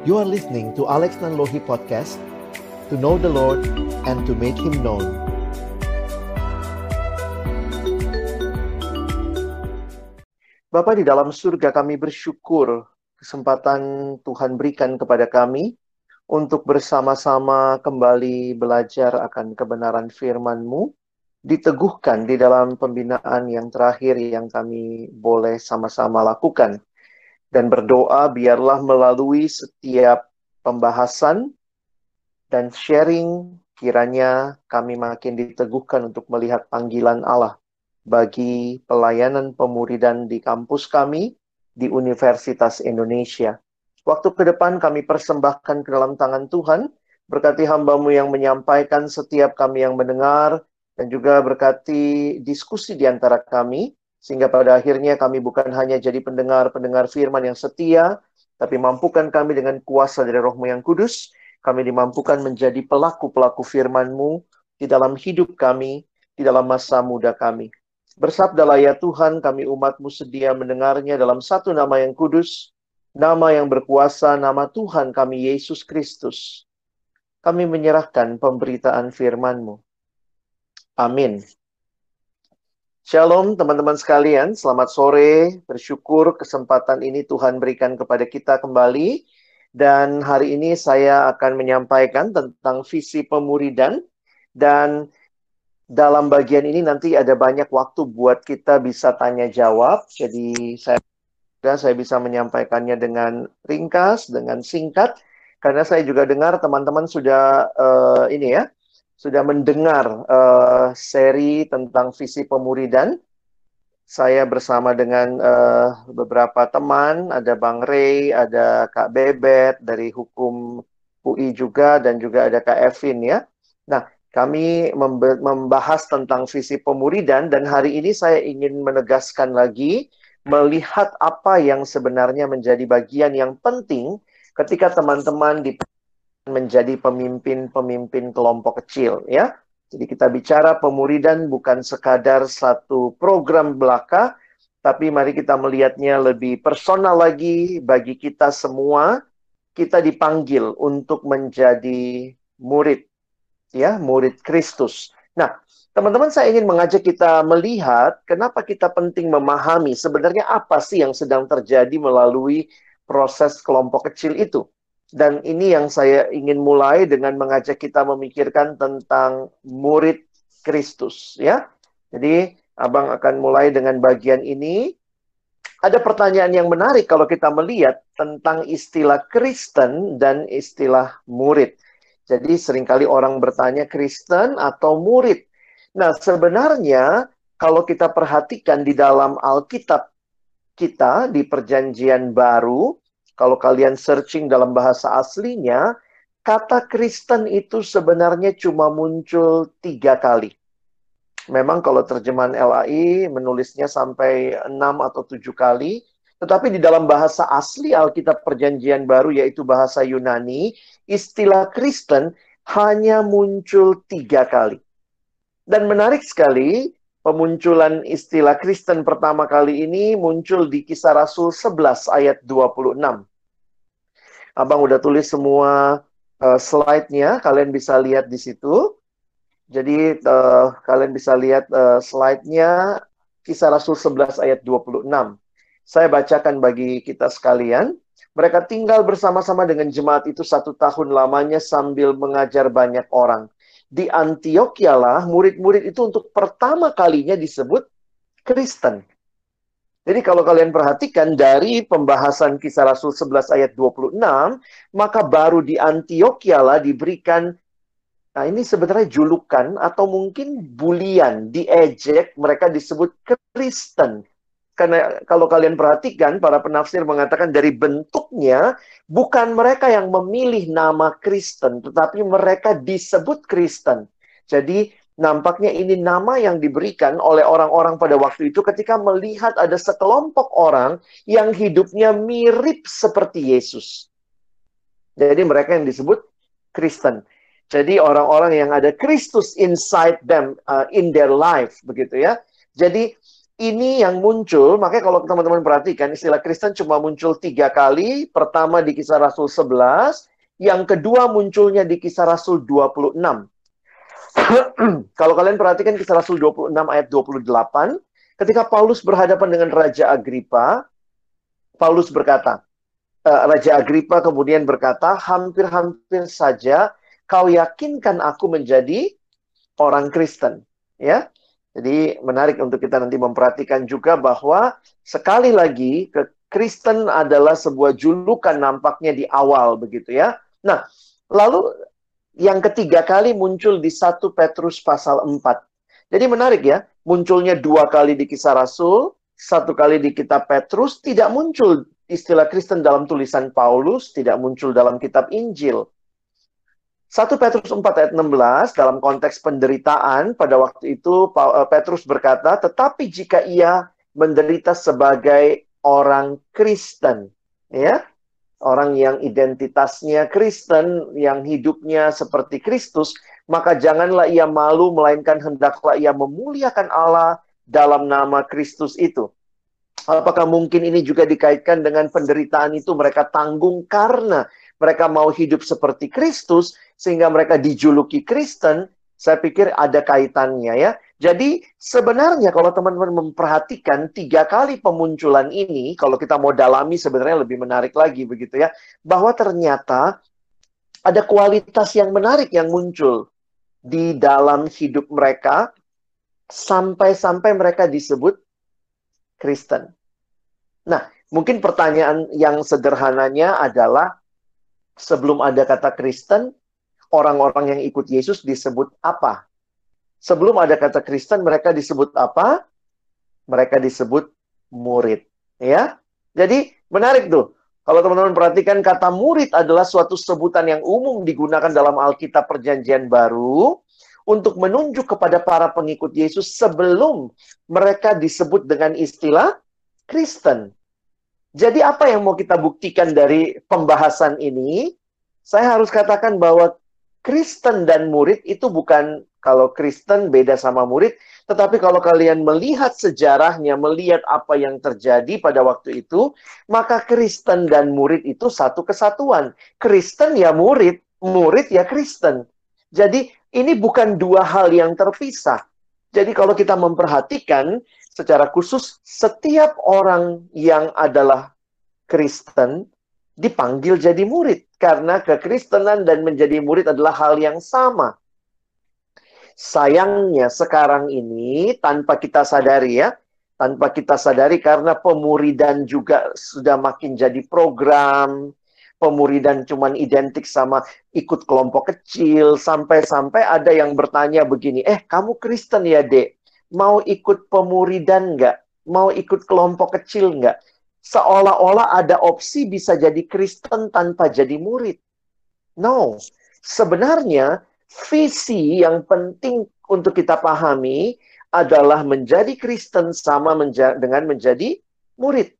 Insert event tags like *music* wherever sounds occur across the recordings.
You are listening to Alex Nanlohi Podcast To know the Lord and to make Him known Bapak di dalam surga kami bersyukur kesempatan Tuhan berikan kepada kami untuk bersama-sama kembali belajar akan kebenaran firman-Mu, diteguhkan di dalam pembinaan yang terakhir yang kami boleh sama-sama lakukan. Dan berdoa biarlah melalui setiap pembahasan dan sharing kiranya kami makin diteguhkan untuk melihat panggilan Allah bagi pelayanan pemuridan di kampus kami di Universitas Indonesia. Waktu ke depan kami persembahkan ke dalam tangan Tuhan, berkati hambamu yang menyampaikan setiap kami yang mendengar, dan juga berkati diskusi di antara kami, sehingga pada akhirnya kami bukan hanya jadi pendengar-pendengar firman yang setia, tapi mampukan kami dengan kuasa dari rohmu yang kudus, kami dimampukan menjadi pelaku-pelaku firman-Mu di dalam hidup kami, di dalam masa muda kami. Bersabdalah ya Tuhan, kami umat-Mu sedia mendengarnya dalam satu nama yang kudus, nama yang berkuasa, nama Tuhan kami Yesus Kristus. Kami menyerahkan pemberitaan firman-Mu. Amin. Shalom teman-teman sekalian, selamat sore. Bersyukur kesempatan ini Tuhan berikan kepada kita kembali. Dan hari ini saya akan menyampaikan tentang visi pemuridan. Dan dalam bagian ini nanti ada banyak waktu buat kita bisa tanya jawab. Jadi saya saya bisa menyampaikannya dengan ringkas, dengan singkat, karena saya juga dengar teman-teman sudah uh, ini ya, sudah mendengar uh, seri tentang visi pemuridan. Saya bersama dengan uh, beberapa teman, ada Bang Ray, ada Kak Bebet dari hukum UI juga, dan juga ada Kak Evin ya. Nah, kami membahas tentang visi pemuridan, dan hari ini saya ingin menegaskan lagi melihat apa yang sebenarnya menjadi bagian yang penting ketika teman-teman di menjadi pemimpin-pemimpin kelompok kecil ya. Jadi kita bicara pemuridan bukan sekadar satu program belaka, tapi mari kita melihatnya lebih personal lagi bagi kita semua. Kita dipanggil untuk menjadi murid ya, murid Kristus. Nah, Teman-teman, saya ingin mengajak kita melihat kenapa kita penting memahami sebenarnya apa sih yang sedang terjadi melalui proses kelompok kecil itu. Dan ini yang saya ingin mulai dengan mengajak kita memikirkan tentang murid Kristus, ya. Jadi, Abang akan mulai dengan bagian ini. Ada pertanyaan yang menarik kalau kita melihat tentang istilah Kristen dan istilah murid. Jadi sering kali orang bertanya Kristen atau murid. Nah, sebenarnya kalau kita perhatikan di dalam Alkitab kita di Perjanjian Baru, kalau kalian searching dalam bahasa aslinya, kata Kristen itu sebenarnya cuma muncul tiga kali. Memang kalau terjemahan LAI menulisnya sampai enam atau tujuh kali, tetapi di dalam bahasa asli Alkitab Perjanjian Baru, yaitu bahasa Yunani, istilah Kristen hanya muncul tiga kali. Dan menarik sekali, pemunculan istilah Kristen pertama kali ini muncul di kisah Rasul 11 ayat 26. Abang udah tulis semua uh, slide-nya, kalian bisa lihat di situ. Jadi uh, kalian bisa lihat uh, slide-nya kisah Rasul 11 ayat 26. Saya bacakan bagi kita sekalian. Mereka tinggal bersama-sama dengan jemaat itu satu tahun lamanya sambil mengajar banyak orang di Antioquia lah murid-murid itu untuk pertama kalinya disebut Kristen. Jadi kalau kalian perhatikan dari pembahasan kisah Rasul 11 ayat 26, maka baru di Antioquia lah diberikan Nah, ini sebenarnya julukan atau mungkin bulian, diejek, mereka disebut Kristen. Karena kalau kalian perhatikan, para penafsir mengatakan dari bentuknya, bukan mereka yang memilih nama Kristen, tetapi mereka disebut Kristen. Jadi nampaknya ini nama yang diberikan oleh orang-orang pada waktu itu ketika melihat ada sekelompok orang yang hidupnya mirip seperti Yesus. Jadi mereka yang disebut Kristen. Jadi orang-orang yang ada Kristus inside them, uh, in their life, begitu ya. Jadi ini yang muncul, makanya kalau teman-teman perhatikan istilah Kristen cuma muncul tiga kali. Pertama di kisah Rasul 11, yang kedua munculnya di kisah Rasul 26. *clears throat* kalau kalian perhatikan kisah Rasul 26 ayat 28, ketika Paulus berhadapan dengan Raja Agripa, Paulus berkata, uh, Raja Agripa kemudian berkata, hampir-hampir saja kau yakinkan aku menjadi orang Kristen. Ya, jadi menarik untuk kita nanti memperhatikan juga bahwa sekali lagi ke Kristen adalah sebuah julukan nampaknya di awal begitu ya. Nah, lalu yang ketiga kali muncul di 1 Petrus pasal 4. Jadi menarik ya, munculnya dua kali di kisah Rasul, satu kali di kitab Petrus, tidak muncul istilah Kristen dalam tulisan Paulus, tidak muncul dalam kitab Injil. 1 Petrus 4 ayat 16 dalam konteks penderitaan pada waktu itu eh, Petrus berkata, "Tetapi jika ia menderita sebagai orang Kristen, ya, orang yang identitasnya Kristen, yang hidupnya seperti Kristus, maka janganlah ia malu melainkan hendaklah ia memuliakan Allah dalam nama Kristus itu." Apakah mungkin ini juga dikaitkan dengan penderitaan itu mereka tanggung karena mereka mau hidup seperti Kristus sehingga mereka dijuluki Kristen, saya pikir ada kaitannya ya. Jadi sebenarnya kalau teman-teman memperhatikan tiga kali pemunculan ini, kalau kita mau dalami sebenarnya lebih menarik lagi begitu ya, bahwa ternyata ada kualitas yang menarik yang muncul di dalam hidup mereka sampai-sampai mereka disebut Kristen. Nah, mungkin pertanyaan yang sederhananya adalah sebelum ada kata Kristen, orang-orang yang ikut Yesus disebut apa? Sebelum ada kata Kristen, mereka disebut apa? Mereka disebut murid. Ya, jadi menarik tuh. Kalau teman-teman perhatikan kata murid adalah suatu sebutan yang umum digunakan dalam Alkitab Perjanjian Baru untuk menunjuk kepada para pengikut Yesus sebelum mereka disebut dengan istilah Kristen. Jadi apa yang mau kita buktikan dari pembahasan ini? Saya harus katakan bahwa Kristen dan murid itu bukan kalau Kristen beda sama murid, tetapi kalau kalian melihat sejarahnya, melihat apa yang terjadi pada waktu itu, maka Kristen dan murid itu satu kesatuan. Kristen ya murid, murid ya Kristen. Jadi ini bukan dua hal yang terpisah. Jadi kalau kita memperhatikan, secara khusus setiap orang yang adalah Kristen dipanggil jadi murid karena kekristenan dan menjadi murid adalah hal yang sama. Sayangnya sekarang ini tanpa kita sadari ya, tanpa kita sadari karena pemuridan juga sudah makin jadi program, pemuridan cuman identik sama ikut kelompok kecil sampai-sampai ada yang bertanya begini, "Eh, kamu Kristen ya, Dek? mau ikut pemuridan nggak? Mau ikut kelompok kecil nggak? Seolah-olah ada opsi bisa jadi Kristen tanpa jadi murid. No, sebenarnya visi yang penting untuk kita pahami adalah menjadi Kristen sama menja dengan menjadi murid.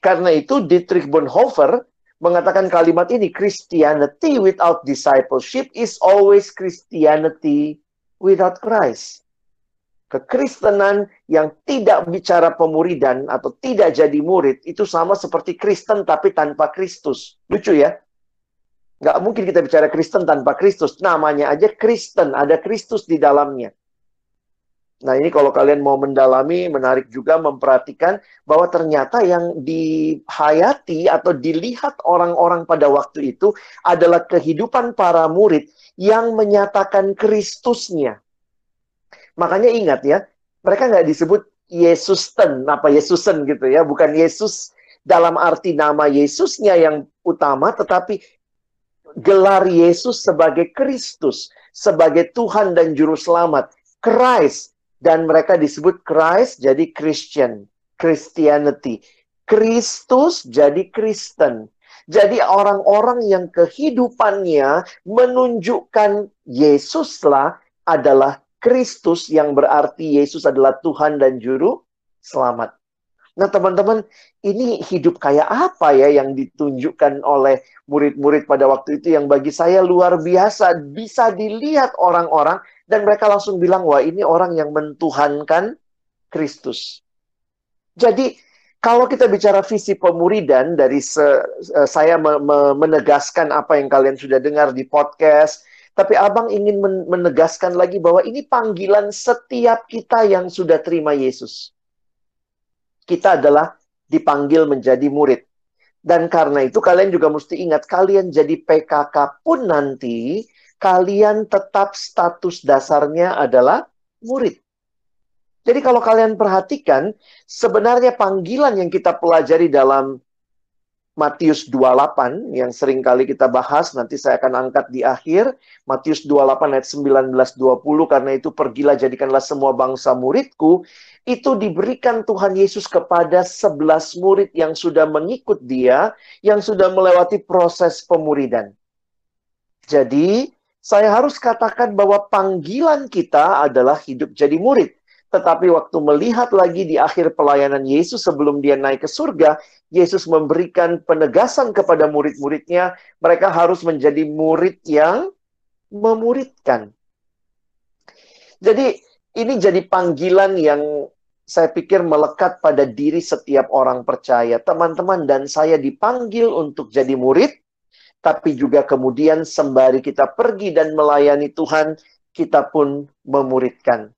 Karena itu Dietrich Bonhoeffer mengatakan kalimat ini, Christianity without discipleship is always Christianity without Christ kekristenan yang tidak bicara pemuridan atau tidak jadi murid itu sama seperti Kristen tapi tanpa Kristus. Lucu ya? Nggak mungkin kita bicara Kristen tanpa Kristus. Namanya aja Kristen, ada Kristus di dalamnya. Nah ini kalau kalian mau mendalami, menarik juga memperhatikan bahwa ternyata yang dihayati atau dilihat orang-orang pada waktu itu adalah kehidupan para murid yang menyatakan Kristusnya. Makanya ingat ya, mereka nggak disebut Yesusten, apa Yesusen gitu ya, bukan Yesus dalam arti nama Yesusnya yang utama, tetapi gelar Yesus sebagai Kristus, sebagai Tuhan dan Juru Selamat, Christ, dan mereka disebut Christ jadi Christian, Christianity. Kristus jadi Kristen. Jadi orang-orang yang kehidupannya menunjukkan Yesuslah adalah Kristus yang berarti Yesus adalah Tuhan dan Juru Selamat. Nah teman-teman, ini hidup kayak apa ya yang ditunjukkan oleh murid-murid pada waktu itu yang bagi saya luar biasa. Bisa dilihat orang-orang dan mereka langsung bilang, wah ini orang yang mentuhankan Kristus. Jadi kalau kita bicara visi pemuridan dari se, uh, saya me, me, menegaskan apa yang kalian sudah dengar di podcast, tapi Abang ingin menegaskan lagi bahwa ini panggilan setiap kita yang sudah terima Yesus. Kita adalah dipanggil menjadi murid. Dan karena itu kalian juga mesti ingat, kalian jadi PKK pun nanti, kalian tetap status dasarnya adalah murid. Jadi kalau kalian perhatikan, sebenarnya panggilan yang kita pelajari dalam Matius 28 yang sering kali kita bahas, nanti saya akan angkat di akhir. Matius 28 ayat 19-20, karena itu pergilah jadikanlah semua bangsa muridku. Itu diberikan Tuhan Yesus kepada 11 murid yang sudah mengikut dia, yang sudah melewati proses pemuridan. Jadi, saya harus katakan bahwa panggilan kita adalah hidup jadi murid. Tetapi waktu melihat lagi di akhir pelayanan Yesus sebelum dia naik ke surga, Yesus memberikan penegasan kepada murid-muridnya, mereka harus menjadi murid yang memuridkan. Jadi ini jadi panggilan yang saya pikir melekat pada diri setiap orang percaya. Teman-teman dan saya dipanggil untuk jadi murid, tapi juga kemudian sembari kita pergi dan melayani Tuhan, kita pun memuridkan.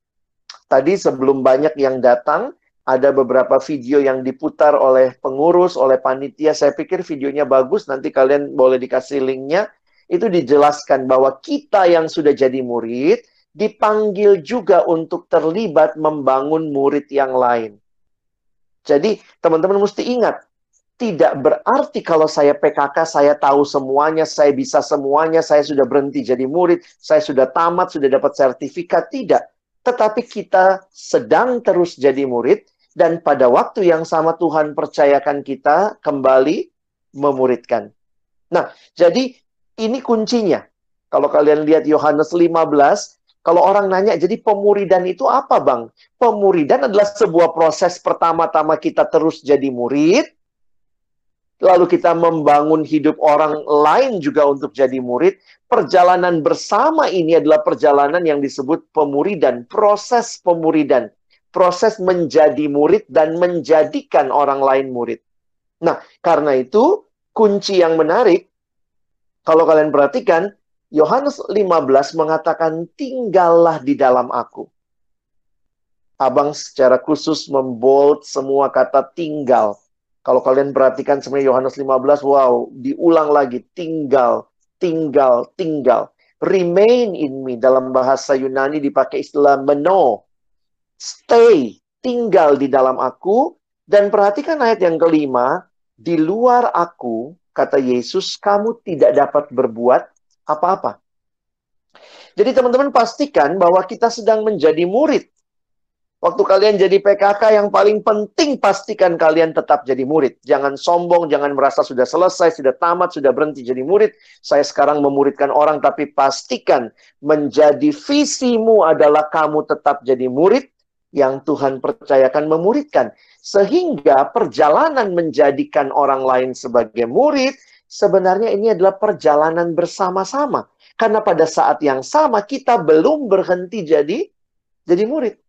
Tadi sebelum banyak yang datang, ada beberapa video yang diputar oleh pengurus, oleh panitia. Saya pikir videonya bagus, nanti kalian boleh dikasih linknya. Itu dijelaskan bahwa kita yang sudah jadi murid, dipanggil juga untuk terlibat membangun murid yang lain. Jadi teman-teman mesti ingat, tidak berarti kalau saya PKK, saya tahu semuanya, saya bisa semuanya, saya sudah berhenti jadi murid, saya sudah tamat, sudah dapat sertifikat. Tidak tetapi kita sedang terus jadi murid dan pada waktu yang sama Tuhan percayakan kita kembali memuridkan. Nah, jadi ini kuncinya. Kalau kalian lihat Yohanes 15, kalau orang nanya, jadi pemuridan itu apa bang? Pemuridan adalah sebuah proses pertama-tama kita terus jadi murid, lalu kita membangun hidup orang lain juga untuk jadi murid, perjalanan bersama ini adalah perjalanan yang disebut pemuridan, proses pemuridan, proses menjadi murid dan menjadikan orang lain murid. Nah, karena itu kunci yang menarik kalau kalian perhatikan Yohanes 15 mengatakan tinggallah di dalam aku. Abang secara khusus membold semua kata tinggal kalau kalian perhatikan sebenarnya Yohanes 15, wow, diulang lagi, tinggal, tinggal, tinggal. Remain in me, dalam bahasa Yunani dipakai istilah meno. Stay, tinggal di dalam aku. Dan perhatikan ayat yang kelima, di luar aku, kata Yesus, kamu tidak dapat berbuat apa-apa. Jadi teman-teman pastikan bahwa kita sedang menjadi murid Waktu kalian jadi PKK yang paling penting pastikan kalian tetap jadi murid. Jangan sombong, jangan merasa sudah selesai, sudah tamat, sudah berhenti jadi murid. Saya sekarang memuridkan orang, tapi pastikan menjadi visimu adalah kamu tetap jadi murid yang Tuhan percayakan memuridkan. Sehingga perjalanan menjadikan orang lain sebagai murid, sebenarnya ini adalah perjalanan bersama-sama. Karena pada saat yang sama kita belum berhenti jadi jadi murid.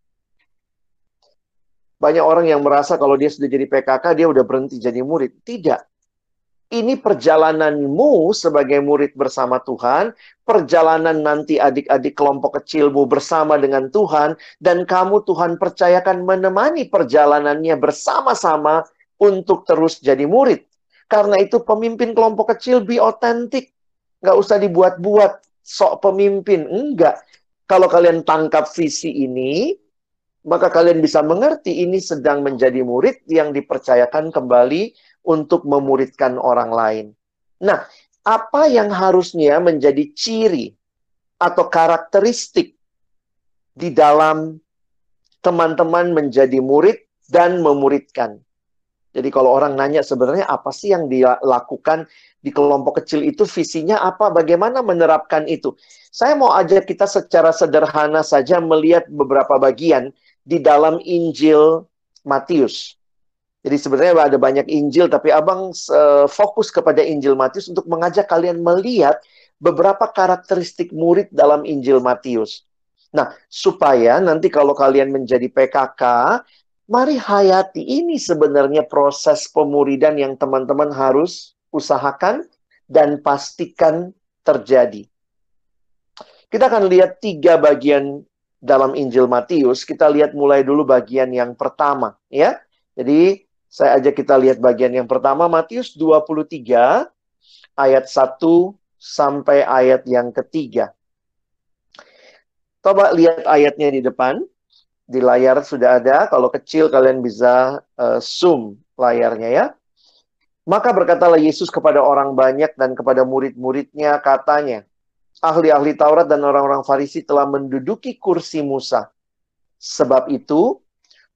Banyak orang yang merasa kalau dia sudah jadi PKK, dia udah berhenti jadi murid. Tidak. Ini perjalananmu sebagai murid bersama Tuhan, perjalanan nanti adik-adik kelompok kecilmu bersama dengan Tuhan, dan kamu Tuhan percayakan menemani perjalanannya bersama-sama untuk terus jadi murid. Karena itu pemimpin kelompok kecil be otentik. Nggak usah dibuat-buat sok pemimpin. Enggak. Kalau kalian tangkap visi ini, maka kalian bisa mengerti ini sedang menjadi murid yang dipercayakan kembali untuk memuridkan orang lain. Nah, apa yang harusnya menjadi ciri atau karakteristik di dalam teman-teman menjadi murid dan memuridkan? Jadi kalau orang nanya sebenarnya apa sih yang dia lakukan di kelompok kecil itu visinya apa, bagaimana menerapkan itu. Saya mau ajak kita secara sederhana saja melihat beberapa bagian di dalam Injil Matius. Jadi sebenarnya ada banyak Injil, tapi abang uh, fokus kepada Injil Matius untuk mengajak kalian melihat beberapa karakteristik murid dalam Injil Matius. Nah, supaya nanti kalau kalian menjadi PKK, mari hayati ini sebenarnya proses pemuridan yang teman-teman harus usahakan dan pastikan terjadi. Kita akan lihat tiga bagian dalam Injil Matius. Kita lihat mulai dulu bagian yang pertama, ya. Jadi, saya ajak kita lihat bagian yang pertama Matius 23 ayat 1 sampai ayat yang ketiga. Coba lihat ayatnya di depan. Di layar sudah ada. Kalau kecil kalian bisa uh, zoom layarnya ya. Maka berkatalah Yesus kepada orang banyak dan kepada murid-muridnya katanya, ahli-ahli Taurat dan orang-orang Farisi telah menduduki kursi Musa. Sebab itu,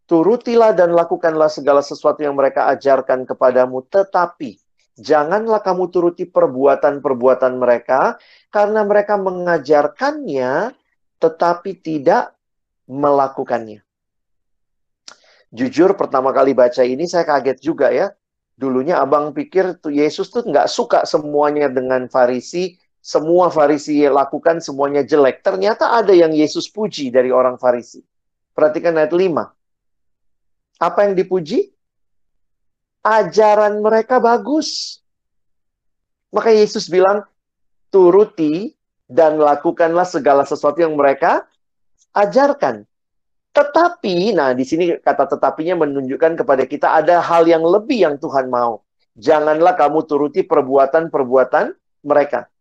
turutilah dan lakukanlah segala sesuatu yang mereka ajarkan kepadamu, tetapi janganlah kamu turuti perbuatan-perbuatan mereka, karena mereka mengajarkannya tetapi tidak melakukannya. Jujur pertama kali baca ini saya kaget juga ya. Dulunya abang pikir tuh Yesus tuh nggak suka semuanya dengan Farisi, semua Farisi lakukan semuanya jelek. Ternyata ada yang Yesus puji dari orang Farisi. Perhatikan ayat 5. Apa yang dipuji? Ajaran mereka bagus. Maka Yesus bilang, turuti dan lakukanlah segala sesuatu yang mereka ajarkan. Tetapi, nah di sini kata tetapinya menunjukkan kepada kita ada hal yang lebih yang Tuhan mau. Janganlah kamu turuti perbuatan-perbuatan mereka.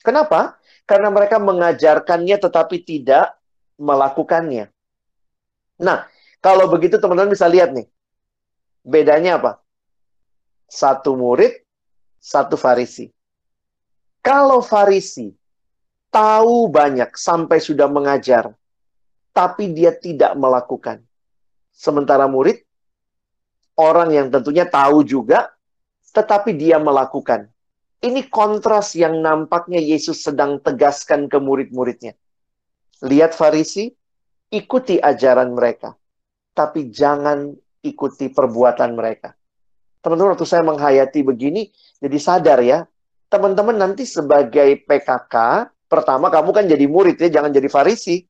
Kenapa? Karena mereka mengajarkannya tetapi tidak melakukannya. Nah, kalau begitu teman-teman bisa lihat nih. Bedanya apa? Satu murid, satu farisi. Kalau farisi tahu banyak sampai sudah mengajar, tapi dia tidak melakukan. Sementara murid, orang yang tentunya tahu juga, tetapi dia melakukan. Ini kontras yang nampaknya Yesus sedang tegaskan ke murid-muridnya. Lihat Farisi, ikuti ajaran mereka, tapi jangan ikuti perbuatan mereka. Teman-teman, waktu saya menghayati begini, jadi sadar ya, teman-teman nanti sebagai PKK, Pertama, kamu kan jadi murid ya, jangan jadi farisi.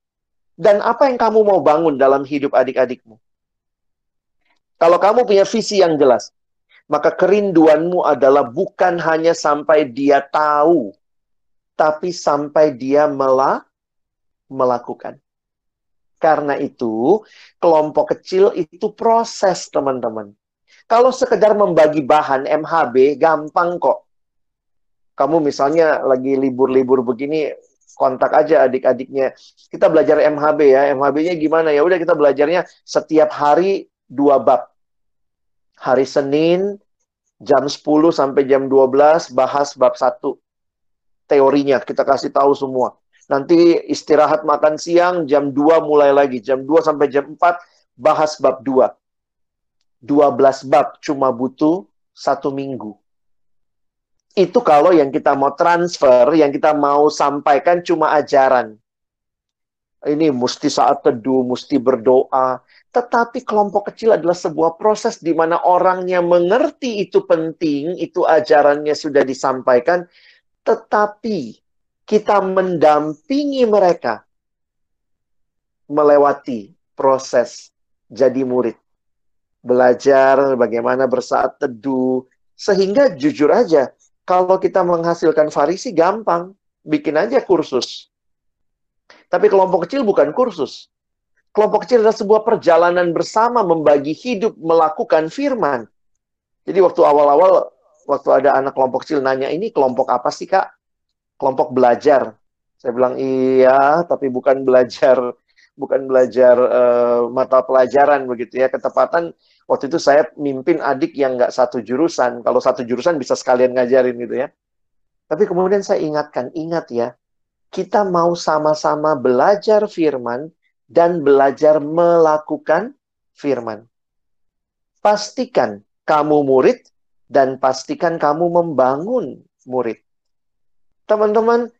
Dan apa yang kamu mau bangun dalam hidup adik-adikmu? Kalau kamu punya visi yang jelas, maka kerinduanmu adalah bukan hanya sampai dia tahu, tapi sampai dia melah melakukan. Karena itu, kelompok kecil itu proses, teman-teman. Kalau sekedar membagi bahan MHB, gampang kok kamu misalnya lagi libur-libur begini kontak aja adik-adiknya. Kita belajar MHB ya. MHB-nya gimana ya? Udah kita belajarnya setiap hari dua bab. Hari Senin jam 10 sampai jam 12 bahas bab 1. Teorinya kita kasih tahu semua. Nanti istirahat makan siang jam 2 mulai lagi. Jam 2 sampai jam 4 bahas bab 2. 12 bab cuma butuh satu minggu itu kalau yang kita mau transfer, yang kita mau sampaikan cuma ajaran. Ini mesti saat teduh, mesti berdoa. Tetapi kelompok kecil adalah sebuah proses di mana orangnya mengerti itu penting, itu ajarannya sudah disampaikan, tetapi kita mendampingi mereka melewati proses jadi murid. Belajar bagaimana bersaat teduh, sehingga jujur aja, kalau kita menghasilkan farisi gampang, bikin aja kursus. Tapi kelompok kecil bukan kursus. Kelompok kecil adalah sebuah perjalanan bersama membagi hidup melakukan firman. Jadi waktu awal-awal waktu ada anak kelompok kecil nanya ini kelompok apa sih kak? Kelompok belajar. Saya bilang iya, tapi bukan belajar bukan belajar uh, mata pelajaran begitu ya. Ketepatan waktu itu saya mimpin adik yang nggak satu jurusan. Kalau satu jurusan bisa sekalian ngajarin gitu ya. Tapi kemudian saya ingatkan, ingat ya, kita mau sama-sama belajar firman dan belajar melakukan firman. Pastikan kamu murid dan pastikan kamu membangun murid. Teman-teman,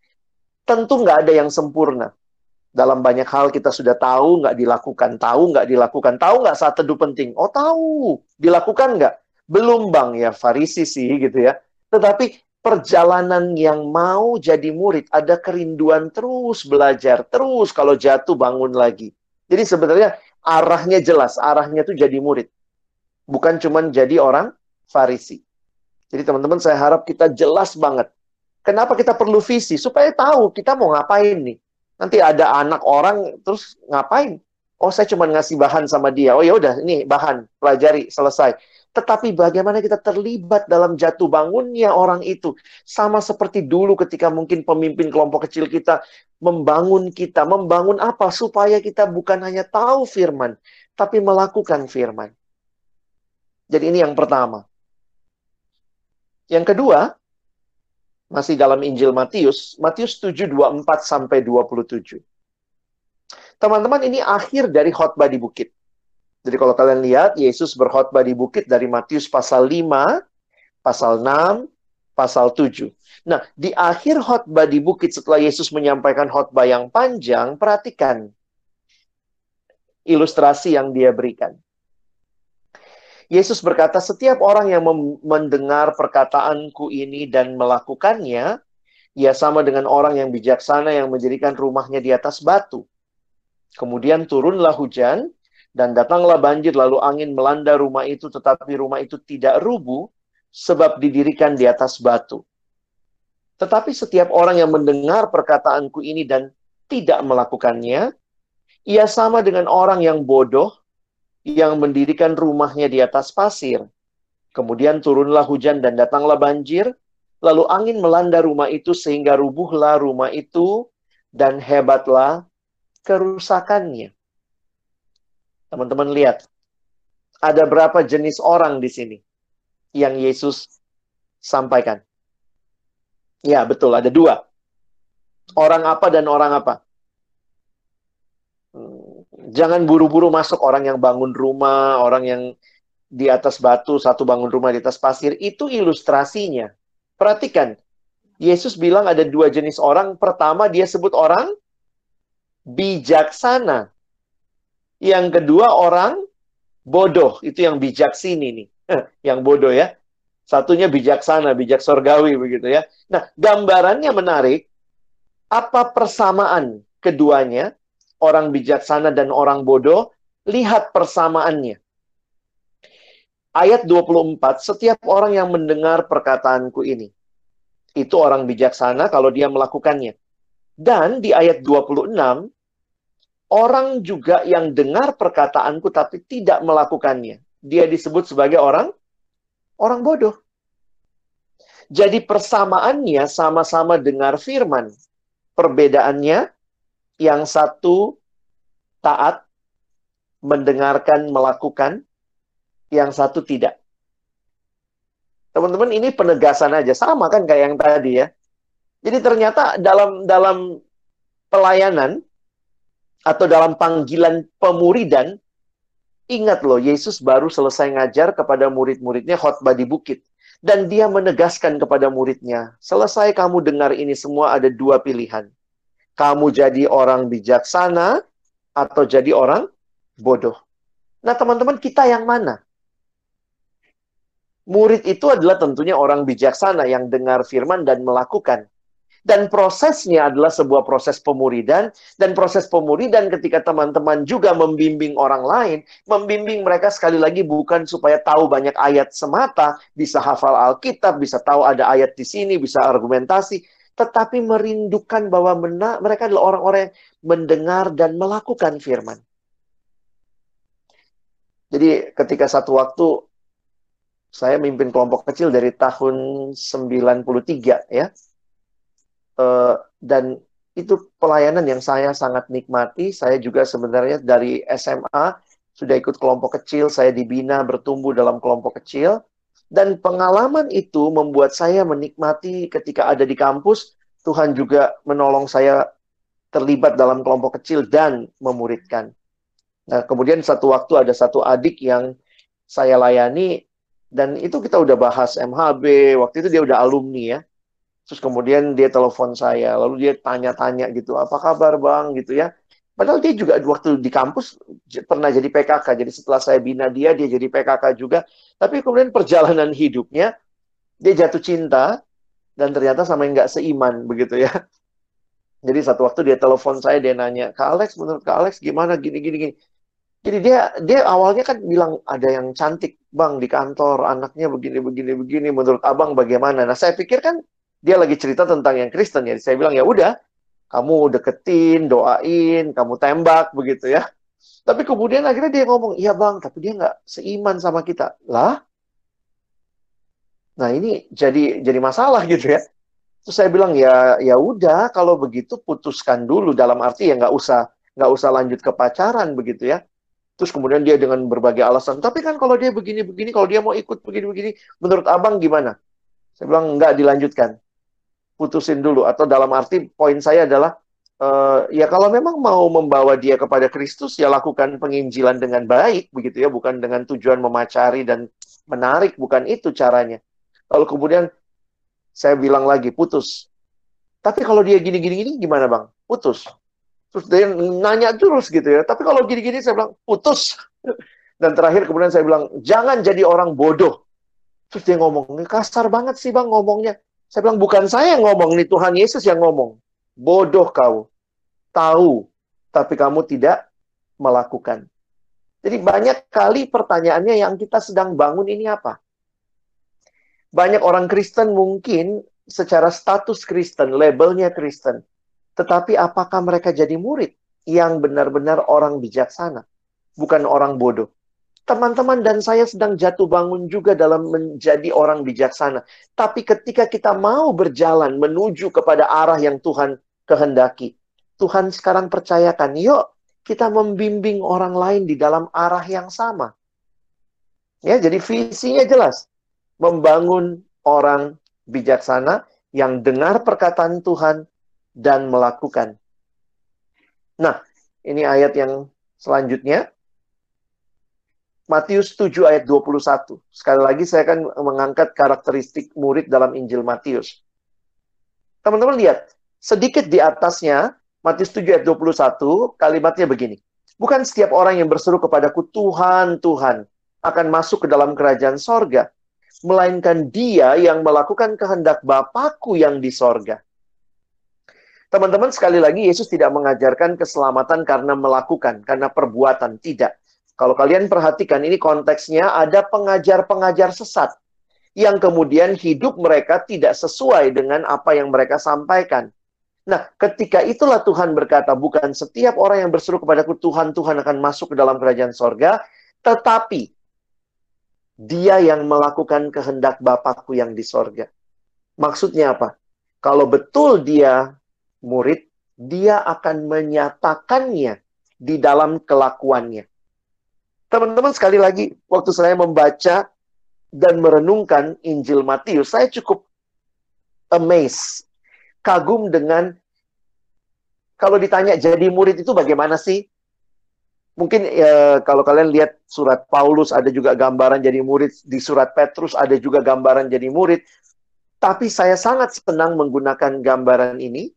tentu nggak ada yang sempurna dalam banyak hal kita sudah tahu nggak dilakukan, tahu nggak dilakukan, tahu nggak saat teduh penting. Oh tahu, dilakukan nggak? Belum bang ya Farisi sih gitu ya. Tetapi perjalanan yang mau jadi murid, ada kerinduan terus belajar, terus kalau jatuh bangun lagi. Jadi sebenarnya arahnya jelas, arahnya tuh jadi murid. Bukan cuma jadi orang Farisi. Jadi teman-teman saya harap kita jelas banget. Kenapa kita perlu visi? Supaya tahu kita mau ngapain nih. Nanti ada anak orang terus ngapain? Oh saya cuma ngasih bahan sama dia. Oh ya udah ini bahan, pelajari, selesai tetapi bagaimana kita terlibat dalam jatuh bangunnya orang itu. Sama seperti dulu ketika mungkin pemimpin kelompok kecil kita membangun kita. Membangun apa? Supaya kita bukan hanya tahu firman, tapi melakukan firman. Jadi ini yang pertama. Yang kedua, masih dalam Injil Matius, Matius 7, 24 sampai 27. Teman-teman, ini akhir dari khotbah di bukit. Jadi kalau kalian lihat, Yesus berkhotbah di bukit dari Matius pasal 5, pasal 6, pasal 7. Nah, di akhir khotbah di bukit setelah Yesus menyampaikan khotbah yang panjang, perhatikan ilustrasi yang dia berikan. Yesus berkata, setiap orang yang mendengar perkataanku ini dan melakukannya, ia sama dengan orang yang bijaksana yang menjadikan rumahnya di atas batu. Kemudian turunlah hujan, dan datanglah banjir lalu angin melanda rumah itu tetapi rumah itu tidak rubuh sebab didirikan di atas batu. Tetapi setiap orang yang mendengar perkataanku ini dan tidak melakukannya, ia sama dengan orang yang bodoh yang mendirikan rumahnya di atas pasir. Kemudian turunlah hujan dan datanglah banjir, lalu angin melanda rumah itu sehingga rubuhlah rumah itu dan hebatlah kerusakannya. Teman-teman lihat, ada berapa jenis orang di sini yang Yesus sampaikan? Ya, betul, ada dua. Orang apa dan orang apa? Hmm, jangan buru-buru masuk orang yang bangun rumah, orang yang di atas batu, satu bangun rumah di atas pasir. Itu ilustrasinya. Perhatikan, Yesus bilang ada dua jenis orang. Pertama, dia sebut orang bijaksana. Yang kedua orang bodoh, itu yang bijak sini nih. yang bodoh ya. Satunya bijaksana, bijak sorgawi begitu ya. Nah, gambarannya menarik. Apa persamaan keduanya? Orang bijaksana dan orang bodoh. Lihat persamaannya. Ayat 24, setiap orang yang mendengar perkataanku ini. Itu orang bijaksana kalau dia melakukannya. Dan di ayat 26, orang juga yang dengar perkataanku tapi tidak melakukannya. Dia disebut sebagai orang orang bodoh. Jadi persamaannya sama-sama dengar firman. Perbedaannya yang satu taat, mendengarkan, melakukan, yang satu tidak. Teman-teman ini penegasan aja sama kan kayak yang tadi ya. Jadi ternyata dalam dalam pelayanan atau dalam panggilan pemuridan, ingat loh, Yesus baru selesai ngajar kepada murid-muridnya khotbah di bukit. Dan dia menegaskan kepada muridnya, selesai kamu dengar ini semua ada dua pilihan. Kamu jadi orang bijaksana atau jadi orang bodoh. Nah teman-teman, kita yang mana? Murid itu adalah tentunya orang bijaksana yang dengar firman dan melakukan. Dan prosesnya adalah sebuah proses pemuridan. Dan proses pemuridan ketika teman-teman juga membimbing orang lain. Membimbing mereka sekali lagi bukan supaya tahu banyak ayat semata. Bisa hafal Alkitab, bisa tahu ada ayat di sini, bisa argumentasi. Tetapi merindukan bahwa mereka adalah orang-orang yang mendengar dan melakukan firman. Jadi ketika satu waktu saya memimpin kelompok kecil dari tahun 93 ya Uh, dan itu pelayanan yang saya sangat nikmati. Saya juga sebenarnya dari SMA sudah ikut kelompok kecil, saya dibina bertumbuh dalam kelompok kecil. Dan pengalaman itu membuat saya menikmati ketika ada di kampus, Tuhan juga menolong saya terlibat dalam kelompok kecil dan memuridkan. Nah, kemudian satu waktu ada satu adik yang saya layani, dan itu kita udah bahas MHB, waktu itu dia udah alumni ya. Terus kemudian dia telepon saya, lalu dia tanya-tanya gitu, apa kabar bang gitu ya. Padahal dia juga waktu di kampus pernah jadi PKK, jadi setelah saya bina dia, dia jadi PKK juga. Tapi kemudian perjalanan hidupnya, dia jatuh cinta dan ternyata sama yang nggak seiman begitu ya. *laughs* Jadi satu waktu dia telepon saya dia nanya, "Kak Alex, menurut Kak Alex gimana gini gini gini?" Jadi dia dia awalnya kan bilang ada yang cantik, "Bang, di kantor anaknya begini begini begini, menurut Abang bagaimana?" Nah, saya pikir kan dia lagi cerita tentang yang Kristen ya. Saya bilang, "Ya udah, kamu deketin, doain, kamu tembak begitu ya." Tapi kemudian akhirnya dia ngomong, iya bang, tapi dia nggak seiman sama kita. Lah? Nah ini jadi jadi masalah gitu ya. Terus saya bilang ya ya udah kalau begitu putuskan dulu dalam arti ya nggak usah nggak usah lanjut ke pacaran begitu ya. Terus kemudian dia dengan berbagai alasan, tapi kan kalau dia begini-begini, kalau dia mau ikut begini-begini, menurut abang gimana? Saya bilang nggak dilanjutkan, putusin dulu. Atau dalam arti poin saya adalah uh, ya kalau memang mau membawa dia kepada Kristus ya lakukan penginjilan dengan baik begitu ya. Bukan dengan tujuan memacari dan menarik bukan itu caranya. Kalau kemudian saya bilang lagi putus. Tapi kalau dia gini gini gini gimana bang? Putus. Terus dia nanya terus gitu ya. Tapi kalau gini gini saya bilang putus. *laughs* Dan terakhir kemudian saya bilang jangan jadi orang bodoh. Terus dia ngomong kasar banget sih bang ngomongnya saya bilang bukan saya yang ngomong nih Tuhan Yesus yang ngomong bodoh kau tahu, tapi kamu tidak melakukan. Jadi banyak kali pertanyaannya yang kita sedang bangun ini apa? Banyak orang Kristen mungkin secara status Kristen, labelnya Kristen. Tetapi apakah mereka jadi murid yang benar-benar orang bijaksana? Bukan orang bodoh. Teman-teman dan saya sedang jatuh bangun juga dalam menjadi orang bijaksana. Tapi ketika kita mau berjalan menuju kepada arah yang Tuhan kehendaki, Tuhan sekarang percayakan, yuk kita membimbing orang lain di dalam arah yang sama. Ya, jadi visinya jelas. Membangun orang bijaksana yang dengar perkataan Tuhan dan melakukan. Nah, ini ayat yang selanjutnya. Matius 7 ayat 21. Sekali lagi saya akan mengangkat karakteristik murid dalam Injil Matius. Teman-teman lihat, sedikit di atasnya Matius 7 ayat 21, kalimatnya begini. Bukan setiap orang yang berseru kepadaku, Tuhan, Tuhan, akan masuk ke dalam kerajaan sorga. Melainkan dia yang melakukan kehendak Bapakku yang di sorga. Teman-teman, sekali lagi, Yesus tidak mengajarkan keselamatan karena melakukan, karena perbuatan. Tidak. Kalau kalian perhatikan, ini konteksnya ada pengajar-pengajar sesat. Yang kemudian hidup mereka tidak sesuai dengan apa yang mereka sampaikan Nah, ketika itulah Tuhan berkata, bukan setiap orang yang berseru kepadaku Tuhan, Tuhan akan masuk ke dalam kerajaan sorga, tetapi dia yang melakukan kehendak Bapakku yang di sorga. Maksudnya apa? Kalau betul dia murid, dia akan menyatakannya di dalam kelakuannya. Teman-teman, sekali lagi, waktu saya membaca dan merenungkan Injil Matius, saya cukup amazed, kagum dengan kalau ditanya jadi murid itu bagaimana sih? Mungkin ya, kalau kalian lihat surat Paulus ada juga gambaran jadi murid, di surat Petrus ada juga gambaran jadi murid. Tapi saya sangat senang menggunakan gambaran ini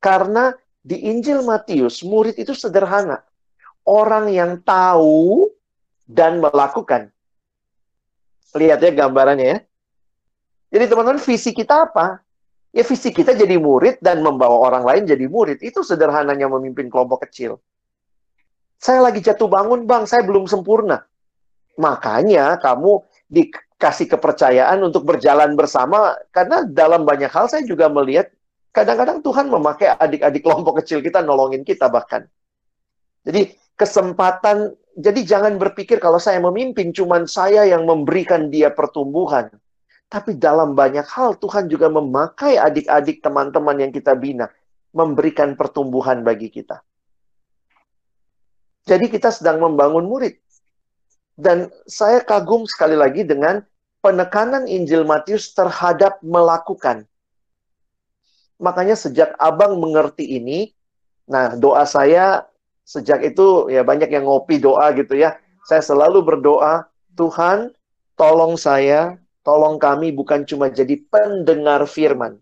karena di Injil Matius murid itu sederhana. Orang yang tahu dan melakukan. Lihat ya gambarannya ya. Jadi teman-teman visi kita apa? Ya visi kita jadi murid dan membawa orang lain jadi murid. Itu sederhananya memimpin kelompok kecil. Saya lagi jatuh bangun, Bang. Saya belum sempurna. Makanya kamu dikasih kepercayaan untuk berjalan bersama. Karena dalam banyak hal saya juga melihat kadang-kadang Tuhan memakai adik-adik kelompok kecil kita nolongin kita bahkan. Jadi kesempatan, jadi jangan berpikir kalau saya memimpin cuman saya yang memberikan dia pertumbuhan. Tapi dalam banyak hal Tuhan juga memakai adik-adik teman-teman yang kita bina. Memberikan pertumbuhan bagi kita. Jadi kita sedang membangun murid. Dan saya kagum sekali lagi dengan penekanan Injil Matius terhadap melakukan. Makanya sejak abang mengerti ini, nah doa saya sejak itu ya banyak yang ngopi doa gitu ya. Saya selalu berdoa, Tuhan tolong saya Tolong kami bukan cuma jadi pendengar firman,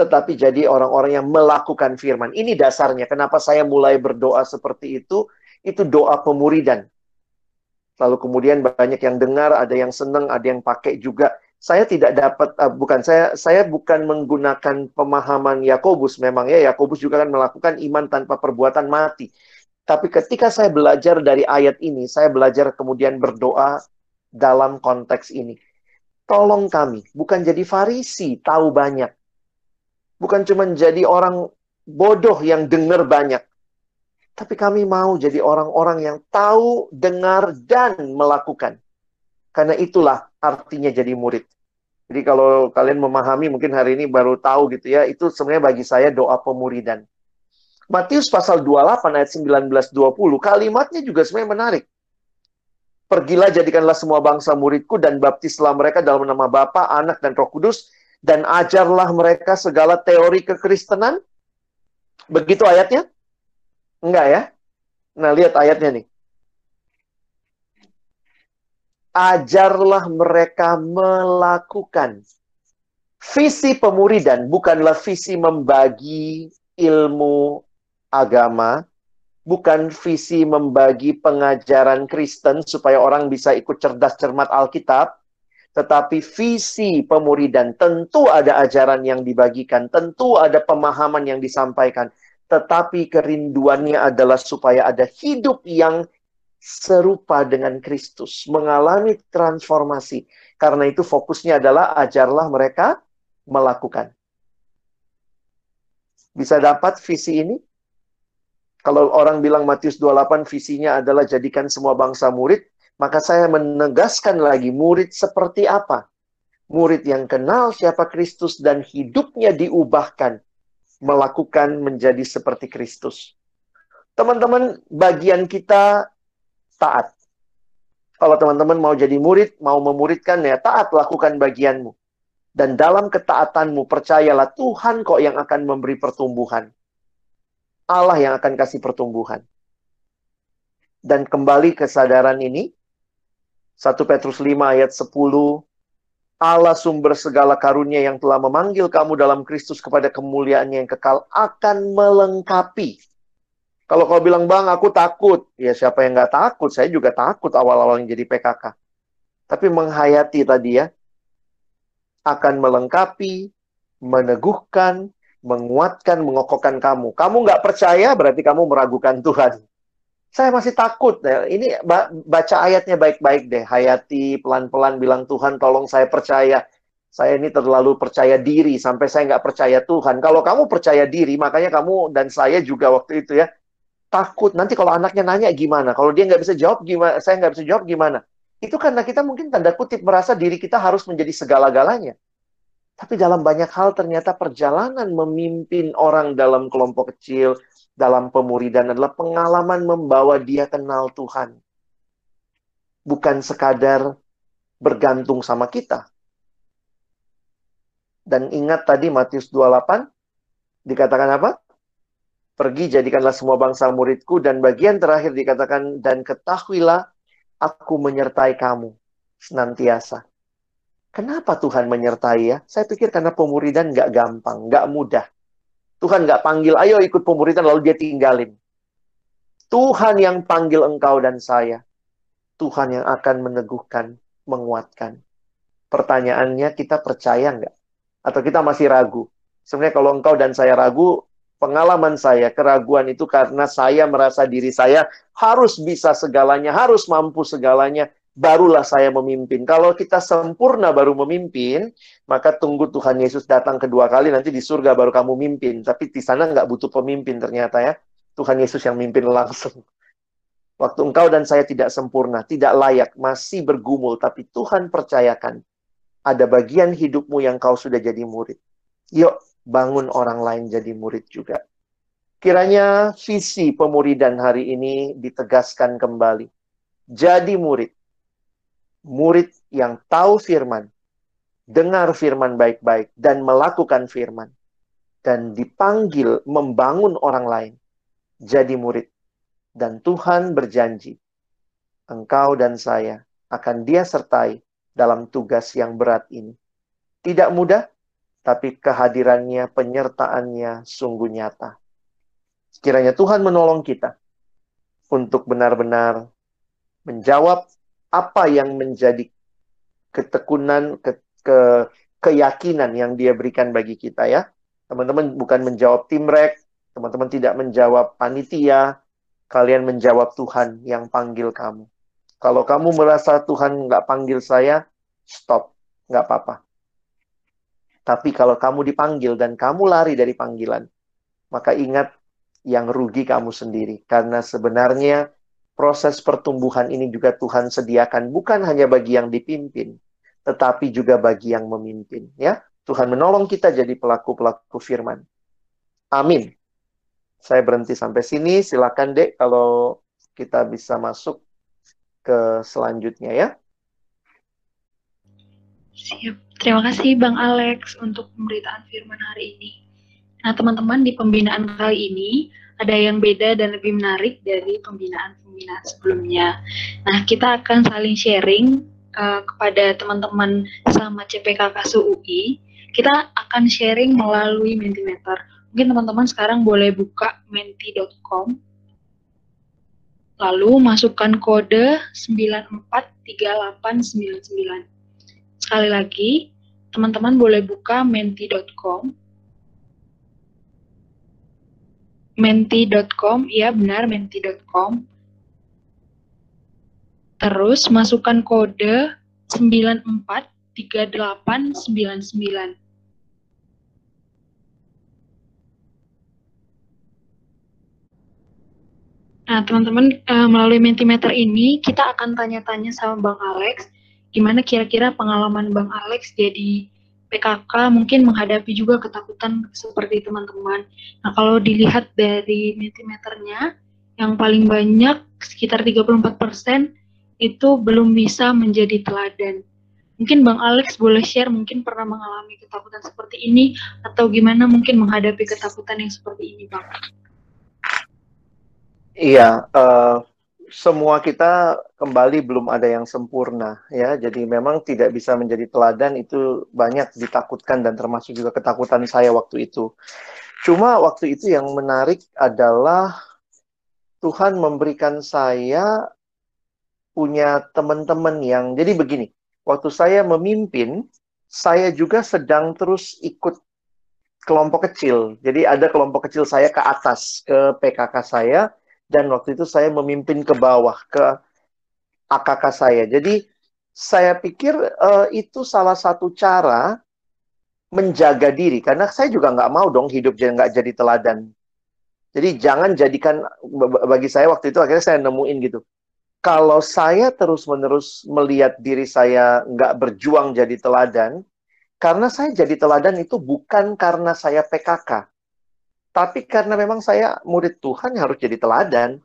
tetapi jadi orang-orang yang melakukan firman. Ini dasarnya kenapa saya mulai berdoa seperti itu. Itu doa pemuridan. Lalu kemudian banyak yang dengar, ada yang senang, ada yang pakai juga saya tidak dapat uh, bukan saya saya bukan menggunakan pemahaman Yakobus memang ya Yakobus juga kan melakukan iman tanpa perbuatan mati. Tapi ketika saya belajar dari ayat ini, saya belajar kemudian berdoa dalam konteks ini. Tolong kami, bukan jadi farisi, tahu banyak. Bukan cuma jadi orang bodoh yang dengar banyak. Tapi kami mau jadi orang-orang yang tahu, dengar, dan melakukan. Karena itulah artinya jadi murid. Jadi kalau kalian memahami mungkin hari ini baru tahu gitu ya, itu sebenarnya bagi saya doa pemuridan. Matius pasal 28 ayat 19 20, kalimatnya juga sebenarnya menarik. Pergilah jadikanlah semua bangsa muridku dan baptislah mereka dalam nama Bapa, Anak dan Roh Kudus dan ajarlah mereka segala teori kekristenan. Begitu ayatnya? Enggak ya? Nah, lihat ayatnya nih ajarlah mereka melakukan. Visi pemuridan bukanlah visi membagi ilmu agama, bukan visi membagi pengajaran Kristen supaya orang bisa ikut cerdas cermat Alkitab, tetapi visi pemuridan tentu ada ajaran yang dibagikan, tentu ada pemahaman yang disampaikan, tetapi kerinduannya adalah supaya ada hidup yang serupa dengan Kristus, mengalami transformasi. Karena itu fokusnya adalah ajarlah mereka melakukan. Bisa dapat visi ini? Kalau orang bilang Matius 28 visinya adalah jadikan semua bangsa murid, maka saya menegaskan lagi murid seperti apa? Murid yang kenal siapa Kristus dan hidupnya diubahkan melakukan menjadi seperti Kristus. Teman-teman, bagian kita taat. Kalau teman-teman mau jadi murid, mau memuridkan ya taat lakukan bagianmu. Dan dalam ketaatanmu percayalah Tuhan kok yang akan memberi pertumbuhan. Allah yang akan kasih pertumbuhan. Dan kembali kesadaran ini 1 Petrus 5 ayat 10 Allah sumber segala karunia yang telah memanggil kamu dalam Kristus kepada kemuliaan yang kekal akan melengkapi kalau kau bilang, bang, aku takut. Ya siapa yang nggak takut? Saya juga takut awal-awal yang jadi PKK. Tapi menghayati tadi ya, akan melengkapi, meneguhkan, menguatkan, mengokohkan kamu. Kamu nggak percaya, berarti kamu meragukan Tuhan. Saya masih takut. Ya. Ini baca ayatnya baik-baik deh. Hayati pelan-pelan bilang, Tuhan tolong saya percaya. Saya ini terlalu percaya diri sampai saya nggak percaya Tuhan. Kalau kamu percaya diri, makanya kamu dan saya juga waktu itu ya, takut. Nanti kalau anaknya nanya gimana kalau dia nggak bisa jawab gimana saya nggak bisa jawab gimana. Itu karena kita mungkin tanda kutip merasa diri kita harus menjadi segala-galanya. Tapi dalam banyak hal ternyata perjalanan memimpin orang dalam kelompok kecil dalam pemuridan adalah pengalaman membawa dia kenal Tuhan. Bukan sekadar bergantung sama kita. Dan ingat tadi Matius 28 dikatakan apa Pergi jadikanlah semua bangsa muridku dan bagian terakhir dikatakan dan ketahuilah aku menyertai kamu senantiasa. Kenapa Tuhan menyertai ya? Saya pikir karena pemuridan nggak gampang, nggak mudah. Tuhan nggak panggil, ayo ikut pemuridan lalu dia tinggalin. Tuhan yang panggil engkau dan saya. Tuhan yang akan meneguhkan, menguatkan. Pertanyaannya kita percaya nggak? Atau kita masih ragu? Sebenarnya kalau engkau dan saya ragu, pengalaman saya, keraguan itu karena saya merasa diri saya harus bisa segalanya, harus mampu segalanya, barulah saya memimpin. Kalau kita sempurna baru memimpin, maka tunggu Tuhan Yesus datang kedua kali, nanti di surga baru kamu mimpin. Tapi di sana nggak butuh pemimpin ternyata ya. Tuhan Yesus yang mimpin langsung. Waktu engkau dan saya tidak sempurna, tidak layak, masih bergumul, tapi Tuhan percayakan, ada bagian hidupmu yang kau sudah jadi murid. Yuk, bangun orang lain jadi murid juga. Kiranya visi pemuridan hari ini ditegaskan kembali. Jadi murid. Murid yang tahu firman, dengar firman baik-baik, dan melakukan firman. Dan dipanggil membangun orang lain. Jadi murid. Dan Tuhan berjanji, engkau dan saya akan dia sertai dalam tugas yang berat ini. Tidak mudah, tapi kehadirannya, penyertaannya sungguh nyata. Kiranya Tuhan menolong kita untuk benar-benar menjawab apa yang menjadi ketekunan, ke keyakinan yang dia berikan bagi kita ya. Teman-teman bukan menjawab tim rek, teman-teman tidak menjawab panitia, kalian menjawab Tuhan yang panggil kamu. Kalau kamu merasa Tuhan nggak panggil saya, stop, nggak apa-apa. Tapi kalau kamu dipanggil dan kamu lari dari panggilan, maka ingat yang rugi kamu sendiri. Karena sebenarnya proses pertumbuhan ini juga Tuhan sediakan bukan hanya bagi yang dipimpin, tetapi juga bagi yang memimpin. Ya, Tuhan menolong kita jadi pelaku-pelaku firman. Amin. Saya berhenti sampai sini. Silakan dek kalau kita bisa masuk ke selanjutnya ya. Siap. Terima kasih Bang Alex untuk pemberitaan firman hari ini. Nah, teman-teman di pembinaan kali ini ada yang beda dan lebih menarik dari pembinaan-pembinaan sebelumnya. Nah, kita akan saling sharing uh, kepada teman-teman sama CPK UI. Kita akan sharing melalui Mentimeter. Mungkin teman-teman sekarang boleh buka menti.com lalu masukkan kode 943899. Sekali lagi, teman-teman boleh buka menti.com. Menti.com, ya benar menti.com. Terus masukkan kode 943899. Nah, teman-teman, uh, melalui Mentimeter ini, kita akan tanya-tanya sama Bang Alex, gimana kira-kira pengalaman Bang Alex jadi PKK mungkin menghadapi juga ketakutan seperti teman-teman. Nah, kalau dilihat dari Mentimeternya, yang paling banyak, sekitar 34%, itu belum bisa menjadi teladan. Mungkin Bang Alex boleh share, mungkin pernah mengalami ketakutan seperti ini, atau gimana mungkin menghadapi ketakutan yang seperti ini, Bang? Iya, uh, semua kita kembali belum ada yang sempurna ya. Jadi memang tidak bisa menjadi teladan itu banyak ditakutkan dan termasuk juga ketakutan saya waktu itu. Cuma waktu itu yang menarik adalah Tuhan memberikan saya punya teman-teman yang jadi begini. Waktu saya memimpin, saya juga sedang terus ikut kelompok kecil. Jadi ada kelompok kecil saya ke atas ke PKK saya dan waktu itu saya memimpin ke bawah ke AKK saya. Jadi saya pikir uh, itu salah satu cara menjaga diri karena saya juga nggak mau dong hidup jadi nggak jadi teladan. Jadi jangan jadikan bagi saya waktu itu akhirnya saya nemuin gitu. Kalau saya terus-menerus melihat diri saya nggak berjuang jadi teladan, karena saya jadi teladan itu bukan karena saya PKK, tapi karena memang saya murid Tuhan harus jadi teladan.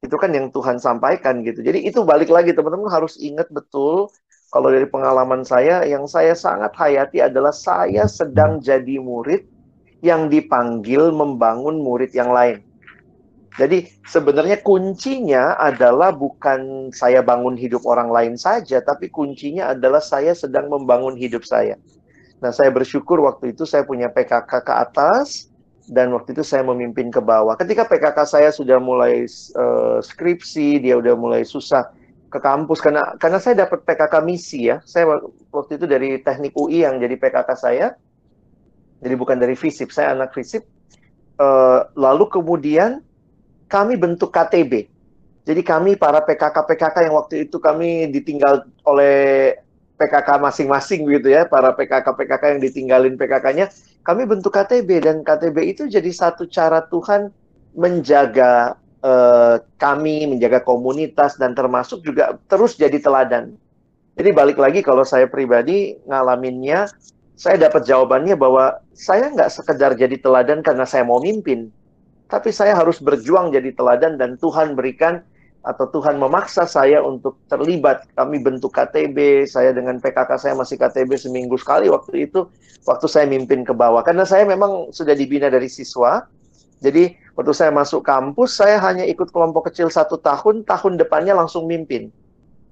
Itu kan yang Tuhan sampaikan gitu. Jadi itu balik lagi teman-teman harus ingat betul kalau dari pengalaman saya yang saya sangat hayati adalah saya sedang jadi murid yang dipanggil membangun murid yang lain. Jadi sebenarnya kuncinya adalah bukan saya bangun hidup orang lain saja, tapi kuncinya adalah saya sedang membangun hidup saya. Nah, saya bersyukur waktu itu saya punya PKK ke atas, dan waktu itu saya memimpin ke bawah. Ketika PKK saya sudah mulai uh, skripsi, dia udah mulai susah ke kampus karena karena saya dapat PKK misi ya. Saya waktu itu dari Teknik UI yang jadi PKK saya. Jadi bukan dari FISIP, saya anak FISIP. Uh, lalu kemudian kami bentuk KTB. Jadi kami para PKK-PKK yang waktu itu kami ditinggal oleh PKK masing-masing gitu ya, para PKK-PKK yang ditinggalin PKK-nya, kami bentuk KTB dan KTB itu jadi satu cara Tuhan menjaga uh, kami, menjaga komunitas dan termasuk juga terus jadi teladan. Jadi balik lagi kalau saya pribadi ngalaminnya, saya dapat jawabannya bahwa saya nggak sekedar jadi teladan karena saya mau mimpin, tapi saya harus berjuang jadi teladan dan Tuhan berikan atau Tuhan memaksa saya untuk terlibat. Kami bentuk KTB, saya dengan PKK saya masih KTB seminggu sekali waktu itu, waktu saya mimpin ke bawah. Karena saya memang sudah dibina dari siswa, jadi waktu saya masuk kampus, saya hanya ikut kelompok kecil satu tahun, tahun depannya langsung mimpin.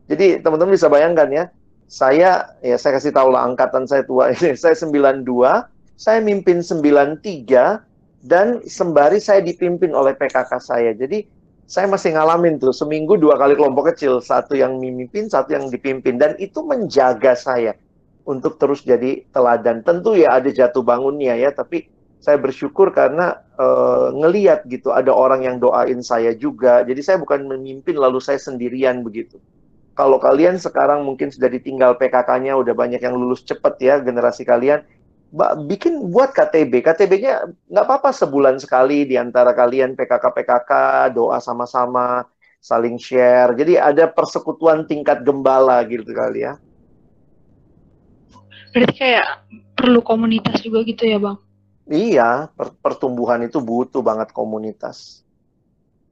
Jadi teman-teman bisa bayangkan ya, saya, ya saya kasih tahu lah angkatan saya tua ini, *laughs* saya 92, saya mimpin 93, dan sembari saya dipimpin oleh PKK saya. Jadi saya masih ngalamin tuh seminggu dua kali kelompok kecil, satu yang memimpin, satu yang dipimpin, dan itu menjaga saya untuk terus jadi teladan. Tentu ya ada jatuh bangunnya ya, tapi saya bersyukur karena uh, ngeliat gitu ada orang yang doain saya juga. Jadi saya bukan memimpin lalu saya sendirian begitu. Kalau kalian sekarang mungkin sudah ditinggal PKK-nya, udah banyak yang lulus cepat ya generasi kalian, bikin buat KTB. KTB-nya nggak apa-apa sebulan sekali di antara kalian PKK-PKK, doa sama-sama, saling share. Jadi ada persekutuan tingkat gembala gitu kali ya. Berarti kayak perlu komunitas juga gitu ya, Bang? Iya, per pertumbuhan itu butuh banget komunitas.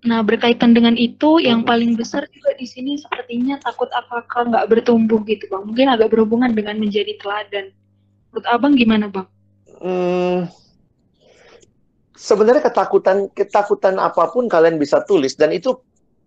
Nah, berkaitan dengan itu, yang paling besar juga di sini sepertinya takut apakah nggak bertumbuh gitu, Bang. Mungkin agak berhubungan dengan menjadi teladan. Menurut Abang gimana, Bang? Hmm, sebenarnya ketakutan ketakutan apa pun kalian bisa tulis dan itu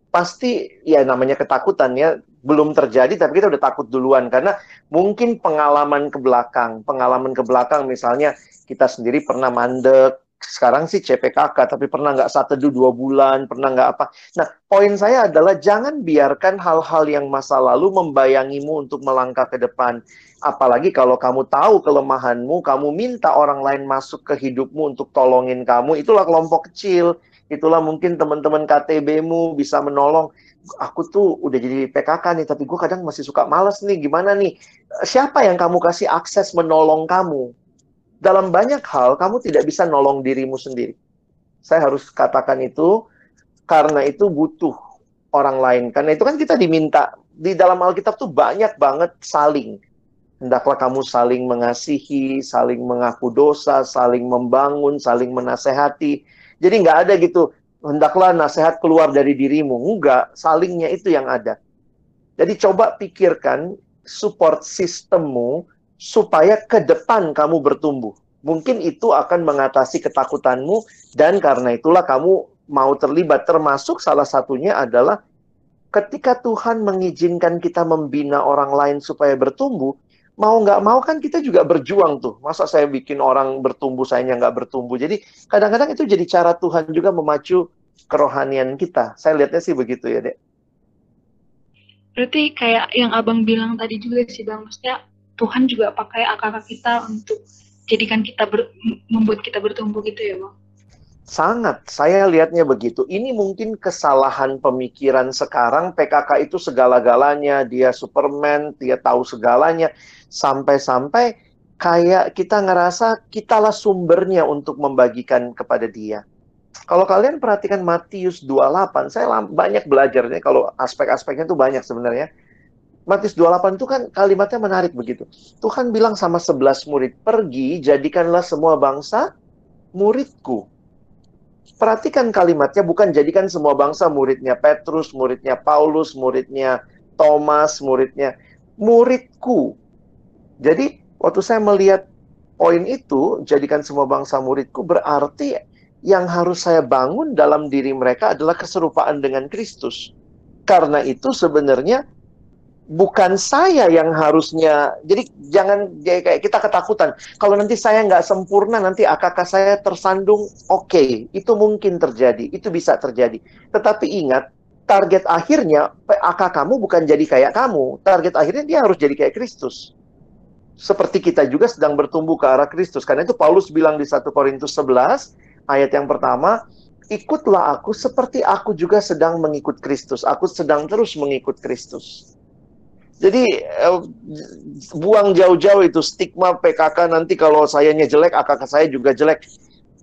pasti ya namanya ketakutan ya belum terjadi tapi kita udah takut duluan karena mungkin pengalaman ke belakang, pengalaman ke belakang misalnya kita sendiri pernah mandek, sekarang sih CPKK tapi pernah nggak satu dua bulan, pernah nggak apa. Nah, poin saya adalah jangan biarkan hal-hal yang masa lalu membayangimu untuk melangkah ke depan. Apalagi kalau kamu tahu kelemahanmu, kamu minta orang lain masuk ke hidupmu untuk tolongin kamu, itulah kelompok kecil. Itulah mungkin teman-teman KTB-mu bisa menolong aku tuh udah jadi PKK nih, tapi gue kadang masih suka males nih, gimana nih? Siapa yang kamu kasih akses menolong kamu? Dalam banyak hal, kamu tidak bisa nolong dirimu sendiri. Saya harus katakan itu, karena itu butuh orang lain. Karena itu kan kita diminta, di dalam Alkitab tuh banyak banget saling. Hendaklah kamu saling mengasihi, saling mengaku dosa, saling membangun, saling menasehati. Jadi nggak ada gitu, hendaklah nasihat keluar dari dirimu. Enggak, salingnya itu yang ada. Jadi coba pikirkan support sistemmu supaya ke depan kamu bertumbuh. Mungkin itu akan mengatasi ketakutanmu dan karena itulah kamu mau terlibat termasuk salah satunya adalah ketika Tuhan mengizinkan kita membina orang lain supaya bertumbuh, mau nggak mau kan kita juga berjuang tuh. Masa saya bikin orang bertumbuh, saya nggak bertumbuh. Jadi kadang-kadang itu jadi cara Tuhan juga memacu kerohanian kita. Saya lihatnya sih begitu ya, Dek. Berarti kayak yang abang bilang tadi juga sih, Bang. Maksudnya Tuhan juga pakai akal kita untuk jadikan kita ber, membuat kita bertumbuh gitu ya, Bang. Sangat, saya lihatnya begitu. Ini mungkin kesalahan pemikiran sekarang, PKK itu segala-galanya, dia Superman, dia tahu segalanya, sampai-sampai kayak kita ngerasa kitalah sumbernya untuk membagikan kepada dia. Kalau kalian perhatikan Matius 28, saya banyak belajarnya kalau aspek-aspeknya itu banyak sebenarnya. Matius 28 itu kan kalimatnya menarik begitu. Tuhan bilang sama 11 murid, pergi jadikanlah semua bangsa muridku. Perhatikan kalimatnya bukan jadikan semua bangsa muridnya Petrus, muridnya Paulus, muridnya Thomas, muridnya muridku. Jadi waktu saya melihat poin itu, jadikan semua bangsa muridku berarti yang harus saya bangun dalam diri mereka adalah keserupaan dengan Kristus. Karena itu sebenarnya bukan saya yang harusnya. Jadi jangan kayak kita ketakutan. Kalau nanti saya nggak sempurna nanti AKK saya tersandung oke okay, itu mungkin terjadi itu bisa terjadi. Tetapi ingat target akhirnya AKK kamu bukan jadi kayak kamu. Target akhirnya dia harus jadi kayak Kristus. Seperti kita juga sedang bertumbuh ke arah Kristus. Karena itu Paulus bilang di 1 Korintus 11 ayat yang pertama ikutlah aku seperti aku juga sedang mengikut Kristus. Aku sedang terus mengikut Kristus jadi eh, buang jauh-jauh itu stigma PKK nanti kalau sayanya jelek, akak saya juga jelek.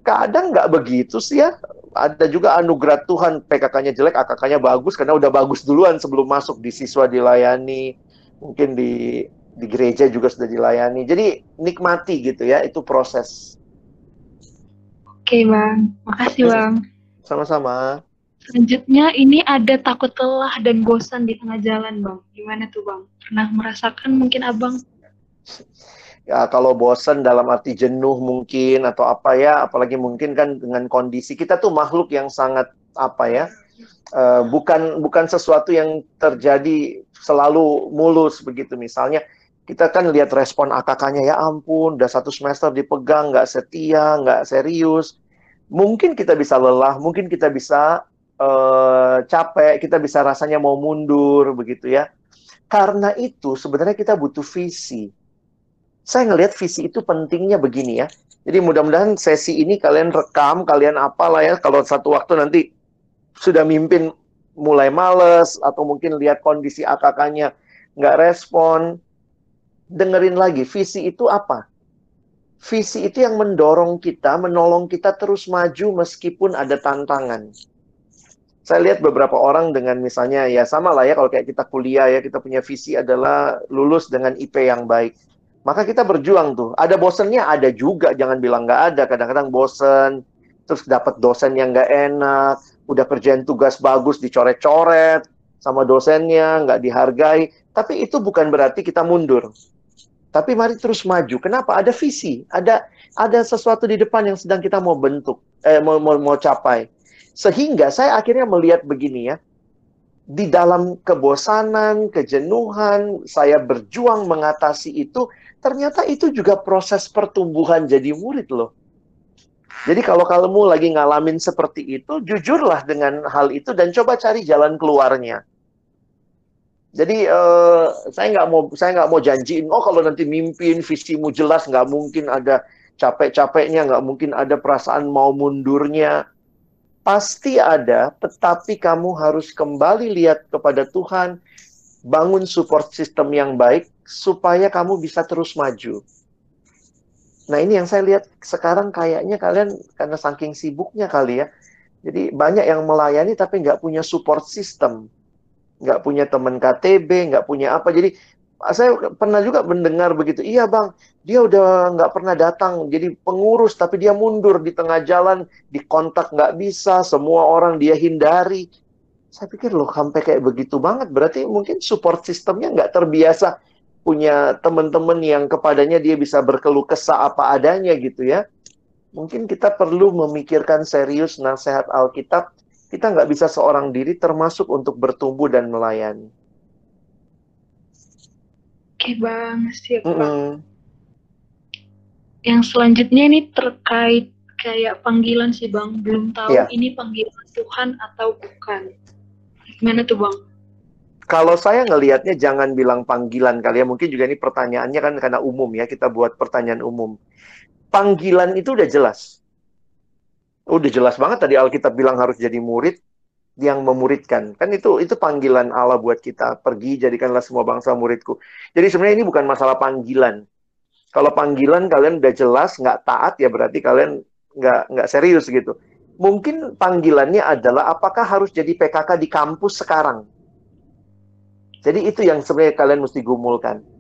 Kadang nggak begitu sih ya. Ada juga anugerah Tuhan PKK-nya jelek, AKK-nya bagus karena udah bagus duluan sebelum masuk di siswa dilayani, mungkin di di gereja juga sudah dilayani. Jadi nikmati gitu ya, itu proses. Oke bang, makasih bang. Sama-sama. Selanjutnya ini ada takut lelah dan bosan di tengah jalan, Bang. Gimana tuh, Bang? Pernah merasakan mungkin Abang? Ya, kalau bosan dalam arti jenuh mungkin atau apa ya, apalagi mungkin kan dengan kondisi kita tuh makhluk yang sangat apa ya? Uh, bukan bukan sesuatu yang terjadi selalu mulus begitu misalnya kita kan lihat respon AKK-nya ya ampun udah satu semester dipegang nggak setia nggak serius mungkin kita bisa lelah mungkin kita bisa uh, capek, kita bisa rasanya mau mundur begitu ya. Karena itu sebenarnya kita butuh visi. Saya ngelihat visi itu pentingnya begini ya. Jadi mudah-mudahan sesi ini kalian rekam, kalian apalah ya. Kalau satu waktu nanti sudah mimpin mulai males atau mungkin lihat kondisi AKK-nya nggak respon, dengerin lagi visi itu apa. Visi itu yang mendorong kita, menolong kita terus maju meskipun ada tantangan. Saya lihat beberapa orang dengan misalnya ya sama lah ya kalau kayak kita kuliah ya kita punya visi adalah lulus dengan IP yang baik maka kita berjuang tuh. Ada bosennya, ada juga. Jangan bilang nggak ada. Kadang-kadang bosen, terus dapat dosen yang nggak enak, udah kerjain tugas bagus dicoret-coret sama dosennya, nggak dihargai. Tapi itu bukan berarti kita mundur. Tapi mari terus maju. Kenapa? Ada visi, ada ada sesuatu di depan yang sedang kita mau bentuk, eh, mau, mau, mau capai. Sehingga saya akhirnya melihat begini ya, di dalam kebosanan, kejenuhan, saya berjuang mengatasi itu, ternyata itu juga proses pertumbuhan jadi murid loh. Jadi kalau kamu lagi ngalamin seperti itu, jujurlah dengan hal itu dan coba cari jalan keluarnya. Jadi uh, saya nggak mau saya nggak mau janjiin, oh kalau nanti mimpin visimu jelas nggak mungkin ada capek-capeknya, nggak mungkin ada perasaan mau mundurnya. Pasti ada, tetapi kamu harus kembali lihat kepada Tuhan, bangun support system yang baik, supaya kamu bisa terus maju. Nah ini yang saya lihat sekarang kayaknya kalian karena saking sibuknya kali ya, jadi banyak yang melayani tapi nggak punya support system, nggak punya teman KTB, nggak punya apa. Jadi saya pernah juga mendengar begitu, iya bang, dia udah nggak pernah datang, jadi pengurus tapi dia mundur di tengah jalan, dikontak nggak bisa, semua orang dia hindari. Saya pikir loh sampai kayak begitu banget, berarti mungkin support sistemnya nggak terbiasa punya teman-teman yang kepadanya dia bisa berkeluh kesah apa adanya gitu ya. Mungkin kita perlu memikirkan serius nasihat Alkitab. Kita nggak bisa seorang diri termasuk untuk bertumbuh dan melayani. Oke bang, siap mm. Yang selanjutnya ini terkait kayak panggilan sih bang. Belum tahu yeah. ini panggilan Tuhan atau bukan. Gimana tuh bang? kalau saya ngelihatnya jangan bilang panggilan kali ya. Mungkin juga ini pertanyaannya kan karena umum ya. Kita buat pertanyaan umum. Panggilan itu udah jelas. Udah jelas banget tadi Alkitab bilang harus jadi murid yang memuridkan. Kan itu itu panggilan Allah buat kita. Pergi jadikanlah semua bangsa muridku. Jadi sebenarnya ini bukan masalah panggilan. Kalau panggilan kalian udah jelas nggak taat ya berarti kalian nggak nggak serius gitu. Mungkin panggilannya adalah apakah harus jadi PKK di kampus sekarang? Jadi itu yang sebenarnya kalian mesti gumulkan.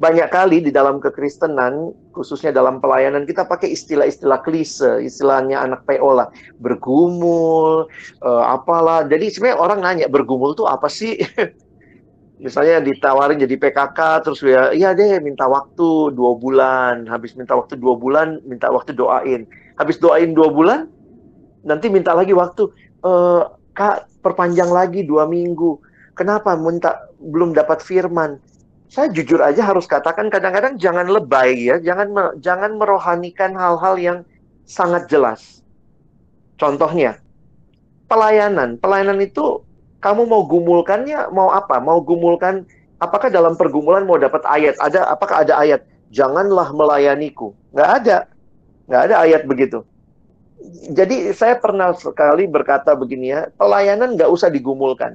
Banyak kali di dalam kekristenan, khususnya dalam pelayanan, kita pakai istilah-istilah klise, istilahnya anak PO lah. Bergumul, uh, apalah. Jadi sebenarnya orang nanya, bergumul tuh apa sih? *laughs* Misalnya ditawarin jadi PKK, terus ya, iya deh minta waktu dua bulan. Habis minta waktu dua bulan, minta waktu doain. Habis doain dua bulan, nanti minta lagi waktu. E, Kak, perpanjang lagi dua minggu Kenapa minta belum dapat firman? Saya jujur aja harus katakan kadang-kadang jangan lebay ya, jangan me, jangan merohanikan hal-hal yang sangat jelas. Contohnya, pelayanan. Pelayanan itu kamu mau gumulkannya mau apa? Mau gumulkan apakah dalam pergumulan mau dapat ayat? Ada apakah ada ayat? Janganlah melayaniku. Nggak ada. Nggak ada ayat begitu. Jadi saya pernah sekali berkata begini ya, pelayanan nggak usah digumulkan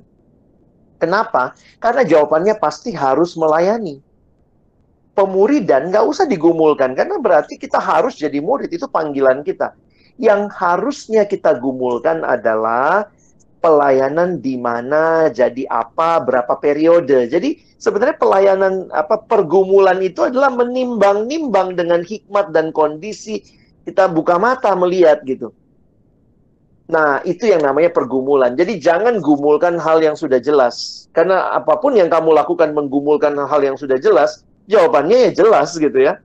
Kenapa? Karena jawabannya pasti harus melayani. Pemuridan nggak usah digumulkan, karena berarti kita harus jadi murid, itu panggilan kita. Yang harusnya kita gumulkan adalah pelayanan di mana, jadi apa, berapa periode. Jadi sebenarnya pelayanan apa pergumulan itu adalah menimbang-nimbang dengan hikmat dan kondisi kita buka mata melihat gitu. Nah, itu yang namanya pergumulan. Jadi jangan gumulkan hal yang sudah jelas. Karena apa pun yang kamu lakukan menggumulkan hal yang sudah jelas, jawabannya ya jelas gitu ya.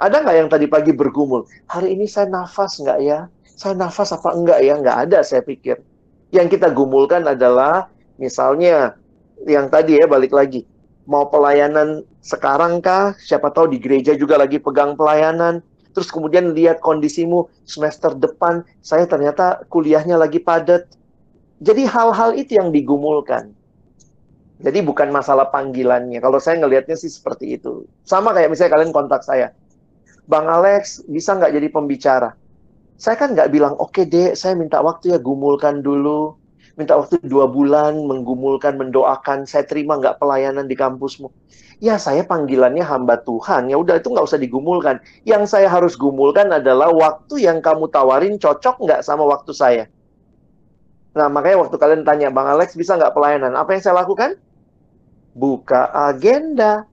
Ada nggak yang tadi pagi bergumul? Hari ini saya nafas nggak ya? Saya nafas apa enggak ya? Nggak ada saya pikir. Yang kita gumulkan adalah misalnya yang tadi ya balik lagi. Mau pelayanan sekarang kah? Siapa tahu di gereja juga lagi pegang pelayanan terus kemudian lihat kondisimu semester depan, saya ternyata kuliahnya lagi padat. Jadi hal-hal itu yang digumulkan. Jadi bukan masalah panggilannya. Kalau saya ngelihatnya sih seperti itu. Sama kayak misalnya kalian kontak saya. Bang Alex, bisa nggak jadi pembicara? Saya kan nggak bilang, oke okay, deh, saya minta waktu ya gumulkan dulu. Minta waktu dua bulan, menggumulkan, mendoakan. Saya terima nggak pelayanan di kampusmu. Ya saya panggilannya hamba Tuhan. Ya udah itu nggak usah digumulkan. Yang saya harus gumulkan adalah waktu yang kamu tawarin cocok nggak sama waktu saya. Nah makanya waktu kalian tanya, Bang Alex bisa nggak pelayanan? Apa yang saya lakukan? buka agenda.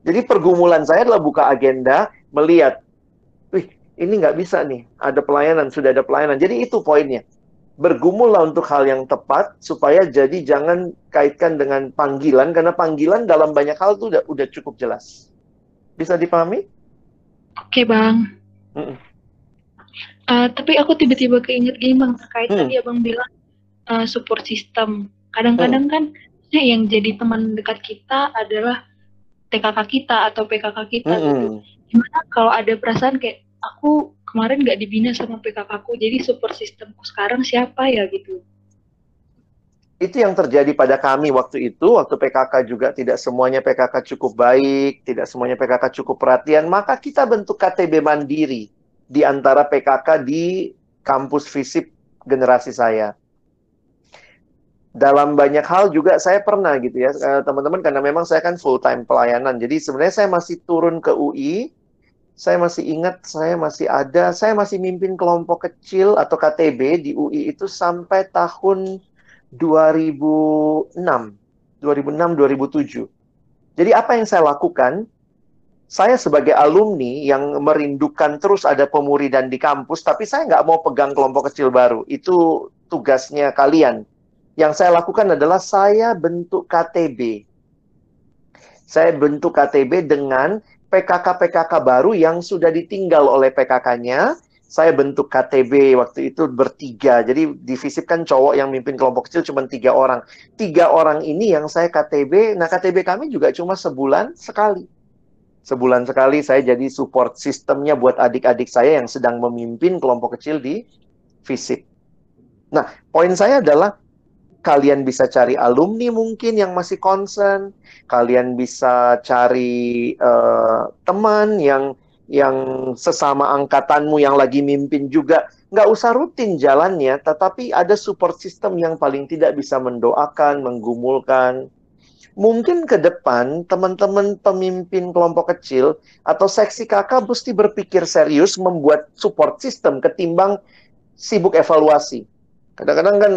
Jadi pergumulan saya adalah buka agenda, melihat, wih, ini nggak bisa nih, ada pelayanan, sudah ada pelayanan. Jadi itu poinnya. Bergumullah untuk hal yang tepat, supaya jadi jangan kaitkan dengan panggilan, karena panggilan dalam banyak hal itu udah, udah cukup jelas. Bisa dipahami? Oke, Bang. Mm -mm. Uh, tapi aku tiba-tiba keinget gini, Bang, terkait hmm. tadi Abang bilang uh, support system. Kadang-kadang hmm. kan yang jadi teman dekat kita adalah TKK kita atau PKK kita mm -hmm. gitu. Gimana kalau ada perasaan kayak aku kemarin nggak dibina sama PKK aku, jadi super sistemku sekarang siapa ya gitu? Itu yang terjadi pada kami waktu itu, waktu PKK juga tidak semuanya PKK cukup baik, tidak semuanya PKK cukup perhatian, maka kita bentuk KTB mandiri di antara PKK di kampus FISIP generasi saya dalam banyak hal juga saya pernah gitu ya eh, teman-teman karena memang saya kan full time pelayanan jadi sebenarnya saya masih turun ke UI saya masih ingat saya masih ada saya masih mimpin kelompok kecil atau KTB di UI itu sampai tahun 2006 2006 2007 jadi apa yang saya lakukan? Saya sebagai alumni yang merindukan terus ada pemuridan di kampus tapi saya nggak mau pegang kelompok kecil baru. Itu tugasnya kalian. Yang saya lakukan adalah saya bentuk KTB. Saya bentuk KTB dengan PKK-PKK baru yang sudah ditinggal oleh PKK-nya. Saya bentuk KTB waktu itu bertiga. Jadi divisipkan cowok yang mimpin kelompok kecil cuma tiga orang. Tiga orang ini yang saya KTB. Nah KTB kami juga cuma sebulan sekali. Sebulan sekali saya jadi support sistemnya buat adik-adik saya yang sedang memimpin kelompok kecil di visip. Nah, poin saya adalah kalian bisa cari alumni mungkin yang masih concern, kalian bisa cari uh, teman yang yang sesama angkatanmu yang lagi mimpin juga nggak usah rutin jalannya, tetapi ada support system yang paling tidak bisa mendoakan, menggumulkan. Mungkin ke depan teman-teman pemimpin kelompok kecil atau seksi kakak mesti berpikir serius membuat support system ketimbang sibuk evaluasi. Kadang-kadang kan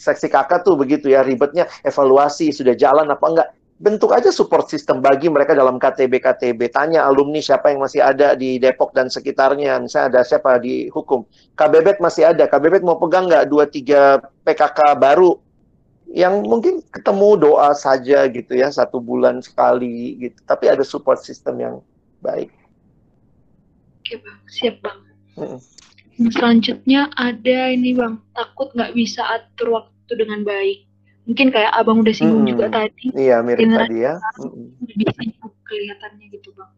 seksi kakak tuh begitu ya ribetnya evaluasi sudah jalan apa enggak. Bentuk aja support system bagi mereka dalam KTB KTB tanya alumni siapa yang masih ada di Depok dan sekitarnya. Misalnya ada siapa di hukum. KBBet masih ada. KBBet mau pegang nggak dua tiga PKK baru? Yang mungkin ketemu doa saja gitu ya satu bulan sekali gitu. Tapi ada support system yang baik. Oke bang. Siap bang. Mm selanjutnya ada ini bang. Takut nggak bisa atur waktu dengan baik. Mungkin kayak abang udah singgung hmm. juga tadi. Iya mirip tadi ya. kelihatannya gitu bang.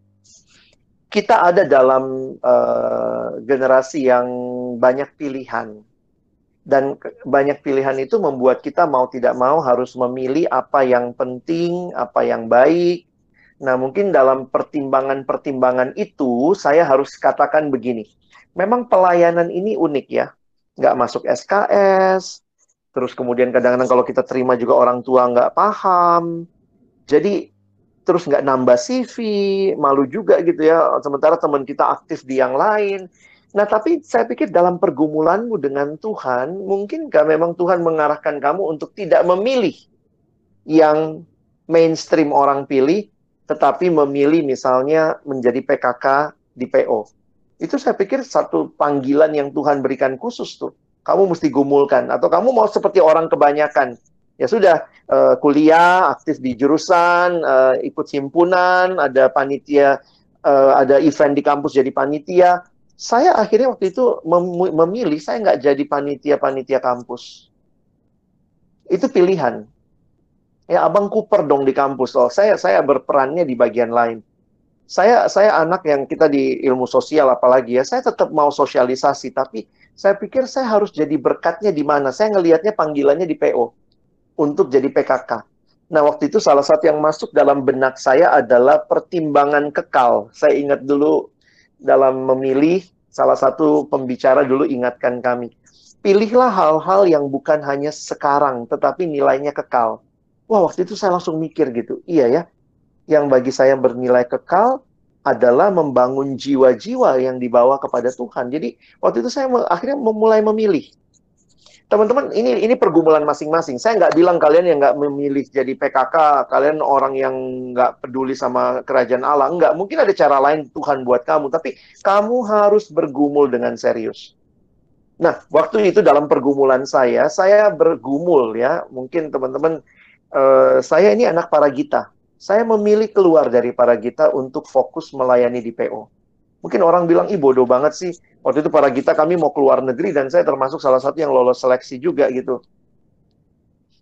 Kita ada dalam uh, generasi yang banyak pilihan. Dan banyak pilihan itu membuat kita mau tidak mau harus memilih apa yang penting, apa yang baik. Nah, mungkin dalam pertimbangan-pertimbangan itu saya harus katakan begini memang pelayanan ini unik ya. Nggak masuk SKS, terus kemudian kadang-kadang kalau kita terima juga orang tua nggak paham. Jadi terus nggak nambah CV, malu juga gitu ya. Sementara teman kita aktif di yang lain. Nah, tapi saya pikir dalam pergumulanmu dengan Tuhan, mungkin nggak memang Tuhan mengarahkan kamu untuk tidak memilih yang mainstream orang pilih, tetapi memilih misalnya menjadi PKK di PO. Itu saya pikir satu panggilan yang Tuhan berikan khusus tuh. Kamu mesti gumulkan atau kamu mau seperti orang kebanyakan. Ya sudah uh, kuliah, aktif di jurusan, uh, ikut himpunan, ada panitia, uh, ada event di kampus jadi panitia. Saya akhirnya waktu itu mem memilih saya nggak jadi panitia-panitia kampus. Itu pilihan. Ya abang Cooper dong di kampus. Oh saya saya berperannya di bagian lain saya saya anak yang kita di ilmu sosial apalagi ya, saya tetap mau sosialisasi, tapi saya pikir saya harus jadi berkatnya di mana. Saya ngelihatnya panggilannya di PO untuk jadi PKK. Nah, waktu itu salah satu yang masuk dalam benak saya adalah pertimbangan kekal. Saya ingat dulu dalam memilih, salah satu pembicara dulu ingatkan kami. Pilihlah hal-hal yang bukan hanya sekarang, tetapi nilainya kekal. Wah, waktu itu saya langsung mikir gitu. Iya ya, yang bagi saya bernilai kekal adalah membangun jiwa-jiwa yang dibawa kepada Tuhan. Jadi, waktu itu saya akhirnya memulai memilih teman-teman ini ini pergumulan masing-masing. Saya nggak bilang kalian yang nggak memilih jadi PKK, kalian orang yang nggak peduli sama kerajaan Allah. Nggak, mungkin ada cara lain Tuhan buat kamu. Tapi kamu harus bergumul dengan serius. Nah, waktu itu dalam pergumulan saya, saya bergumul ya. Mungkin teman-teman, uh, saya ini anak para gita. Saya memilih keluar dari para gita untuk fokus melayani di PO. Mungkin orang bilang, ih bodoh banget sih waktu itu para kita kami mau keluar negeri dan saya termasuk salah satu yang lolos seleksi juga gitu.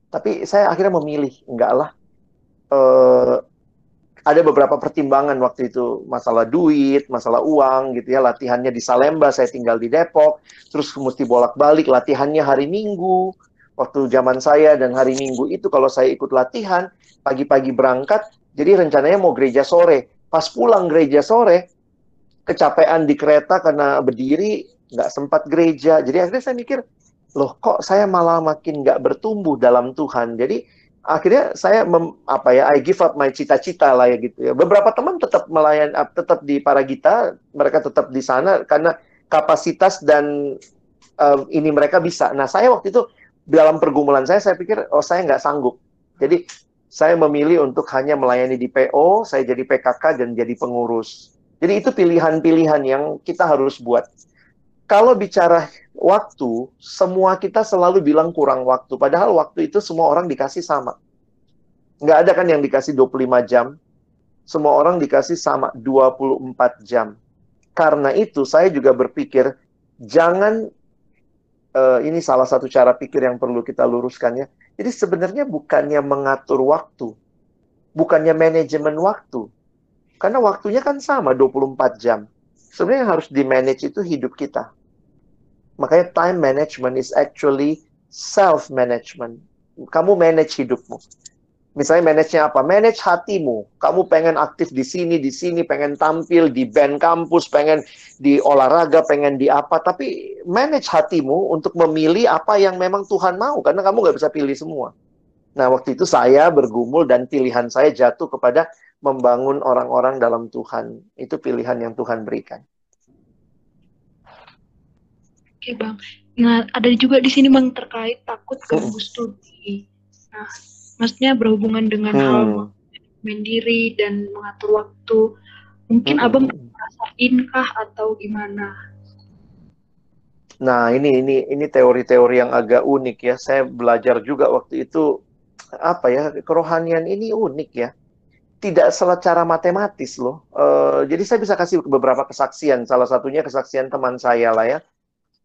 Tapi saya akhirnya memilih, enggak lah. Uh, ada beberapa pertimbangan waktu itu masalah duit, masalah uang gitu ya latihannya di Salemba saya tinggal di Depok terus mesti bolak-balik latihannya hari Minggu waktu zaman saya dan hari Minggu itu kalau saya ikut latihan pagi-pagi berangkat jadi rencananya mau gereja sore pas pulang gereja sore kecapean di kereta karena berdiri, nggak sempat gereja. Jadi akhirnya saya mikir, loh kok saya malah makin nggak bertumbuh dalam Tuhan. Jadi akhirnya saya mem, apa ya, I give up my cita-cita lah ya gitu ya. Beberapa teman tetap melayan, tetap di Paragita, mereka tetap di sana karena kapasitas dan um, ini mereka bisa. Nah saya waktu itu dalam pergumulan saya, saya pikir oh saya nggak sanggup. Jadi saya memilih untuk hanya melayani di PO, saya jadi PKK dan jadi pengurus. Jadi itu pilihan-pilihan yang kita harus buat. Kalau bicara waktu, semua kita selalu bilang kurang waktu. Padahal waktu itu semua orang dikasih sama. Nggak ada kan yang dikasih 25 jam. Semua orang dikasih sama 24 jam. Karena itu saya juga berpikir, jangan, uh, ini salah satu cara pikir yang perlu kita luruskan ya. Jadi sebenarnya bukannya mengatur waktu, bukannya manajemen waktu, karena waktunya kan sama 24 jam. Sebenarnya yang harus di-manage itu hidup kita. Makanya time management is actually self-management. Kamu manage hidupmu. Misalnya manage-nya apa? Manage hatimu. Kamu pengen aktif di sini, di sini, pengen tampil di band kampus, pengen di olahraga, pengen di apa. Tapi manage hatimu untuk memilih apa yang memang Tuhan mau. Karena kamu nggak bisa pilih semua. Nah, waktu itu saya bergumul dan pilihan saya jatuh kepada membangun orang-orang dalam Tuhan. Itu pilihan yang Tuhan berikan. Oke bang. Nah ada juga di sini bang terkait takut *laughs* ganggu hmm. studi. Nah maksudnya berhubungan dengan hmm. hal mandiri dan mengatur waktu. Mungkin hmm. abang merasain kah atau gimana? Nah ini ini ini teori-teori yang agak unik ya. Saya belajar juga waktu itu apa ya kerohanian ini unik ya tidak secara matematis loh. Uh, jadi saya bisa kasih beberapa kesaksian. Salah satunya kesaksian teman saya lah ya.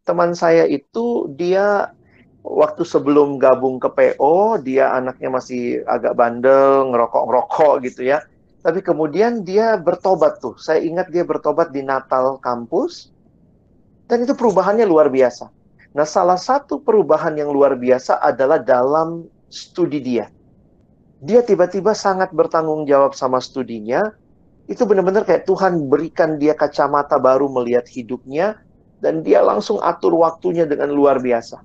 Teman saya itu dia waktu sebelum gabung ke PO, dia anaknya masih agak bandel, ngerokok-ngerokok gitu ya. Tapi kemudian dia bertobat tuh. Saya ingat dia bertobat di Natal kampus. Dan itu perubahannya luar biasa. Nah, salah satu perubahan yang luar biasa adalah dalam studi dia dia tiba-tiba sangat bertanggung jawab sama studinya. Itu benar-benar kayak Tuhan berikan dia kacamata baru melihat hidupnya dan dia langsung atur waktunya dengan luar biasa.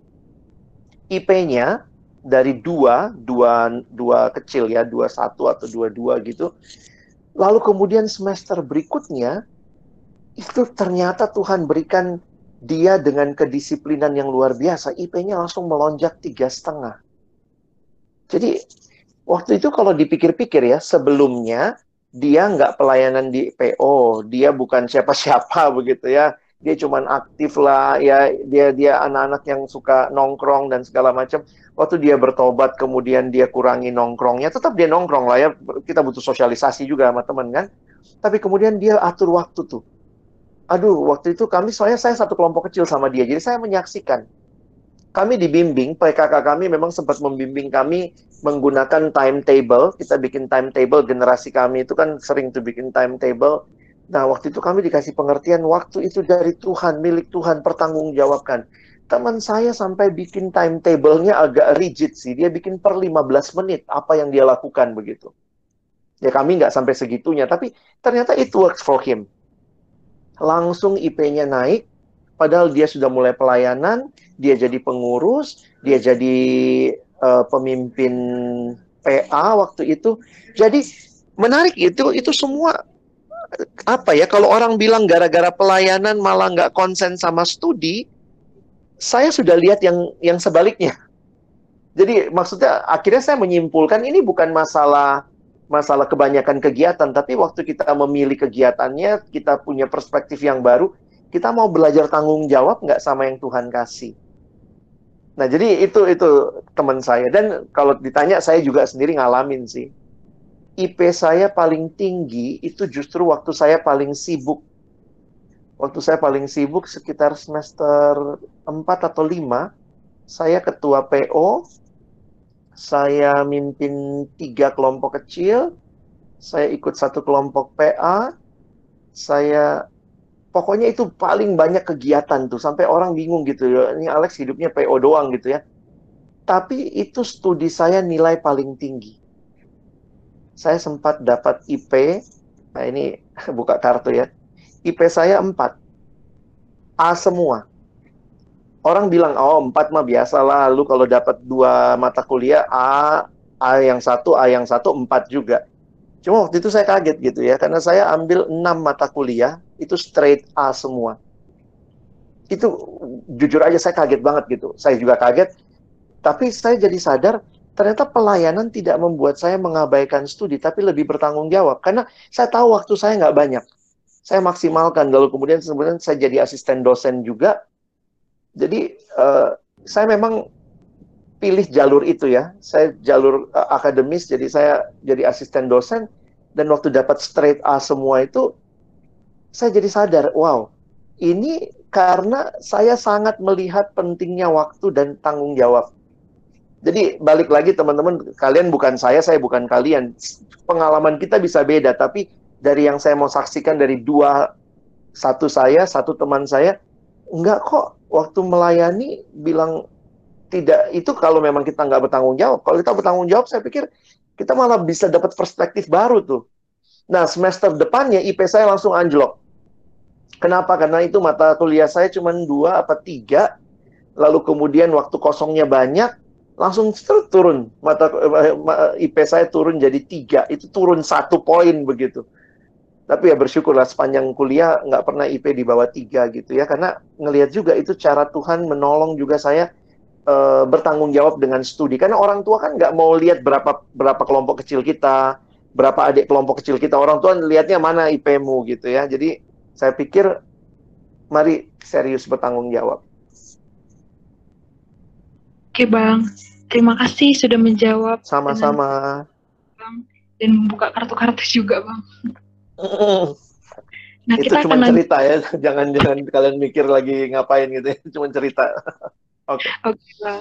IP-nya dari dua, dua, dua kecil ya, dua satu atau dua dua gitu. Lalu kemudian semester berikutnya itu ternyata Tuhan berikan dia dengan kedisiplinan yang luar biasa. IP-nya langsung melonjak tiga setengah. Jadi Waktu itu kalau dipikir-pikir ya, sebelumnya dia nggak pelayanan di PO, dia bukan siapa-siapa *laughs* begitu ya. Dia cuman aktif lah, ya dia dia anak-anak yang suka nongkrong dan segala macam. Waktu dia bertobat, kemudian dia kurangi nongkrongnya, tetap dia nongkrong lah ya. Kita butuh sosialisasi juga sama teman kan. Tapi kemudian dia atur waktu tuh. Aduh, waktu itu kami soalnya saya satu kelompok kecil sama dia, jadi saya menyaksikan kami dibimbing, PKK kami memang sempat membimbing kami menggunakan timetable. Kita bikin timetable, generasi kami itu kan sering tuh bikin timetable. Nah, waktu itu kami dikasih pengertian waktu itu dari Tuhan, milik Tuhan, pertanggungjawabkan. teman saya sampai bikin timetable-nya agak rigid sih. Dia bikin per 15 menit apa yang dia lakukan begitu. Ya kami nggak sampai segitunya, tapi ternyata it works for him. Langsung IP-nya naik, padahal dia sudah mulai pelayanan, dia jadi pengurus, dia jadi uh, pemimpin PA waktu itu. Jadi menarik itu itu semua apa ya kalau orang bilang gara-gara pelayanan malah nggak konsen sama studi saya sudah lihat yang yang sebaliknya. Jadi maksudnya akhirnya saya menyimpulkan ini bukan masalah masalah kebanyakan kegiatan, tapi waktu kita memilih kegiatannya, kita punya perspektif yang baru, kita mau belajar tanggung jawab nggak sama yang Tuhan kasih. Nah jadi itu itu teman saya dan kalau ditanya saya juga sendiri ngalamin sih. IP saya paling tinggi itu justru waktu saya paling sibuk. Waktu saya paling sibuk sekitar semester 4 atau 5, saya ketua PO, saya mimpin tiga kelompok kecil, saya ikut satu kelompok PA, saya pokoknya itu paling banyak kegiatan tuh sampai orang bingung gitu ya ini Alex hidupnya PO doang gitu ya. Tapi itu studi saya nilai paling tinggi saya sempat dapat IP nah ini *laughs* buka kartu ya IP saya 4. A semua. Orang bilang, oh 4 mah biasalah. Lu kalau dapat dua mata kuliah, A, A yang satu, A yang satu, 4 juga. Cuma waktu itu saya kaget gitu ya, karena saya ambil 6 mata kuliah, itu straight A semua. Itu jujur aja saya kaget banget gitu. Saya juga kaget, tapi saya jadi sadar ternyata pelayanan tidak membuat saya mengabaikan studi, tapi lebih bertanggung jawab. Karena saya tahu waktu saya nggak banyak. Saya maksimalkan. Lalu kemudian sebenarnya saya jadi asisten dosen juga. Jadi uh, saya memang pilih jalur itu ya. Saya jalur uh, akademis jadi saya jadi asisten dosen. Dan waktu dapat straight A semua itu saya jadi sadar wow ini karena saya sangat melihat pentingnya waktu dan tanggung jawab jadi balik lagi teman-teman kalian bukan saya saya bukan kalian. Pengalaman kita bisa beda tapi dari yang saya mau saksikan dari dua satu saya satu teman saya enggak kok. Waktu melayani bilang tidak itu kalau memang kita nggak bertanggung jawab. Kalau kita bertanggung jawab saya pikir kita malah bisa dapat perspektif baru tuh. Nah semester depannya IP saya langsung anjlok. Kenapa? Karena itu mata kuliah saya cuma dua apa tiga. Lalu kemudian waktu kosongnya banyak langsung turun. Mata eh, IP saya turun jadi tiga. Itu turun satu poin begitu. Tapi ya bersyukurlah sepanjang kuliah nggak pernah IP di bawah tiga gitu ya. Karena ngelihat juga itu cara Tuhan menolong juga saya e, bertanggung jawab dengan studi. Karena orang tua kan nggak mau lihat berapa berapa kelompok kecil kita berapa adik kelompok kecil kita. Orang tua lihatnya mana IP-mu gitu ya. Jadi saya pikir mari serius bertanggung jawab. Oke bang terima kasih sudah menjawab sama-sama dan membuka kartu-kartu juga bang *laughs* Nah, itu kita cuma akan cerita ya, *laughs* jangan jangan kalian mikir lagi ngapain gitu ya, *laughs* cuma cerita. Oke. Okay. Oke, okay,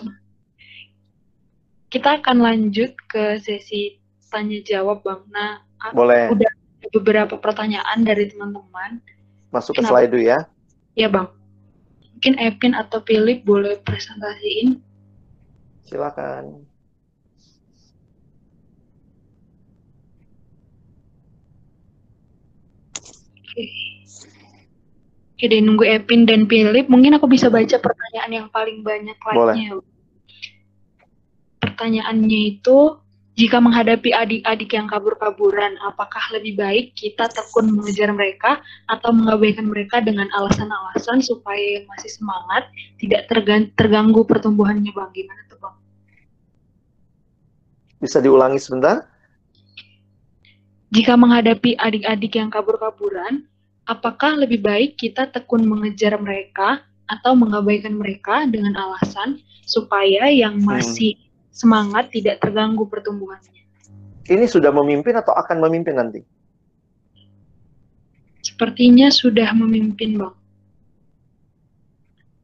Kita akan lanjut ke sesi tanya jawab, Bang. Nah, Boleh. udah beberapa pertanyaan dari teman-teman. Masuk ke slide dulu ya. Iya, Bang. Mungkin Epin atau Philip boleh presentasiin. Silakan. Oke deh, nunggu Epin dan Philip. Mungkin aku bisa baca pertanyaan yang paling banyak like-nya. Pertanyaannya itu, jika menghadapi adik-adik yang kabur-kaburan, apakah lebih baik kita tekun mengejar mereka atau mengabaikan mereka dengan alasan-alasan supaya yang masih semangat tidak terganggu pertumbuhannya, Bang? Gimana tuh, Bang? Bisa diulangi sebentar? Jika menghadapi adik-adik yang kabur-kaburan, apakah lebih baik kita tekun mengejar mereka atau mengabaikan mereka dengan alasan supaya yang hmm. masih hmm. semangat tidak terganggu pertumbuhannya? Ini sudah memimpin atau akan memimpin nanti? Sepertinya sudah memimpin, Bang.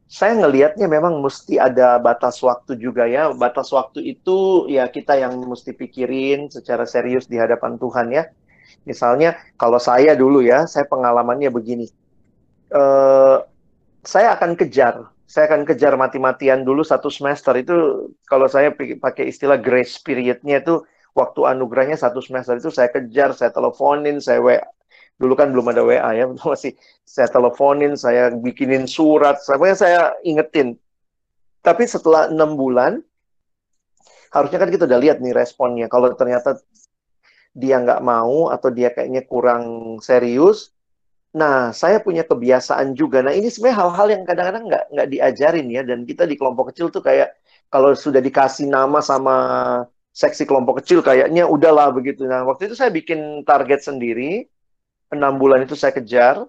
Saya ngelihatnya memang mesti ada batas waktu juga ya. Batas waktu itu ya kita yang mesti pikirin secara serius di hadapan Tuhan ya. Misalnya kalau saya dulu ya, saya pengalamannya begini. Uh, saya akan kejar saya akan kejar mati-matian dulu satu semester itu kalau saya pakai istilah grace periodnya itu waktu anugerahnya satu semester itu saya kejar, saya teleponin, saya WA. Dulu kan belum ada WA ya, *laughs* masih saya teleponin, saya bikinin surat, saya saya ingetin. Tapi setelah enam bulan, harusnya kan kita udah lihat nih responnya. Kalau ternyata dia nggak mau atau dia kayaknya kurang serius, Nah, saya punya kebiasaan juga. Nah, ini sebenarnya hal-hal yang kadang-kadang nggak nggak diajarin ya. Dan kita di kelompok kecil tuh kayak kalau sudah dikasih nama sama seksi kelompok kecil, kayaknya udahlah begitu. Nah, waktu itu saya bikin target sendiri. Enam bulan itu saya kejar.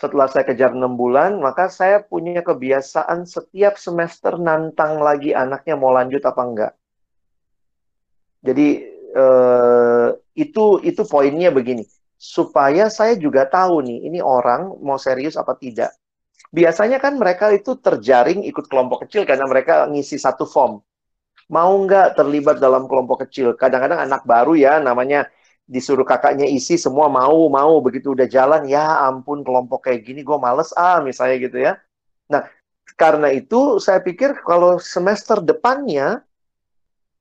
Setelah saya kejar enam bulan, maka saya punya kebiasaan setiap semester nantang lagi anaknya mau lanjut apa enggak. Jadi eh, itu itu poinnya begini supaya saya juga tahu nih, ini orang mau serius apa tidak. Biasanya kan mereka itu terjaring ikut kelompok kecil karena mereka ngisi satu form. Mau nggak terlibat dalam kelompok kecil? Kadang-kadang anak baru ya, namanya disuruh kakaknya isi semua mau, mau. Begitu udah jalan, ya ampun kelompok kayak gini gue males ah misalnya gitu ya. Nah, karena itu saya pikir kalau semester depannya,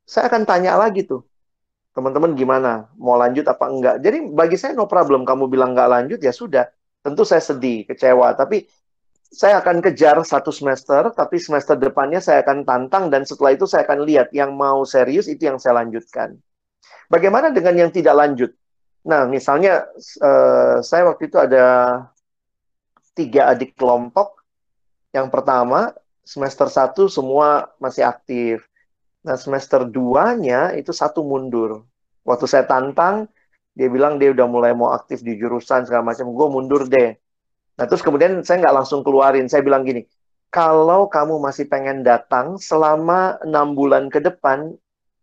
saya akan tanya lagi tuh, teman-teman gimana? Mau lanjut apa enggak? Jadi bagi saya no problem. Kamu bilang enggak lanjut, ya sudah. Tentu saya sedih, kecewa. Tapi saya akan kejar satu semester, tapi semester depannya saya akan tantang, dan setelah itu saya akan lihat yang mau serius itu yang saya lanjutkan. Bagaimana dengan yang tidak lanjut? Nah, misalnya uh, saya waktu itu ada tiga adik kelompok. Yang pertama, semester satu semua masih aktif. Nah, semester 2-nya itu satu mundur. Waktu saya tantang, dia bilang dia udah mulai mau aktif di jurusan segala macam. Gue mundur deh. Nah, terus kemudian saya nggak langsung keluarin. Saya bilang gini, kalau kamu masih pengen datang selama enam bulan ke depan,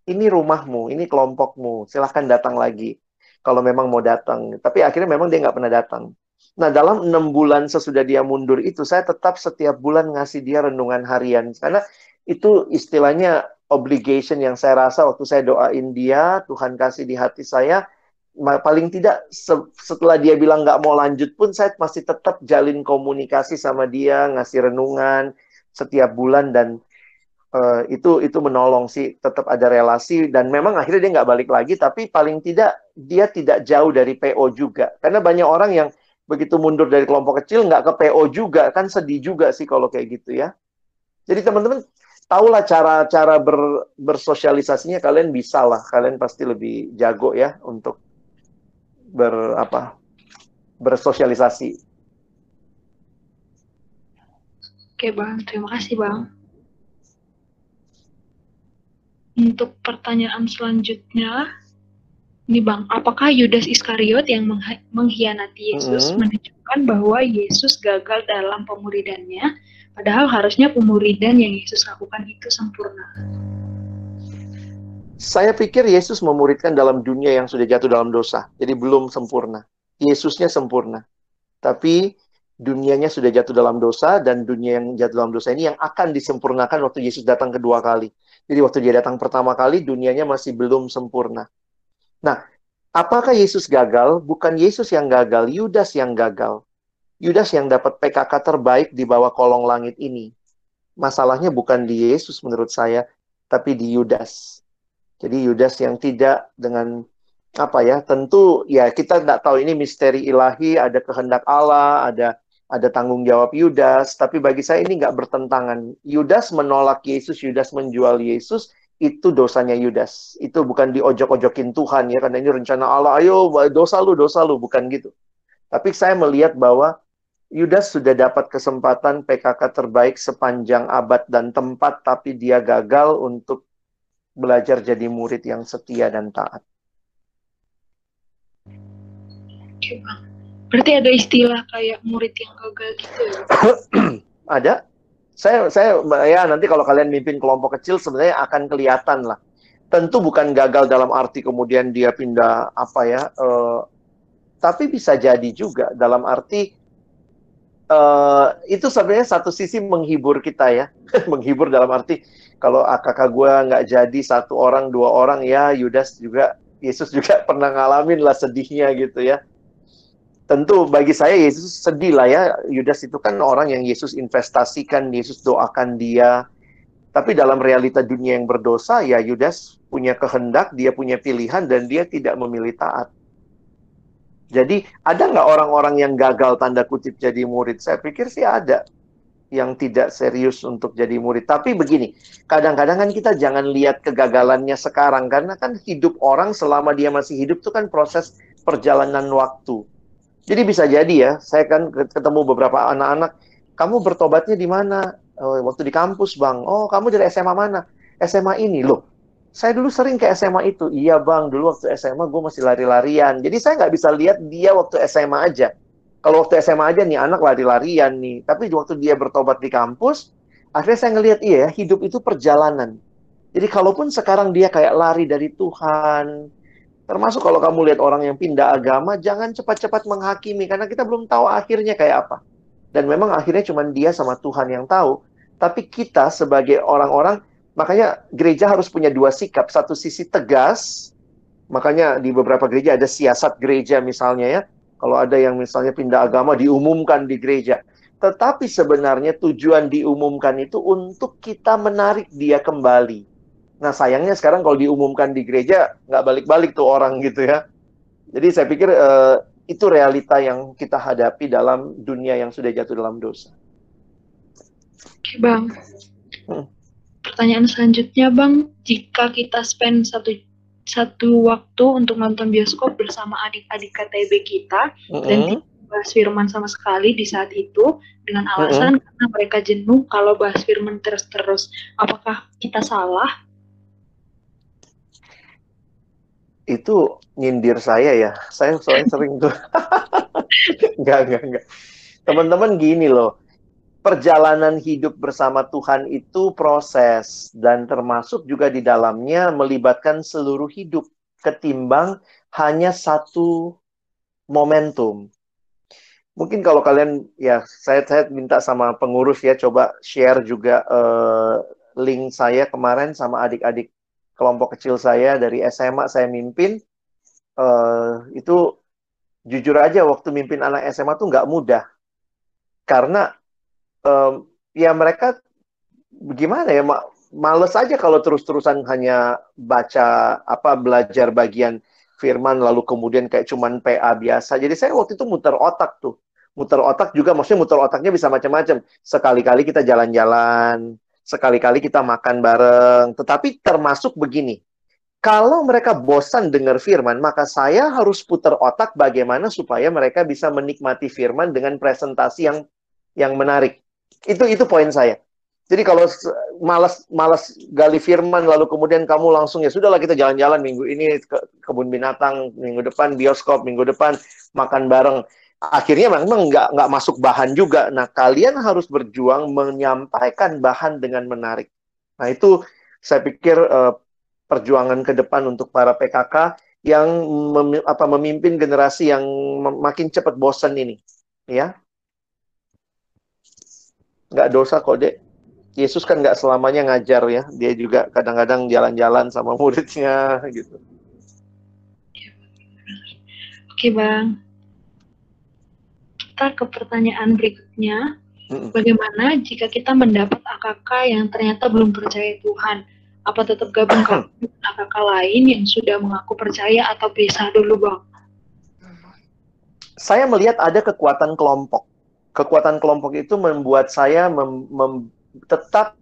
ini rumahmu, ini kelompokmu. Silahkan datang lagi. Kalau memang mau datang. Tapi akhirnya memang dia nggak pernah datang. Nah, dalam enam bulan sesudah dia mundur itu, saya tetap setiap bulan ngasih dia renungan harian. Karena itu istilahnya obligation yang saya rasa waktu saya doain dia, Tuhan kasih di hati saya, paling tidak setelah dia bilang nggak mau lanjut pun saya masih tetap jalin komunikasi sama dia, ngasih renungan setiap bulan dan uh, itu itu menolong sih, tetap ada relasi dan memang akhirnya dia nggak balik lagi, tapi paling tidak dia tidak jauh dari PO juga, karena banyak orang yang begitu mundur dari kelompok kecil nggak ke PO juga kan sedih juga sih kalau kayak gitu ya. Jadi teman-teman tahulah cara-cara ber, bersosialisasinya kalian bisa lah kalian pasti lebih jago ya untuk ber apa bersosialisasi. Oke bang. Terima kasih bang untuk pertanyaan selanjutnya ini bang apakah Yudas Iskariot yang mengkhianati Yesus mm -hmm. menunjukkan bahwa Yesus gagal dalam pemuridannya Padahal harusnya pemuridan yang Yesus lakukan itu sempurna. Saya pikir Yesus memuridkan dalam dunia yang sudah jatuh dalam dosa. Jadi belum sempurna. Yesusnya sempurna. Tapi dunianya sudah jatuh dalam dosa dan dunia yang jatuh dalam dosa ini yang akan disempurnakan waktu Yesus datang kedua kali. Jadi waktu dia datang pertama kali dunianya masih belum sempurna. Nah, apakah Yesus gagal? Bukan Yesus yang gagal, Yudas yang gagal. Yudas yang dapat PKK terbaik di bawah kolong langit ini. Masalahnya bukan di Yesus menurut saya, tapi di Yudas. Jadi Yudas yang tidak dengan apa ya? Tentu ya kita tidak tahu ini misteri ilahi, ada kehendak Allah, ada ada tanggung jawab Yudas, tapi bagi saya ini nggak bertentangan. Yudas menolak Yesus, Yudas menjual Yesus, itu dosanya Yudas. Itu bukan diojok-ojokin Tuhan ya, karena ini rencana Allah, ayo dosa lu, dosa lu, bukan gitu. Tapi saya melihat bahwa Yudas sudah dapat kesempatan PKK terbaik sepanjang abad dan tempat, tapi dia gagal untuk belajar jadi murid yang setia dan taat. Berarti ada istilah kayak murid yang gagal gitu ya? *clears throat* ada. Saya, saya, ya nanti kalau kalian mimpin kelompok kecil sebenarnya akan kelihatan lah. Tentu bukan gagal dalam arti kemudian dia pindah apa ya, uh, tapi bisa jadi juga dalam arti uh, itu sebenarnya satu sisi menghibur kita ya, *laughs* menghibur dalam arti kalau kakak gue nggak jadi satu orang dua orang ya Yudas juga Yesus juga *laughs* pernah ngalamin lah sedihnya gitu ya. Tentu bagi saya Yesus sedih lah ya. Yudas itu kan orang yang Yesus investasikan, Yesus doakan dia. Tapi dalam realita dunia yang berdosa, ya Yudas punya kehendak, dia punya pilihan, dan dia tidak memilih taat. Jadi ada nggak orang-orang yang gagal tanda kutip jadi murid? Saya pikir sih ada yang tidak serius untuk jadi murid. Tapi begini, kadang-kadang kan kita jangan lihat kegagalannya sekarang karena kan hidup orang selama dia masih hidup itu kan proses perjalanan waktu. Jadi bisa jadi ya, saya kan ketemu beberapa anak-anak, kamu bertobatnya di mana? Oh, waktu di kampus, Bang. Oh, kamu dari SMA mana? SMA ini loh. Saya dulu sering ke SMA itu. Iya, Bang. Dulu waktu SMA gue masih lari-larian. Jadi saya nggak bisa lihat dia waktu SMA aja. Kalau waktu SMA aja nih anak lari-larian nih. Tapi waktu dia bertobat di kampus, akhirnya saya ngelihat iya, hidup itu perjalanan. Jadi kalaupun sekarang dia kayak lari dari Tuhan, Termasuk kalau kamu lihat orang yang pindah agama, jangan cepat-cepat menghakimi karena kita belum tahu akhirnya kayak apa. Dan memang akhirnya cuma dia sama Tuhan yang tahu. Tapi kita sebagai orang-orang, makanya gereja harus punya dua sikap. Satu sisi tegas, makanya di beberapa gereja ada siasat gereja misalnya ya. Kalau ada yang misalnya pindah agama diumumkan di gereja. Tetapi sebenarnya tujuan diumumkan itu untuk kita menarik dia kembali Nah sayangnya sekarang kalau diumumkan di gereja nggak balik-balik tuh orang gitu ya. Jadi saya pikir uh, itu realita yang kita hadapi dalam dunia yang sudah jatuh dalam dosa. Oke bang. Hmm. Pertanyaan selanjutnya bang, jika kita spend satu satu waktu untuk nonton bioskop bersama adik-adik KTB kita mm -hmm. dan tidak bahas firman sama sekali di saat itu dengan alasan mm -hmm. karena mereka jenuh kalau bahas firman terus-terus, apakah kita salah itu nyindir saya ya. Saya soalnya *laughs* sering tuh. *laughs* enggak, enggak, enggak. Teman-teman gini loh. Perjalanan hidup bersama Tuhan itu proses dan termasuk juga di dalamnya melibatkan seluruh hidup ketimbang hanya satu momentum. Mungkin kalau kalian ya saya saya minta sama pengurus ya coba share juga uh, link saya kemarin sama adik-adik kelompok kecil saya dari SMA saya mimpin uh, itu jujur aja waktu mimpin anak SMA tuh nggak mudah. Karena um, ya mereka gimana ya males aja kalau terus-terusan hanya baca apa belajar bagian firman lalu kemudian kayak cuman PA biasa. Jadi saya waktu itu muter otak tuh. Muter otak juga maksudnya muter otaknya bisa macam-macam. Sekali-kali kita jalan-jalan sekali-kali kita makan bareng. Tetapi termasuk begini, kalau mereka bosan dengar firman, maka saya harus putar otak bagaimana supaya mereka bisa menikmati firman dengan presentasi yang yang menarik. Itu itu poin saya. Jadi kalau malas malas gali firman lalu kemudian kamu langsung ya sudahlah kita jalan-jalan minggu ini ke kebun binatang, minggu depan bioskop, minggu depan makan bareng akhirnya memang nggak nggak masuk bahan juga. Nah, kalian harus berjuang menyampaikan bahan dengan menarik. Nah, itu saya pikir uh, perjuangan ke depan untuk para PKK yang mem, apa memimpin generasi yang makin cepat bosan ini, ya. Nggak dosa kok, Dek. Yesus kan nggak selamanya ngajar ya, dia juga kadang-kadang jalan-jalan sama *laughs* muridnya gitu. Oke, Bang kita ke pertanyaan berikutnya. Bagaimana jika kita mendapat AKK yang ternyata belum percaya Tuhan? Apa tetap gabung ke AKK lain yang sudah mengaku percaya atau pisah dulu, Bang? Saya melihat ada kekuatan kelompok. Kekuatan kelompok itu membuat saya mem, mem, tetap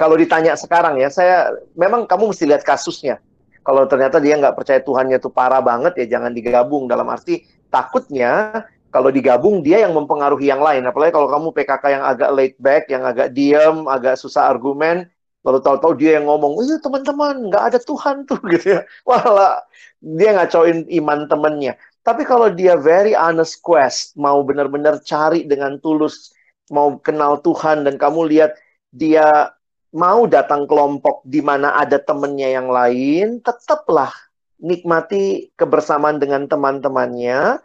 kalau ditanya sekarang ya, saya memang kamu mesti lihat kasusnya. Kalau ternyata dia nggak percaya Tuhannya itu parah banget ya jangan digabung. Dalam arti takutnya kalau digabung dia yang mempengaruhi yang lain. Apalagi kalau kamu PKK yang agak laid back, yang agak diam, agak susah argumen, lalu tahu-tahu dia yang ngomong, iya teman-teman nggak ada Tuhan tuh *laughs* gitu ya. Walah dia ngacoin iman temennya. Tapi kalau dia very honest quest, mau benar-benar cari dengan tulus, mau kenal Tuhan dan kamu lihat dia mau datang kelompok di mana ada temennya yang lain, tetaplah nikmati kebersamaan dengan teman-temannya,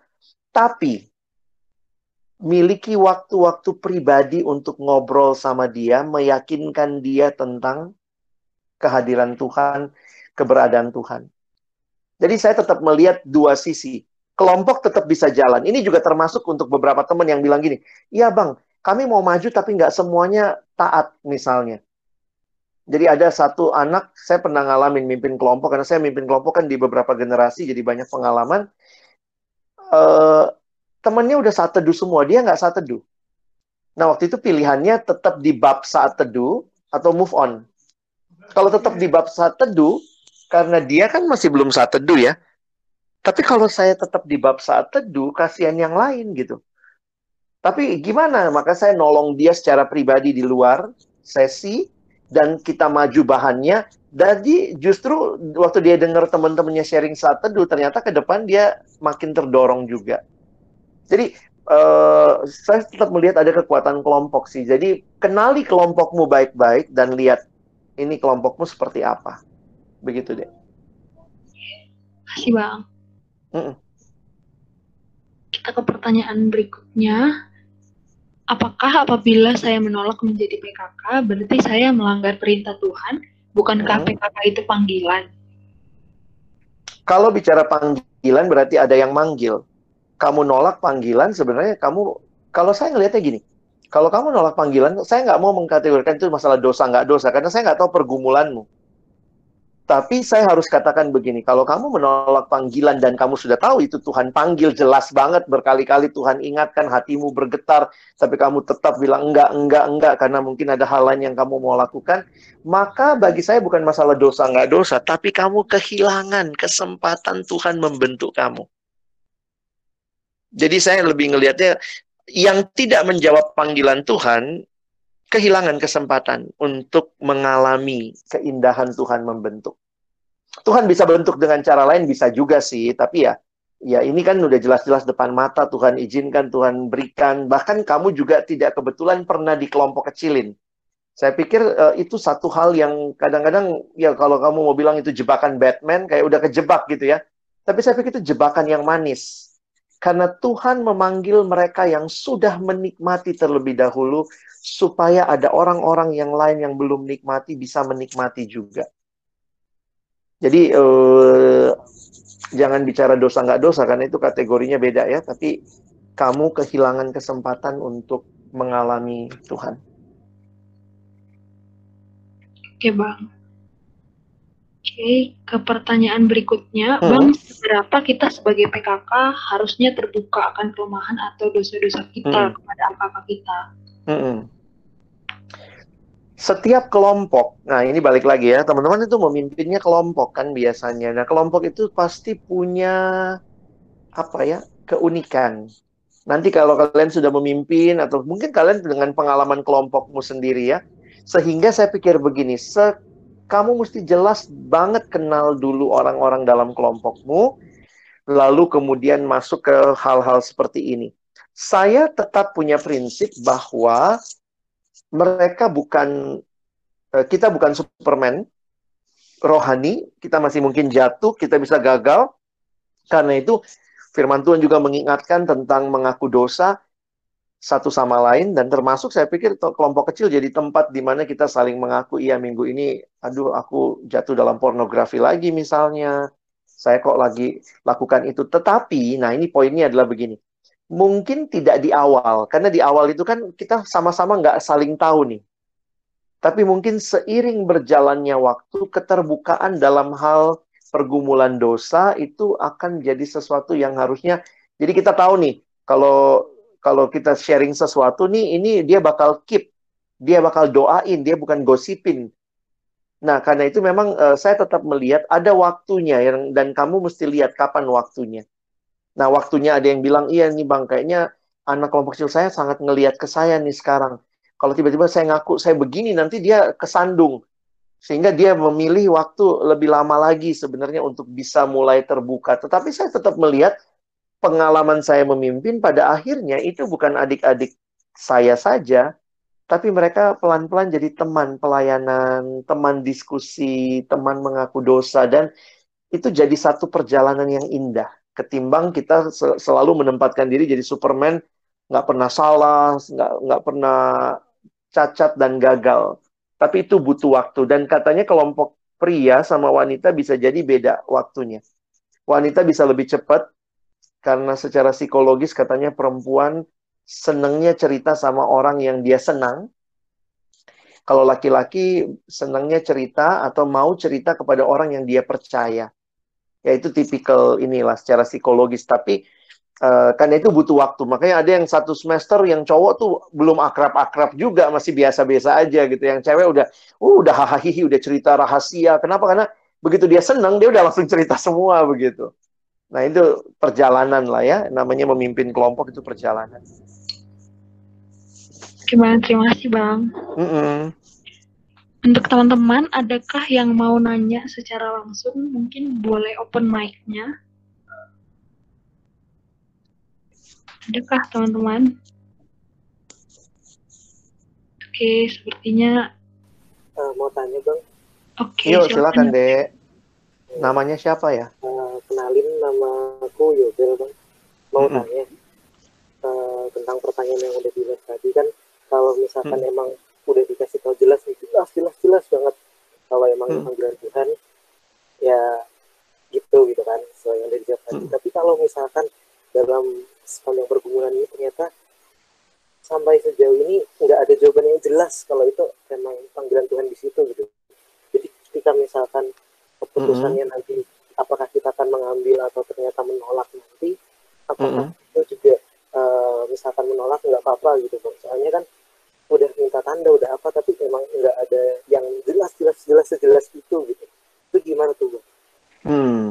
tapi miliki waktu-waktu pribadi untuk ngobrol sama dia, meyakinkan dia tentang kehadiran Tuhan, keberadaan Tuhan. Jadi saya tetap melihat dua sisi. kelompok tetap bisa jalan. Ini juga termasuk untuk beberapa teman yang bilang gini, iya bang, kami mau maju tapi nggak semuanya taat misalnya. Jadi ada satu anak, saya pernah ngalamin mimpin kelompok, karena saya mimpin kelompok kan di beberapa generasi, jadi banyak pengalaman. Uh, temennya udah saat teduh semua, dia nggak saat teduh. Nah, waktu itu pilihannya tetap di bab saat teduh atau move on. Kalau tetap di bab saat teduh, karena dia kan masih belum saat teduh ya. Tapi kalau saya tetap di bab saat teduh, kasihan yang lain gitu. Tapi gimana? Maka saya nolong dia secara pribadi di luar sesi, dan kita maju bahannya. Jadi justru waktu dia dengar teman-temannya sharing saat teduh, ternyata ke depan dia makin terdorong juga. Jadi uh, saya tetap melihat ada kekuatan kelompok sih. Jadi kenali kelompokmu baik-baik dan lihat ini kelompokmu seperti apa. Begitu deh. Kasih bang. Mm -mm. Kita ke pertanyaan berikutnya. Apakah apabila saya menolak menjadi PKK, berarti saya melanggar perintah Tuhan? Bukankah hmm. PKK itu panggilan? Kalau bicara panggilan, berarti ada yang manggil. Kamu nolak panggilan, sebenarnya kamu, kalau saya ngelihatnya gini, kalau kamu nolak panggilan, saya nggak mau mengkategorikan itu masalah dosa nggak dosa, karena saya nggak tahu pergumulanmu. Tapi saya harus katakan begini, kalau kamu menolak panggilan dan kamu sudah tahu itu Tuhan panggil jelas banget berkali-kali Tuhan ingatkan hatimu bergetar, tapi kamu tetap bilang enggak, enggak, enggak karena mungkin ada hal lain yang kamu mau lakukan, maka bagi saya bukan masalah dosa enggak dosa, tapi kamu kehilangan kesempatan Tuhan membentuk kamu. Jadi saya lebih ngelihatnya yang tidak menjawab panggilan Tuhan kehilangan kesempatan untuk mengalami keindahan Tuhan membentuk. Tuhan bisa bentuk dengan cara lain bisa juga sih, tapi ya ya ini kan udah jelas-jelas depan mata Tuhan izinkan, Tuhan berikan. Bahkan kamu juga tidak kebetulan pernah di kelompok kecilin. Saya pikir uh, itu satu hal yang kadang-kadang ya kalau kamu mau bilang itu jebakan Batman kayak udah kejebak gitu ya. Tapi saya pikir itu jebakan yang manis. Karena Tuhan memanggil mereka yang sudah menikmati terlebih dahulu supaya ada orang-orang yang lain yang belum nikmati bisa menikmati juga. Jadi eh, jangan bicara dosa nggak dosa karena itu kategorinya beda ya. Tapi kamu kehilangan kesempatan untuk mengalami Tuhan. Oke bang. Oke, ke pertanyaan berikutnya, hmm. Bang, seberapa kita sebagai PKK harusnya terbuka akan kelemahan atau dosa-dosa kita hmm. kepada kakak kita? Hmm setiap kelompok, nah ini balik lagi ya, teman-teman itu memimpinnya kelompok kan biasanya. Nah, kelompok itu pasti punya apa ya, keunikan. Nanti kalau kalian sudah memimpin atau mungkin kalian dengan pengalaman kelompokmu sendiri ya, sehingga saya pikir begini, se kamu mesti jelas banget kenal dulu orang-orang dalam kelompokmu, lalu kemudian masuk ke hal-hal seperti ini. Saya tetap punya prinsip bahwa mereka bukan eh, kita bukan Superman rohani, kita masih mungkin jatuh, kita bisa gagal. Karena itu firman Tuhan juga mengingatkan tentang mengaku dosa satu sama lain dan termasuk saya pikir kelompok kecil jadi tempat di mana kita saling mengaku iya minggu ini aduh aku jatuh dalam pornografi lagi misalnya saya kok lagi lakukan itu tetapi nah ini poinnya adalah begini mungkin tidak di awal, karena di awal itu kan kita sama-sama nggak saling tahu nih. Tapi mungkin seiring berjalannya waktu, keterbukaan dalam hal pergumulan dosa itu akan jadi sesuatu yang harusnya. Jadi kita tahu nih, kalau kalau kita sharing sesuatu nih, ini dia bakal keep, dia bakal doain, dia bukan gosipin. Nah, karena itu memang uh, saya tetap melihat ada waktunya yang dan kamu mesti lihat kapan waktunya. Nah, waktunya ada yang bilang, iya nih bang, kayaknya anak kelompok kecil saya sangat ngeliat ke saya nih sekarang. Kalau tiba-tiba saya ngaku saya begini, nanti dia kesandung. Sehingga dia memilih waktu lebih lama lagi sebenarnya untuk bisa mulai terbuka. Tetapi saya tetap melihat pengalaman saya memimpin pada akhirnya itu bukan adik-adik saya saja, tapi mereka pelan-pelan jadi teman pelayanan, teman diskusi, teman mengaku dosa, dan itu jadi satu perjalanan yang indah. Ketimbang kita selalu menempatkan diri jadi Superman nggak pernah salah nggak nggak pernah cacat dan gagal. Tapi itu butuh waktu. Dan katanya kelompok pria sama wanita bisa jadi beda waktunya. Wanita bisa lebih cepat karena secara psikologis katanya perempuan senangnya cerita sama orang yang dia senang. Kalau laki-laki senangnya cerita atau mau cerita kepada orang yang dia percaya. Ya itu tipikal inilah secara psikologis. Tapi uh, karena itu butuh waktu. Makanya ada yang satu semester yang cowok tuh belum akrab-akrab juga, masih biasa-biasa aja gitu. Yang cewek udah, uh, udah hahaha, udah cerita rahasia. Kenapa? Karena begitu dia senang, dia udah langsung cerita semua begitu. Nah, itu perjalanan lah ya. Namanya memimpin kelompok itu perjalanan. Gimana? Terima kasih, Bang. Mm -mm. Untuk teman-teman, adakah yang mau nanya secara langsung? Mungkin boleh open mic-nya. Adakah teman-teman? Oke, sepertinya uh, mau tanya bang. Oke. Yuk silakan, silakan dek. Namanya siapa ya? Uh, kenalin nama aku Yobel bang mau mm -hmm. tanya uh, tentang pertanyaan yang udah dilihat tadi kan kalau misalkan mm. emang udah dikasih tahu jelas jelas jelas jelas banget kalau emang mm. panggilan Tuhan ya gitu gitu kan sesuai yang udah dijawab tadi mm. tapi kalau misalkan dalam sepanjang pergumulan ini ternyata sampai sejauh ini nggak ada jawaban yang jelas kalau itu emang panggilan Tuhan di situ gitu jadi ketika misalkan keputusannya mm -hmm. nanti apakah kita akan mengambil atau ternyata menolak nanti apakah mm-hmm. itu juga uh, misalkan menolak nggak apa-apa gitu bang soalnya kan udah minta tanda udah apa tapi memang nggak ada yang jelas jelas jelas sejelas itu gitu itu gimana tuh bang? Hmm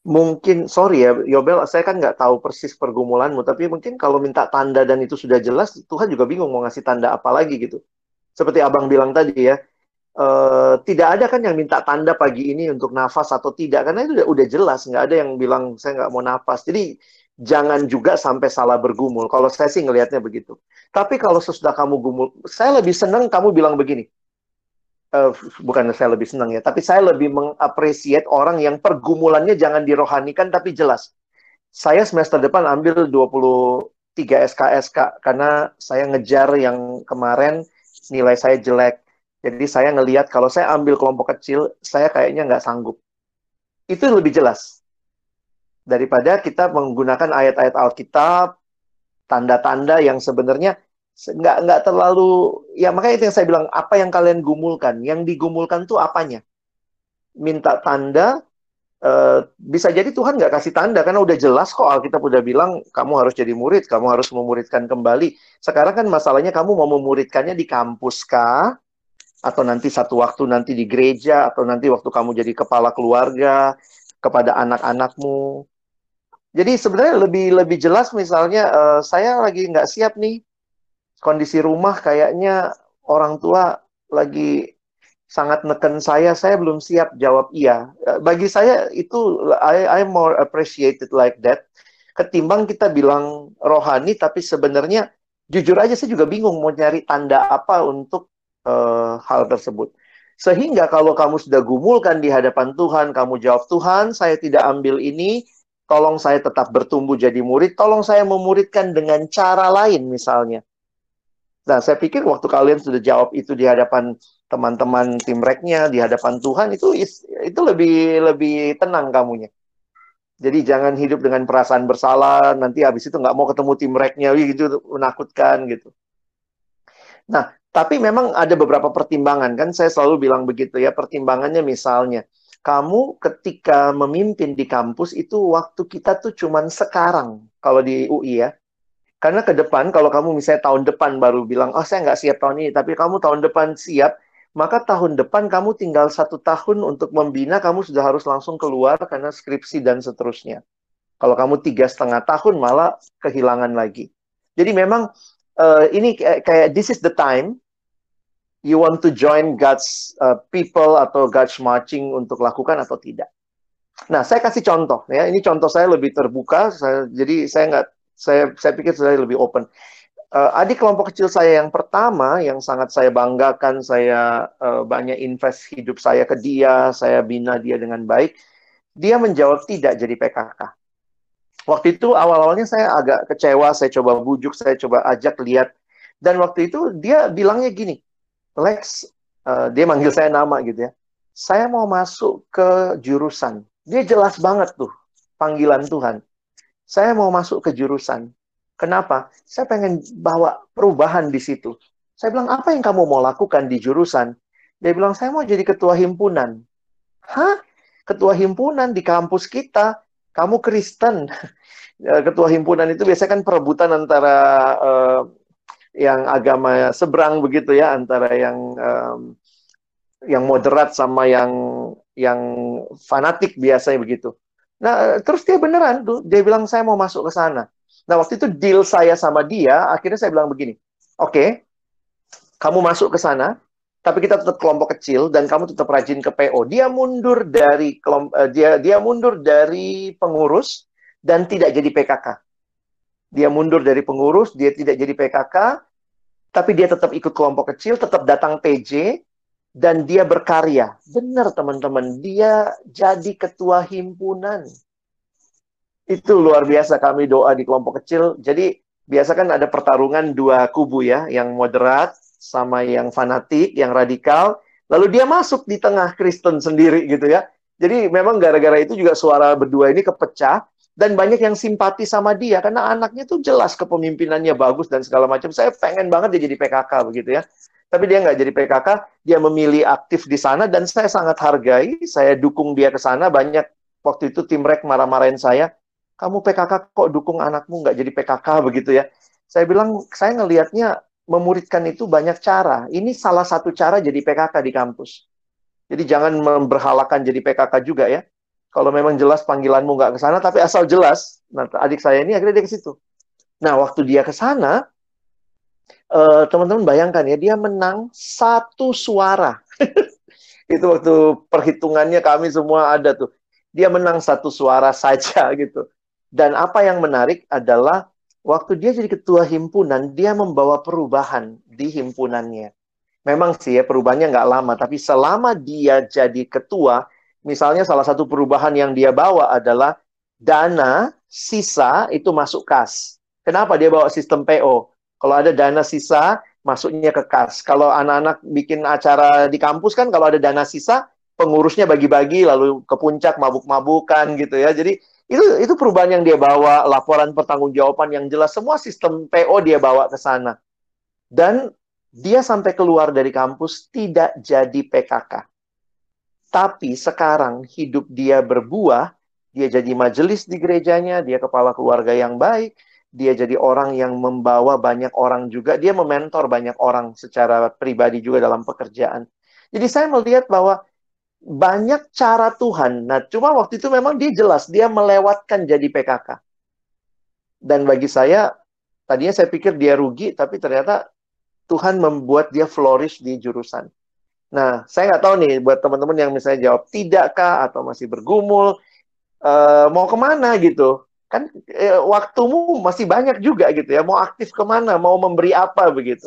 mungkin sorry ya Yobel saya kan nggak tahu persis pergumulanmu tapi mungkin kalau minta tanda dan itu sudah jelas Tuhan juga bingung mau ngasih tanda apa lagi gitu seperti abang bilang tadi ya Uh, tidak ada kan yang minta tanda pagi ini untuk nafas atau tidak karena itu udah, udah jelas nggak ada yang bilang saya nggak mau nafas. Jadi jangan juga sampai salah bergumul. Kalau saya sih ngelihatnya begitu. Tapi kalau sesudah kamu gumul saya lebih senang kamu bilang begini. Uh, bukan saya lebih senang ya tapi saya lebih mengapresiasi orang yang pergumulannya jangan dirohanikan tapi jelas. Saya semester depan ambil 23 SKS kak karena saya ngejar yang kemarin nilai saya jelek jadi saya ngelihat kalau saya ambil kelompok kecil, saya kayaknya nggak sanggup. Itu lebih jelas. Daripada kita menggunakan ayat-ayat Alkitab, tanda-tanda yang sebenarnya nggak nggak terlalu ya makanya itu yang saya bilang apa yang kalian gumulkan yang digumulkan tuh apanya minta tanda Uh, bisa jadi Tuhan nggak kasih tanda karena udah jelas kok Alkitab udah bilang kamu harus jadi murid, kamu harus memuridkan kembali. Sekarang kan masalahnya kamu mau memuridkannya di kampus kah? Atau nanti satu waktu nanti di gereja atau nanti waktu kamu jadi kepala keluarga kepada anak-anakmu. Jadi sebenarnya lebih lebih jelas misalnya uh, saya lagi nggak siap nih kondisi rumah kayaknya orang tua lagi sangat neken saya, saya belum siap jawab iya. Eh, bagi saya itu I I more appreciated like that ketimbang kita bilang rohani tapi sebenarnya jujur aja saya juga bingung mau nyari tanda apa untuk uh, hal tersebut. Sehingga kalau kamu sudah gumulkan di hadapan Tuhan, kamu jawab, Tuhan, saya tidak ambil ini, tolong saya tetap bertumbuh jadi murid, tolong saya memuridkan dengan cara lain misalnya. Nah, saya pikir waktu kalian sudah jawab itu di hadapan teman-teman tim reknya, di hadapan Tuhan, itu itu lebih lebih tenang kamunya. Jadi jangan hidup dengan perasaan bersalah, nanti habis itu nggak mau ketemu tim reknya, gitu menakutkan gitu. Nah, tapi memang ada beberapa pertimbangan kan saya selalu bilang begitu ya pertimbangannya misalnya kamu ketika memimpin di kampus itu waktu kita tuh cuman sekarang kalau di UI ya. Karena ke depan kalau kamu misalnya tahun depan baru bilang oh saya nggak siap tahun ini tapi kamu tahun depan siap maka tahun depan kamu tinggal satu tahun untuk membina kamu sudah harus langsung keluar karena skripsi dan seterusnya. Kalau kamu tiga setengah tahun malah kehilangan lagi. Jadi memang uh, ini kayak, this is the time you want to join God's uh, people atau God's marching untuk lakukan atau tidak. Nah, saya kasih contoh ya. Ini contoh saya lebih terbuka. Saya, jadi saya nggak saya saya pikir saya lebih open. Uh, adik kelompok kecil saya yang pertama yang sangat saya banggakan, saya uh, banyak invest hidup saya ke dia, saya bina dia dengan baik. Dia menjawab tidak jadi PKK. Waktu itu awal-awalnya saya agak kecewa, saya coba bujuk, saya coba ajak lihat. Dan waktu itu dia bilangnya gini, Lex, uh, dia manggil saya nama gitu ya. Saya mau masuk ke jurusan. Dia jelas banget tuh panggilan Tuhan. saya mau masuk ke jurusan. Kenapa? Saya pengen bawa perubahan di situ. Saya bilang, apa yang kamu mau lakukan di jurusan? Dia bilang, saya mau jadi ketua himpunan. Hah? Ketua himpunan di kampus kita? Kamu Kristen? *laughs* Ya, ketua himpunan itu biasanya kan perebutan antara uh, yang agama seberang begitu ya, antara yang um, yang moderat sama yang yang fanatik biasanya begitu. Nah, terus dia beneran tuh, dia bilang saya mau masuk ke sana. Nah, waktu itu deal saya sama dia, akhirnya saya bilang begini, oke, okay, kamu masuk ke sana, tapi kita tetap kelompok kecil dan kamu tetap rajin ke PO. Dia mundur dari dia dia mundur dari pengurus dan tidak jadi PKK. Dia mundur dari pengurus, dia tidak jadi PKK, tapi dia tetap ikut kelompok kecil, tetap datang PJ, dan dia berkarya. Benar teman-teman, dia jadi ketua himpunan. Itu luar biasa kami doa di kelompok kecil. Jadi biasa kan ada pertarungan dua kubu ya, yang moderat sama yang fanatik, yang radikal. Lalu dia masuk di tengah Kristen sendiri gitu ya. Jadi memang gara-gara itu juga suara berdua ini kepecah dan banyak yang simpati sama dia karena anaknya tuh jelas kepemimpinannya bagus dan segala macam. Saya pengen banget dia jadi PKK begitu ya tapi dia nggak jadi PKK, dia memilih aktif di sana dan saya sangat hargai, saya dukung dia ke sana. Banyak waktu itu tim rek marah-marahin saya, kamu PKK kok dukung anakmu nggak jadi PKK begitu ya. Saya bilang, saya ngelihatnya memuridkan itu banyak cara. Ini salah satu cara jadi PKK di kampus. Jadi jangan memberhalakan jadi PKK juga ya. Kalau memang jelas panggilanmu nggak ke sana, tapi asal jelas. Nah, adik saya ini akhirnya dia ke situ. Nah, waktu dia ke sana, eh, teman-teman bayangkan ya, dia menang satu suara. *laughs* itu waktu perhitungannya kami semua ada tuh. Dia menang satu suara *laughs* saja gitu. Dan apa yang menarik adalah waktu dia jadi ketua himpunan, dia membawa perubahan di himpunannya. Memang sih ya perubahannya nggak lama, tapi selama dia jadi ketua, misalnya salah satu perubahan yang dia bawa adalah dana sisa itu masuk kas. Kenapa dia bawa sistem PO? Kalau ada dana sisa, masuknya ke kas. Kalau anak-anak bikin acara di kampus kan, kalau ada dana sisa, pengurusnya bagi-bagi, lalu ke puncak mabuk-mabukan gitu ya. Jadi itu itu perubahan yang dia bawa, laporan pertanggungjawaban yang jelas, semua sistem PO dia bawa ke sana. Dan dia sampai keluar dari kampus tidak jadi PKK. Tapi sekarang hidup dia berbuah, dia jadi majelis di gerejanya, dia kepala keluarga yang baik, dia jadi orang yang membawa banyak orang juga, dia mementor banyak orang secara pribadi juga dalam pekerjaan. Jadi saya melihat bahwa banyak cara Tuhan. Nah, cuma waktu itu memang dia jelas dia melewatkan jadi PKK. Dan bagi saya tadinya saya pikir dia rugi, tapi ternyata Tuhan membuat dia flourish di jurusan. Nah, saya nggak tahu nih buat teman-teman yang misalnya jawab tidakkah atau masih bergumul, uh, mau ke mana gitu. Kan eh, waktumu masih banyak juga gitu ya mau aktif ke mana mau memberi apa begitu.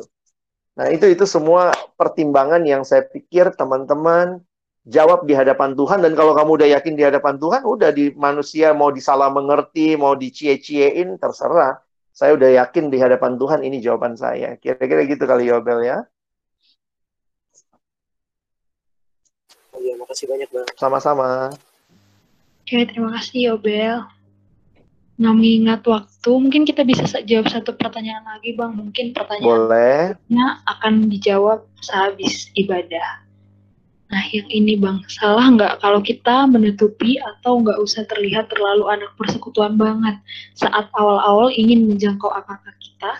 Nah itu itu semua pertimbangan yang saya pikir teman-teman jawab di hadapan Tuhan. Dan kalau kamu udah yakin di hadapan Tuhan udah di manusia mau disalah mengerti mau dicie-ciein terserah. Saya udah yakin di hadapan Tuhan ini jawaban saya. Kira-kira gitu kali Yobel ya iya, makasih banyak bang. Sama-sama. Oke, terima kasih Yobel nggak mengingat waktu, mungkin kita bisa jawab satu pertanyaan lagi, Bang. Mungkin pertanyaannya akan dijawab sehabis ibadah. Nah, yang ini, Bang, salah nggak kalau kita menutupi atau nggak usah terlihat terlalu anak persekutuan banget saat awal-awal ingin menjangkau akak kita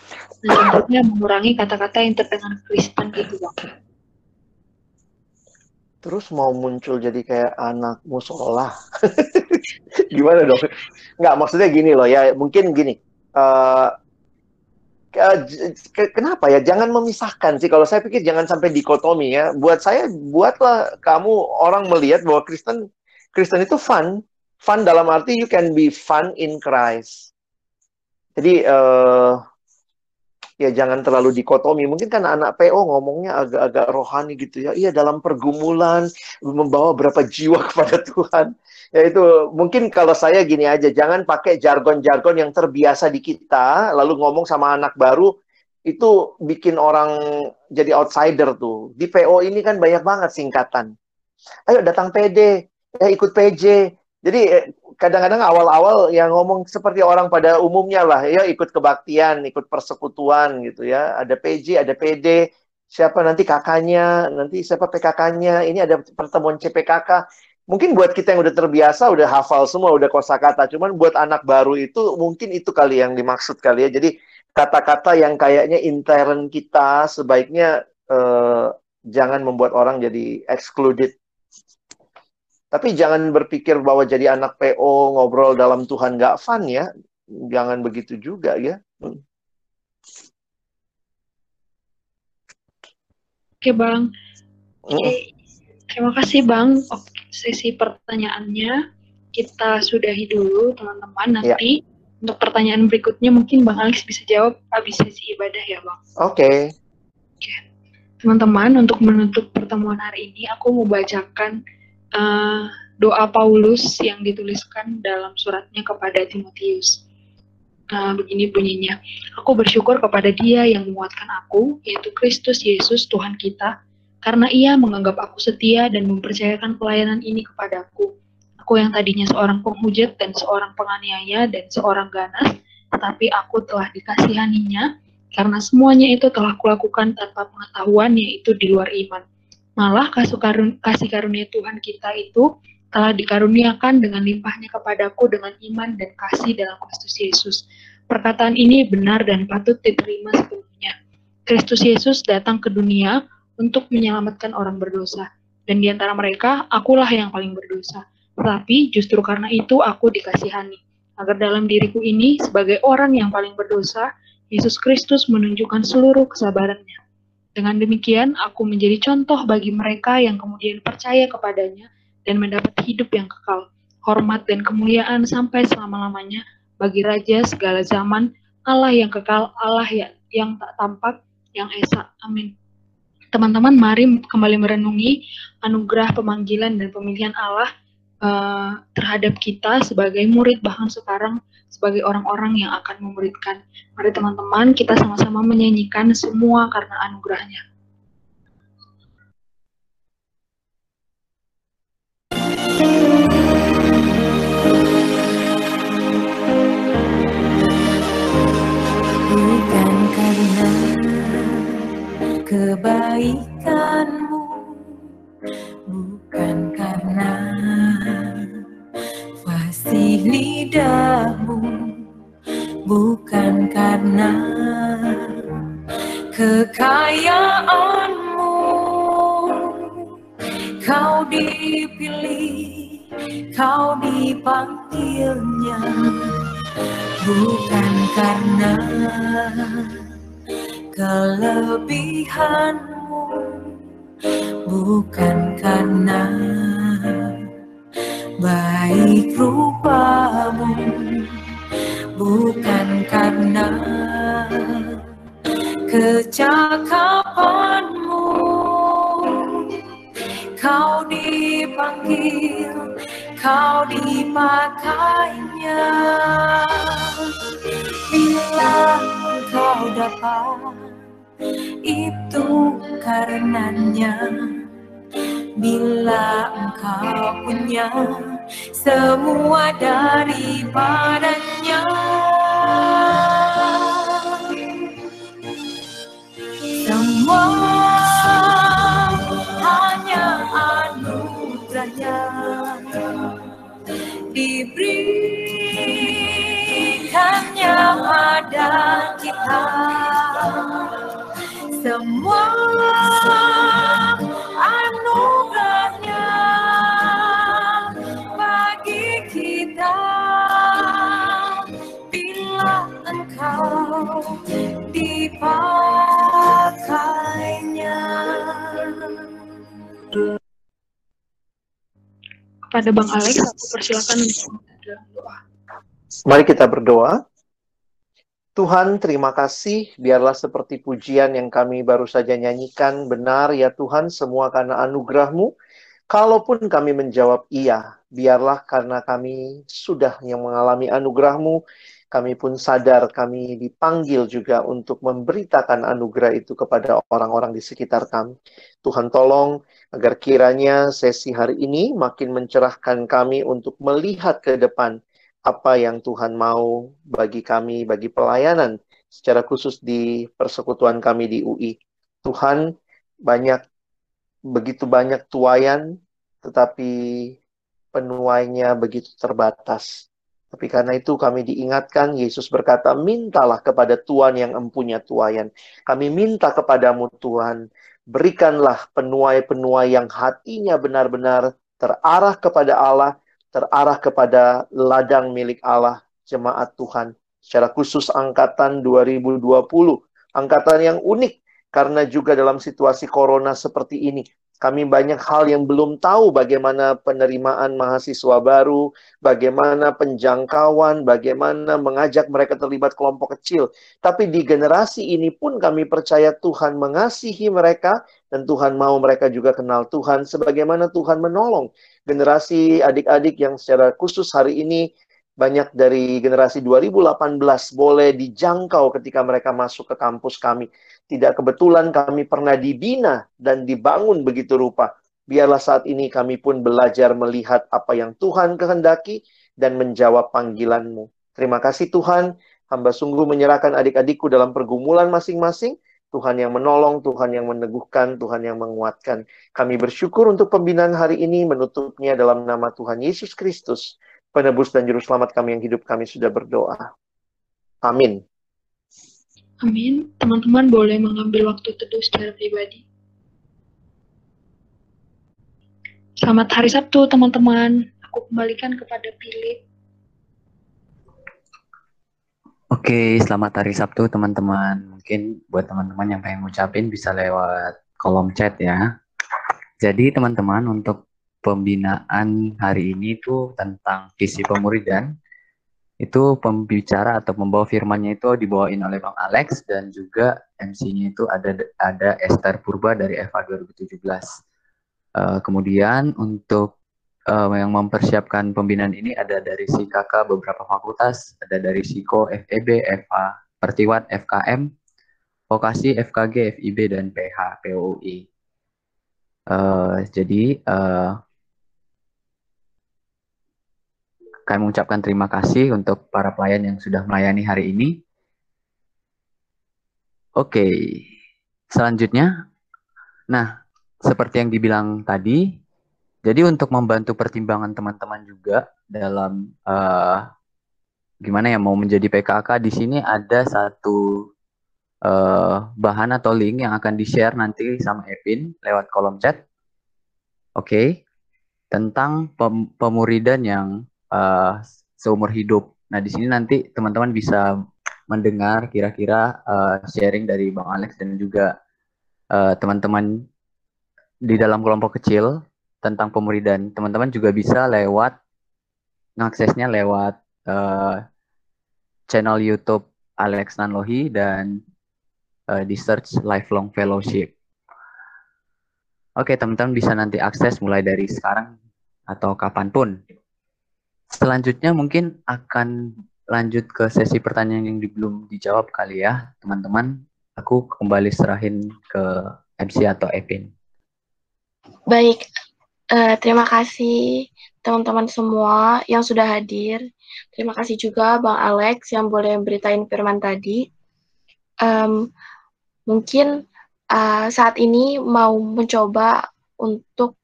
dan tentunya mengurangi kata-kata yang terdengar Kristen gitu, Bang. Terus mau muncul jadi kayak anak musola. *laughs* Gimana dong? Nggak, maksudnya gini loh ya, mungkin gini. Uh, kenapa ya? Jangan memisahkan sih. Kalau saya pikir jangan sampai dikotomi ya. Buat saya, buatlah kamu orang melihat bahwa Kristen Kristen itu fun. Fun dalam arti you can be fun in Christ. Jadi uh, ya jangan terlalu dikotomi. Mungkin kan anak PO ngomongnya agak-agak rohani gitu ya. Iya dalam pergumulan membawa berapa jiwa *laughs* kepada Tuhan ya itu mungkin kalau saya gini aja jangan pakai jargon-jargon yang terbiasa di kita lalu ngomong sama anak baru itu bikin orang jadi outsider tuh di PO ini kan banyak banget singkatan ayo datang PD ya ikut PJ Jadi eh, kadang-kadang awal-awal yang ngomong seperti orang pada umumnya lah ya ikut kebaktian, ikut persekutuan gitu ya. Ada PJ, ada PD, siapa nanti kakaknya, nanti siapa PKK-nya, ini ada pertemuan CPKK. Mungkin buat kita yang udah terbiasa, udah hafal semua, udah kosakata. Cuman buat anak baru itu mungkin itu kali yang dimaksud kali ya. Jadi kata-kata yang kayaknya intern kita sebaiknya eh, jangan membuat orang jadi excluded tapi jangan berpikir bahwa jadi anak PO ngobrol dalam Tuhan gak fun ya. Jangan begitu juga ya. Hmm. Oke Bang. Oke. Hmm. Terima kasih Bang. Oke, sesi pertanyaannya kita sudahi dulu teman-teman. Ya. Nanti ya. untuk pertanyaan berikutnya mungkin Bang Alex bisa jawab habis sesi ibadah ya Bang. Oke. Okay. Oke. Teman-teman, untuk menutup pertemuan hari ini aku mau bacakan uh, doa Paulus yang dituliskan dalam suratnya kepada Timotius. Uh, begini bunyinya, Aku bersyukur kepada dia yang menguatkan aku, yaitu Kristus Yesus Tuhan kita, karena ia menganggap aku setia dan mempercayakan pelayanan ini kepadaku. Aku yang tadinya seorang penghujat dan seorang penganiaya dan seorang ganas, tetapi aku telah dikasihaninya, karena semuanya itu telah kulakukan tanpa pengetahuan, yaitu di luar iman. Malah kasih, karun kasih karunia Tuhan kita itu telah dikaruniakan dengan limpahnya kepadaku dengan iman dan kasih dalam Kristus Yesus. Perkataan ini benar dan patut diterima sepenuhnya. Kristus Yesus datang ke dunia untuk menyelamatkan orang berdosa. Dan di antara mereka, akulah yang paling berdosa. Tetapi justru karena itu aku dikasihani. Agar dalam diriku ini, sebagai orang yang paling berdosa, Yesus Kristus menunjukkan seluruh kesabarannya dengan demikian, aku menjadi contoh bagi mereka yang kemudian percaya kepadanya dan mendapat hidup yang kekal, hormat dan kemuliaan sampai selama-lamanya bagi Raja segala zaman, Allah yang kekal, Allah yang, yang tak tampak, yang esa. Amin. Teman-teman, mari kembali merenungi anugerah pemanggilan dan pemilihan Allah uh, terhadap kita sebagai murid bahkan sekarang sebagai orang-orang yang akan memuridkan. Mari teman-teman kita sama-sama menyanyikan semua karena anugerahnya. Bukan karena kebaikanmu, bukan karena fasih lidahmu bukan karena kekayaanmu. Kau dipilih kau dipanggilnya bukan karena kelebihanmu. Bukan karena baik rupamu bukan karena kecakapanmu. Kau dipanggil kau dipakainya bila kau dapat itu karenanya bila engkau punya semua daripadanya. Semua hanya anugerahnya. Diberikannya pada kita. Semua kepada Bang Alex aku persilakan untuk doa mari kita berdoa Tuhan, terima kasih. Biarlah seperti pujian yang kami baru saja nyanyikan. Benar ya Tuhan, semua karena anugerah-Mu. Kalaupun kami menjawab iya, biarlah karena kami sudah yang mengalami anugerah-Mu, kami pun sadar kami dipanggil juga untuk memberitakan anugerah itu kepada orang-orang di sekitar kami. Tuhan tolong agar kiranya sesi hari ini makin mencerahkan kami untuk melihat ke depan apa yang Tuhan mau bagi kami, bagi pelayanan secara khusus di persekutuan kami di UI. Tuhan banyak begitu banyak tuayan tetapi penuainya begitu terbatas. Tapi karena itu kami diingatkan, Yesus berkata, mintalah kepada Tuhan yang empunya tuayan. Kami minta kepadamu Tuhan, berikanlah penuai-penuai yang hatinya benar-benar terarah kepada Allah, terarah kepada ladang milik Allah, jemaat Tuhan. Secara khusus angkatan 2020, angkatan yang unik, karena juga dalam situasi corona seperti ini, kami banyak hal yang belum tahu bagaimana penerimaan mahasiswa baru, bagaimana penjangkauan, bagaimana mengajak mereka terlibat kelompok kecil. Tapi di generasi ini pun kami percaya Tuhan mengasihi mereka dan Tuhan mau mereka juga kenal Tuhan sebagaimana Tuhan menolong generasi adik-adik yang secara khusus hari ini banyak dari generasi 2018 boleh dijangkau ketika mereka masuk ke kampus kami. Tidak kebetulan kami pernah dibina dan dibangun begitu rupa. Biarlah saat ini kami pun belajar melihat apa yang Tuhan kehendaki dan menjawab panggilanmu. Terima kasih Tuhan, hamba sungguh menyerahkan adik-adikku dalam pergumulan masing-masing. Tuhan yang menolong, Tuhan yang meneguhkan, Tuhan yang menguatkan. Kami bersyukur untuk pembinaan hari ini menutupnya dalam nama Tuhan Yesus Kristus penebus dan juru selamat kami yang hidup kami sudah berdoa. Amin. Amin. Teman-teman boleh mengambil waktu teduh secara pribadi. Selamat hari Sabtu, teman-teman. Aku kembalikan kepada Philip. Oke, selamat hari Sabtu, teman-teman. Mungkin buat teman-teman yang pengen ngucapin bisa lewat kolom chat ya. Jadi, teman-teman, untuk pembinaan hari ini itu tentang visi pemuridan. Itu pembicara atau pembawa firmannya itu dibawain oleh Bang Alex dan juga MC-nya itu ada ada Esther Purba dari EVA 2017. Uh, kemudian untuk uh, yang mempersiapkan pembinaan ini ada dari si kakak beberapa fakultas, ada dari Siko, FEB, EVA, Pertiwat, FKM, Vokasi, FKG, FIB, dan PH, POI. Uh, eh, jadi uh, kami mengucapkan terima kasih untuk para pelayan yang sudah melayani hari ini. Oke, selanjutnya, nah seperti yang dibilang tadi, jadi untuk membantu pertimbangan teman-teman juga dalam uh, gimana ya mau menjadi PKK di sini ada satu uh, bahan atau link yang akan di-share nanti sama Evin lewat kolom chat. Oke, okay. tentang pem pemuridan yang uh, seumur hidup. Nah, di sini nanti teman-teman bisa mendengar kira-kira uh, sharing dari Bang Alex dan juga uh, teman-teman di dalam kelompok kecil tentang pemuridan. Teman-teman juga bisa lewat ngaksesnya lewat uh, channel YouTube Alex Nanlohi dan uh, di search Lifelong Fellowship. Oke, teman-teman bisa nanti akses mulai dari sekarang atau kapan pun. Selanjutnya mungkin akan lanjut ke sesi pertanyaan yang belum dijawab kali ya, teman-teman. Aku kembali serahin ke MC atau Epin. Baik, uh, terima kasih teman-teman semua yang sudah hadir. Terima kasih juga Bang Alex yang boleh beritain firman tadi. Um, mungkin uh, saat ini mau mencoba untuk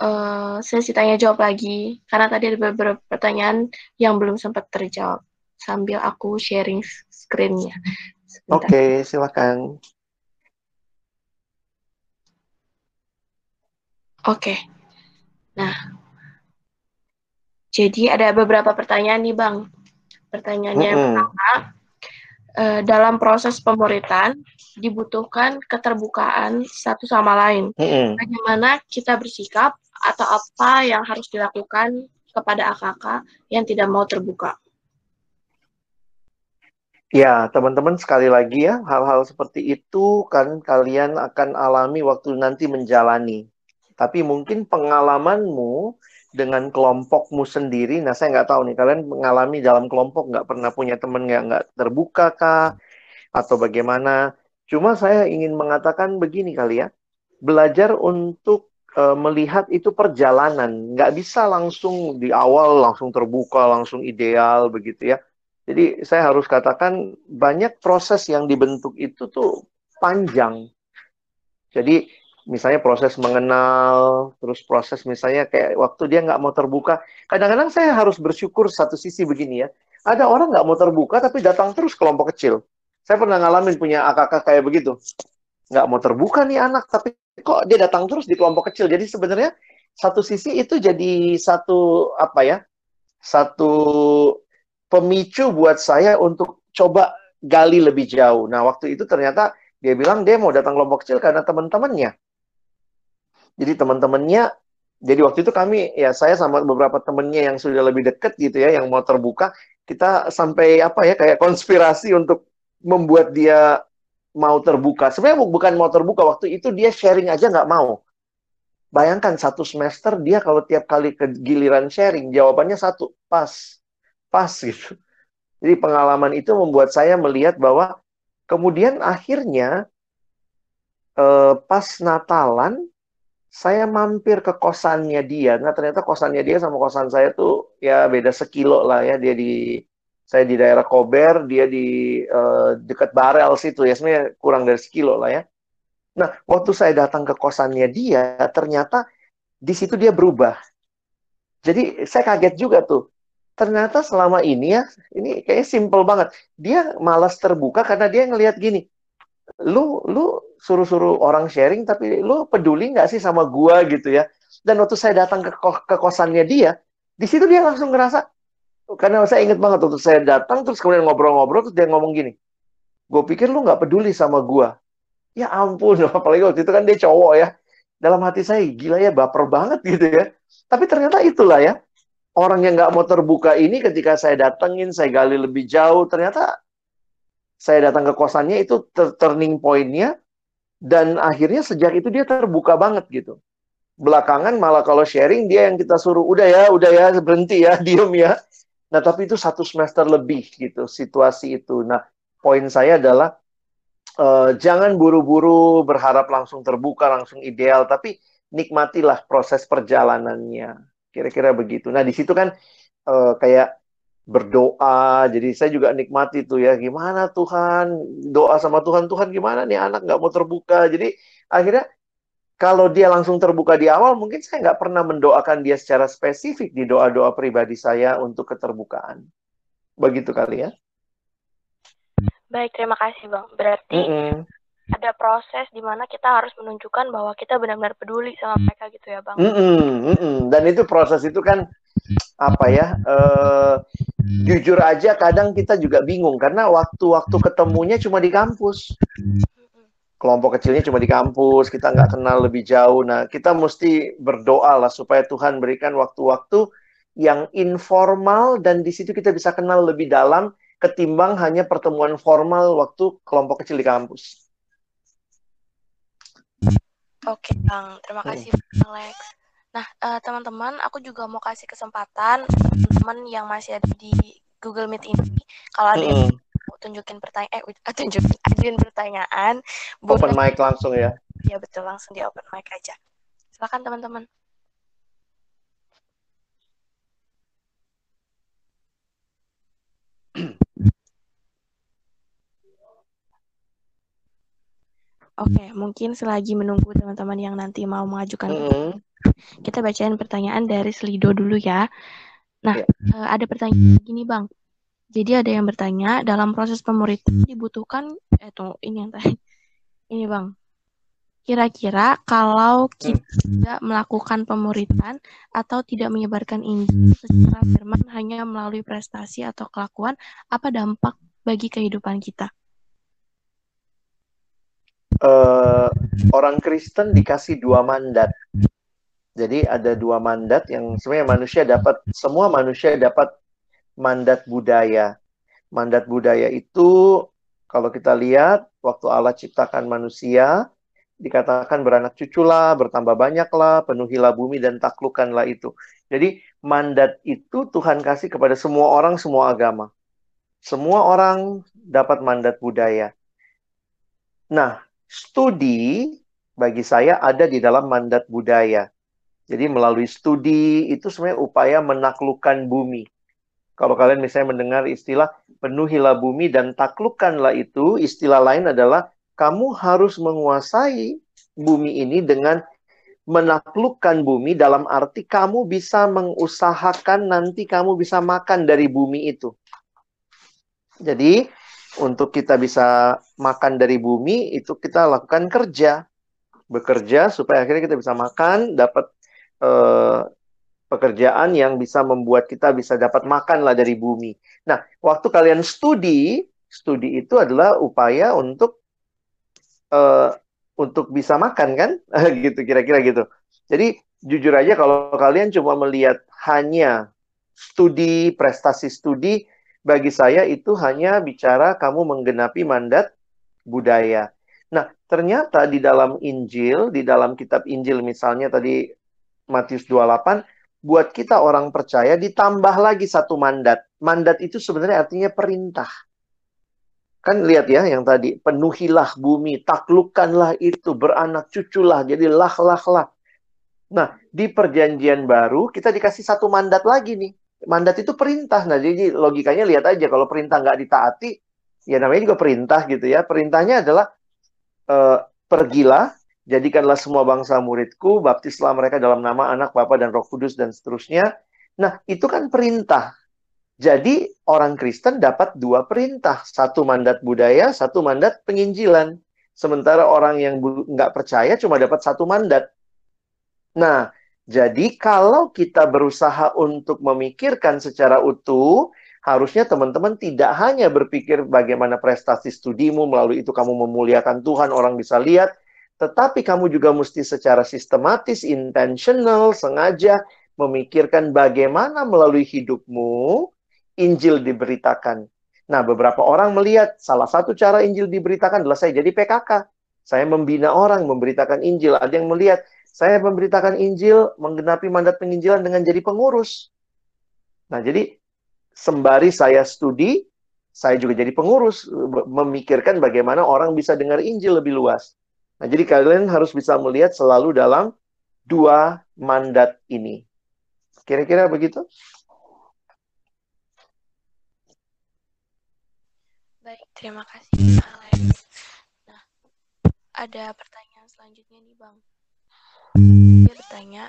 uh, sesi tanya jawab lagi karena tadi ada beberapa pertanyaan yang belum sempat terjawab sambil aku sharing screen-nya. Oke, okay, silakan. Oke. Okay. Nah, jadi ada beberapa pertanyaan nih, Bang. Pertanyaannya mm -hmm. pertama, uh, dalam proses pemuritan dibutuhkan keterbukaan satu sama lain. Mm -hmm. Bagaimana kita bersikap atau apa yang harus dilakukan kepada AKK yang tidak mau terbuka? Ya, teman-teman sekali lagi ya, hal-hal seperti itu kan kalian akan alami waktu nanti menjalani. Tapi mungkin pengalamanmu dengan kelompokmu sendiri. Nah, saya nggak tahu nih, kalian mengalami dalam kelompok nggak pernah punya teman yang nggak terbuka kah? Atau bagaimana? Cuma saya ingin mengatakan begini kali ya, belajar untuk uh, melihat itu perjalanan. Nggak bisa langsung di awal langsung terbuka, langsung ideal begitu ya. Jadi saya harus katakan banyak proses yang dibentuk itu tuh panjang. Jadi misalnya proses mengenal, terus proses misalnya kayak waktu dia nggak mau terbuka. Kadang-kadang saya harus bersyukur satu sisi begini ya. Ada orang nggak mau terbuka tapi datang terus kelompok kecil. Saya pernah ngalamin punya akak kayak begitu. Nggak mau terbuka nih anak, tapi kok dia datang terus di kelompok kecil. Jadi sebenarnya satu sisi itu jadi satu apa ya? Satu pemicu buat saya untuk coba gali lebih jauh. Nah, waktu itu ternyata dia bilang dia mau datang kelompok kecil karena teman-temannya jadi teman-temannya, jadi waktu itu kami ya saya sama beberapa temannya yang sudah lebih dekat gitu ya, yang mau terbuka, kita sampai apa ya kayak konspirasi untuk membuat dia mau terbuka. Sebenarnya bukan mau terbuka waktu itu dia sharing aja nggak mau. Bayangkan satu semester dia kalau tiap kali ke giliran sharing jawabannya satu pas, pas gitu. Jadi pengalaman itu membuat saya melihat bahwa kemudian akhirnya eh, pas Natalan saya mampir ke kosannya dia. Nah, ternyata kosannya dia sama kosan saya tuh ya beda sekilo lah ya. Dia di saya di daerah Kober, dia di uh, dekat Barel situ ya. Sebenarnya kurang dari sekilo lah ya. Nah, waktu saya datang ke kosannya dia, ternyata di situ dia berubah. Jadi saya kaget juga tuh. Ternyata selama ini ya, ini kayaknya simple banget. Dia malas terbuka karena dia ngelihat gini lu lu suruh-suruh orang sharing tapi lu peduli nggak sih sama gua gitu ya dan waktu saya datang ke, ke kosannya dia di situ dia langsung ngerasa karena saya inget banget waktu saya datang terus kemudian ngobrol-ngobrol terus dia ngomong gini gue pikir lu nggak peduli sama gua ya ampun *laughs* apalagi waktu itu kan dia cowok ya dalam hati saya gila ya baper banget *laughs* gitu ya tapi ternyata itulah ya orang yang nggak mau terbuka ini ketika saya datengin saya gali lebih jauh ternyata saya datang ke kosannya itu turning point-nya dan akhirnya sejak itu dia terbuka banget gitu. Belakangan malah kalau sharing dia yang kita suruh udah ya, udah ya berhenti ya, *laughs* diem ya. Nah tapi itu satu semester lebih gitu situasi itu. Nah poin saya adalah uh, jangan buru-buru berharap langsung terbuka, langsung ideal, tapi nikmatilah proses perjalanannya. Kira-kira begitu. Nah di situ kan uh, kayak berdoa. Jadi saya juga nikmati tuh ya, gimana Tuhan doa sama Tuhan, Tuhan gimana nih anak nggak mau terbuka. Jadi akhirnya kalau dia langsung terbuka di awal, mungkin saya nggak pernah mendoakan dia secara spesifik di doa-doa pribadi saya untuk keterbukaan. Begitu kali ya. Baik, terima kasih Bang. Berarti mm -mm. ada proses di mana kita harus menunjukkan bahwa kita benar-benar peduli sama mereka gitu ya Bang. Mm -mm, mm -mm. Dan itu proses itu kan apa ya uh, jujur aja kadang kita juga bingung karena waktu-waktu ketemunya cuma di kampus kelompok kecilnya cuma di kampus kita nggak kenal lebih jauh nah kita mesti berdoa lah supaya Tuhan berikan waktu-waktu yang informal dan di situ kita bisa kenal lebih dalam ketimbang hanya pertemuan formal waktu kelompok kecil di kampus. Oke, Bang. Terima kasih, Alex. Nah, uh, teman-teman, aku juga mau kasih kesempatan teman-teman yang masih ada di Google Meet ini, kalau ada yang mau *laughs* tunjukin pertanyaan, eh, tunjukin ajuin pertanyaan, open mic langsung ya? Iya betul, langsung di open mic aja. Silakan teman-teman. *clears throat* Oke, mungkin selagi menunggu teman-teman yang nanti mau mengajukan mm -hmm. kita bacain pertanyaan dari Slido dulu ya. Nah, yeah. uh, ada pertanyaan gini, Bang. Jadi ada yang bertanya, dalam proses pemuritan dibutuhkan eh tunggu, ini yang tadi. Ini, Bang. Kira-kira kalau kita tidak melakukan pemuritan atau tidak menyebarkan Injil secara firman hanya melalui prestasi atau kelakuan, apa dampak bagi kehidupan kita? uh, orang Kristen dikasih dua mandat. Jadi ada dua mandat yang sebenarnya manusia dapat semua manusia dapat mandat budaya. Mandat budaya itu kalau kita lihat waktu Allah ciptakan manusia, dikatakan beranak cuculah, bertambah banyaklah, penuhilah bumi dan taklukkanlah itu. Jadi mandat itu Tuhan kasih kepada semua orang, semua agama. Semua orang dapat mandat budaya. Nah, studi bagi saya ada di dalam mandat budaya. Jadi melalui studi itu sebenarnya upaya menaklukkan bumi. Kalau kalian misalnya mendengar istilah penuhilah bumi dan taklukkanlah itu, istilah lain adalah kamu harus menguasai bumi ini dengan menaklukkan bumi dalam arti kamu bisa mengusahakan nanti kamu bisa makan dari bumi itu. Jadi untuk kita bisa makan dari bumi itu kita lakukan kerja, bekerja supaya akhirnya kita bisa makan, dapat eh, pekerjaan yang bisa membuat kita bisa dapat makan lah dari bumi. Nah, waktu kalian studi, studi itu adalah upaya untuk uh, untuk bisa makan kan, *laughs* gitu kira-kira gitu. Jadi jujur aja kalau kalian cuma melihat hanya studi prestasi studi, bagi saya itu hanya bicara kamu menggenapi mandat budaya. Nah, ternyata di dalam Injil, di dalam kitab Injil misalnya tadi Matius 28 buat kita orang percaya ditambah lagi satu mandat. Mandat itu sebenarnya artinya perintah. Kan lihat ya yang tadi, penuhilah bumi, taklukkanlah itu, beranak cuculah, jadi lah lah lah. Nah, di perjanjian baru kita dikasih satu mandat lagi nih. Mandat itu perintah. Nah, jadi logikanya lihat aja kalau perintah nggak ditaati, ya namanya juga perintah gitu ya. Perintahnya adalah uh, pergilah, Jadikanlah semua bangsa muridku, baptislah mereka dalam nama anak, Bapa, dan roh kudus, dan seterusnya. Nah, itu kan perintah. Jadi, orang Kristen dapat dua perintah. Satu mandat budaya, satu mandat penginjilan. Sementara orang yang nggak percaya cuma dapat satu mandat. Nah, jadi kalau kita berusaha untuk memikirkan secara utuh, harusnya teman-teman tidak hanya berpikir bagaimana prestasi studimu, melalui itu kamu memuliakan Tuhan, orang bisa lihat, tetapi kamu juga mesti secara sistematis, intentional, sengaja memikirkan bagaimana melalui hidupmu Injil diberitakan. Nah, beberapa orang melihat salah satu cara Injil diberitakan adalah saya jadi PKK. Saya membina orang, memberitakan Injil. Ada yang melihat saya memberitakan Injil, menggenapi mandat penginjilan dengan jadi pengurus. Nah, jadi sembari saya studi, saya juga jadi pengurus, memikirkan bagaimana orang bisa dengar Injil lebih luas. Nah, jadi kalian harus bisa melihat selalu dalam dua mandat ini. Kira-kira begitu? Baik, terima kasih Alex. Nah, ada pertanyaan selanjutnya nih Bang. Dia bertanya,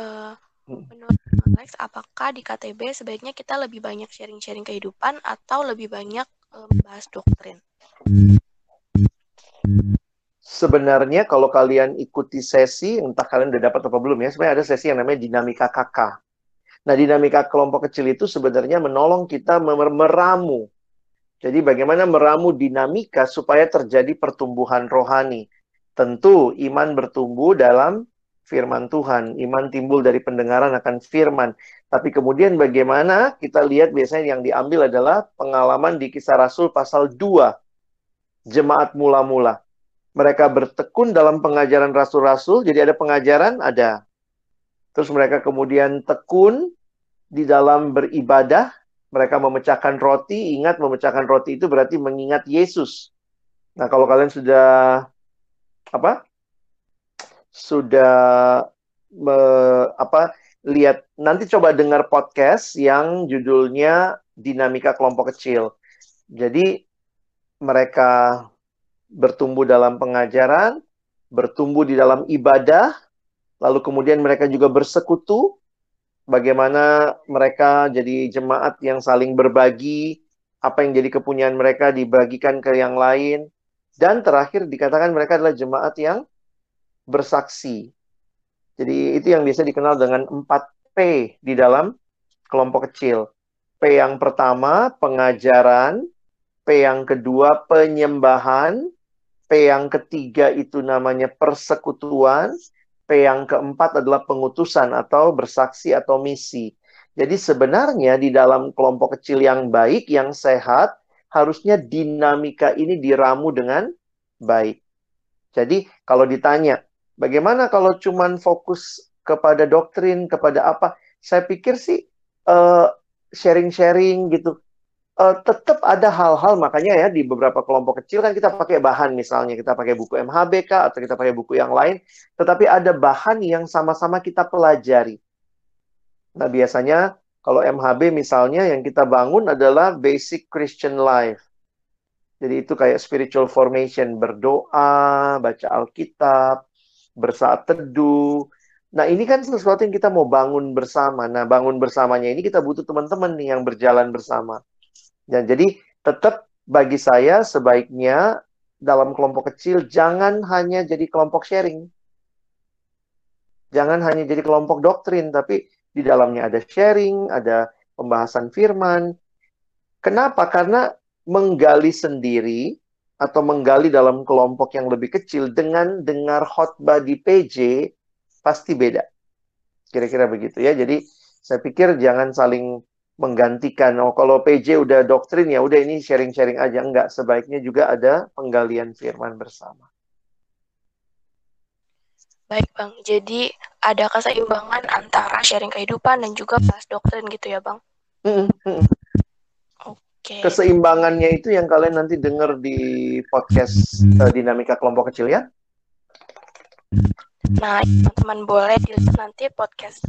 uh, menurut Alex, apakah di KTB sebaiknya kita lebih banyak sharing-sharing kehidupan atau lebih banyak uh, membahas doktrin? Sebenarnya kalau kalian ikuti sesi, entah kalian udah dapat apa belum ya, sebenarnya ada sesi yang namanya dinamika kakak. Nah, dinamika kelompok kecil itu sebenarnya menolong kita meramu. Jadi bagaimana meramu dinamika supaya terjadi pertumbuhan rohani. Tentu iman bertumbuh dalam firman Tuhan. Iman timbul dari pendengaran akan firman. Tapi kemudian bagaimana kita lihat biasanya yang diambil adalah pengalaman di kisah Rasul pasal 2. Jemaat mula-mula mereka bertekun dalam pengajaran rasul-rasul. Jadi ada pengajaran, ada. Terus mereka kemudian tekun di dalam beribadah. Mereka memecahkan roti. Ingat memecahkan roti itu berarti mengingat Yesus. Nah kalau kalian sudah apa? Sudah me, apa? Lihat nanti coba dengar podcast yang judulnya dinamika kelompok kecil. Jadi mereka bertumbuh dalam pengajaran, bertumbuh di dalam ibadah, lalu kemudian mereka juga bersekutu, bagaimana mereka jadi jemaat yang saling berbagi, apa yang jadi kepunyaan mereka dibagikan ke yang lain, dan terakhir dikatakan mereka adalah jemaat yang bersaksi. Jadi itu yang biasa dikenal dengan 4P di dalam kelompok kecil. P yang pertama, pengajaran. P yang kedua, penyembahan. P yang ketiga itu namanya persekutuan. P yang keempat adalah pengutusan atau bersaksi atau misi. Jadi sebenarnya di dalam kelompok kecil yang baik, yang sehat, harusnya dinamika ini diramu dengan baik. Jadi kalau ditanya, bagaimana kalau cuman fokus kepada doktrin, kepada apa? Saya pikir sih sharing sharing-sharing gitu. Uh, tetap ada hal-hal makanya ya di beberapa kelompok kecil kan kita pakai bahan misalnya kita pakai buku MHBK atau kita pakai buku yang lain, tetapi ada bahan yang sama-sama kita pelajari. Nah biasanya kalau MHB misalnya yang kita bangun adalah basic Christian life. Jadi itu kayak spiritual formation, berdoa, baca Alkitab, bersaat teduh. Nah, ini kan sesuatu yang kita mau bangun bersama. Nah, bangun bersamanya ini kita butuh teman-teman nih yang berjalan bersama. Dan jadi tetap bagi saya sebaiknya dalam kelompok kecil jangan hanya jadi kelompok sharing. Jangan hanya jadi kelompok doktrin, tapi di dalamnya ada sharing, ada pembahasan firman. Kenapa? Karena menggali sendiri atau menggali dalam kelompok yang lebih kecil dengan dengar khotbah di PJ pasti beda. Kira-kira begitu ya. Jadi saya pikir jangan saling menggantikan. Oh kalau PJ udah doktrin ya udah ini sharing-sharing aja enggak. Sebaiknya juga ada penggalian firman bersama. Baik Bang, jadi ada keseimbangan antara sharing kehidupan dan juga bahas doktrin gitu ya Bang? Mm -hmm. Okay. Keseimbangannya itu yang kalian nanti dengar di podcast uh, dinamika kelompok kecil ya. Nah, teman-teman boleh dilihat nanti podcast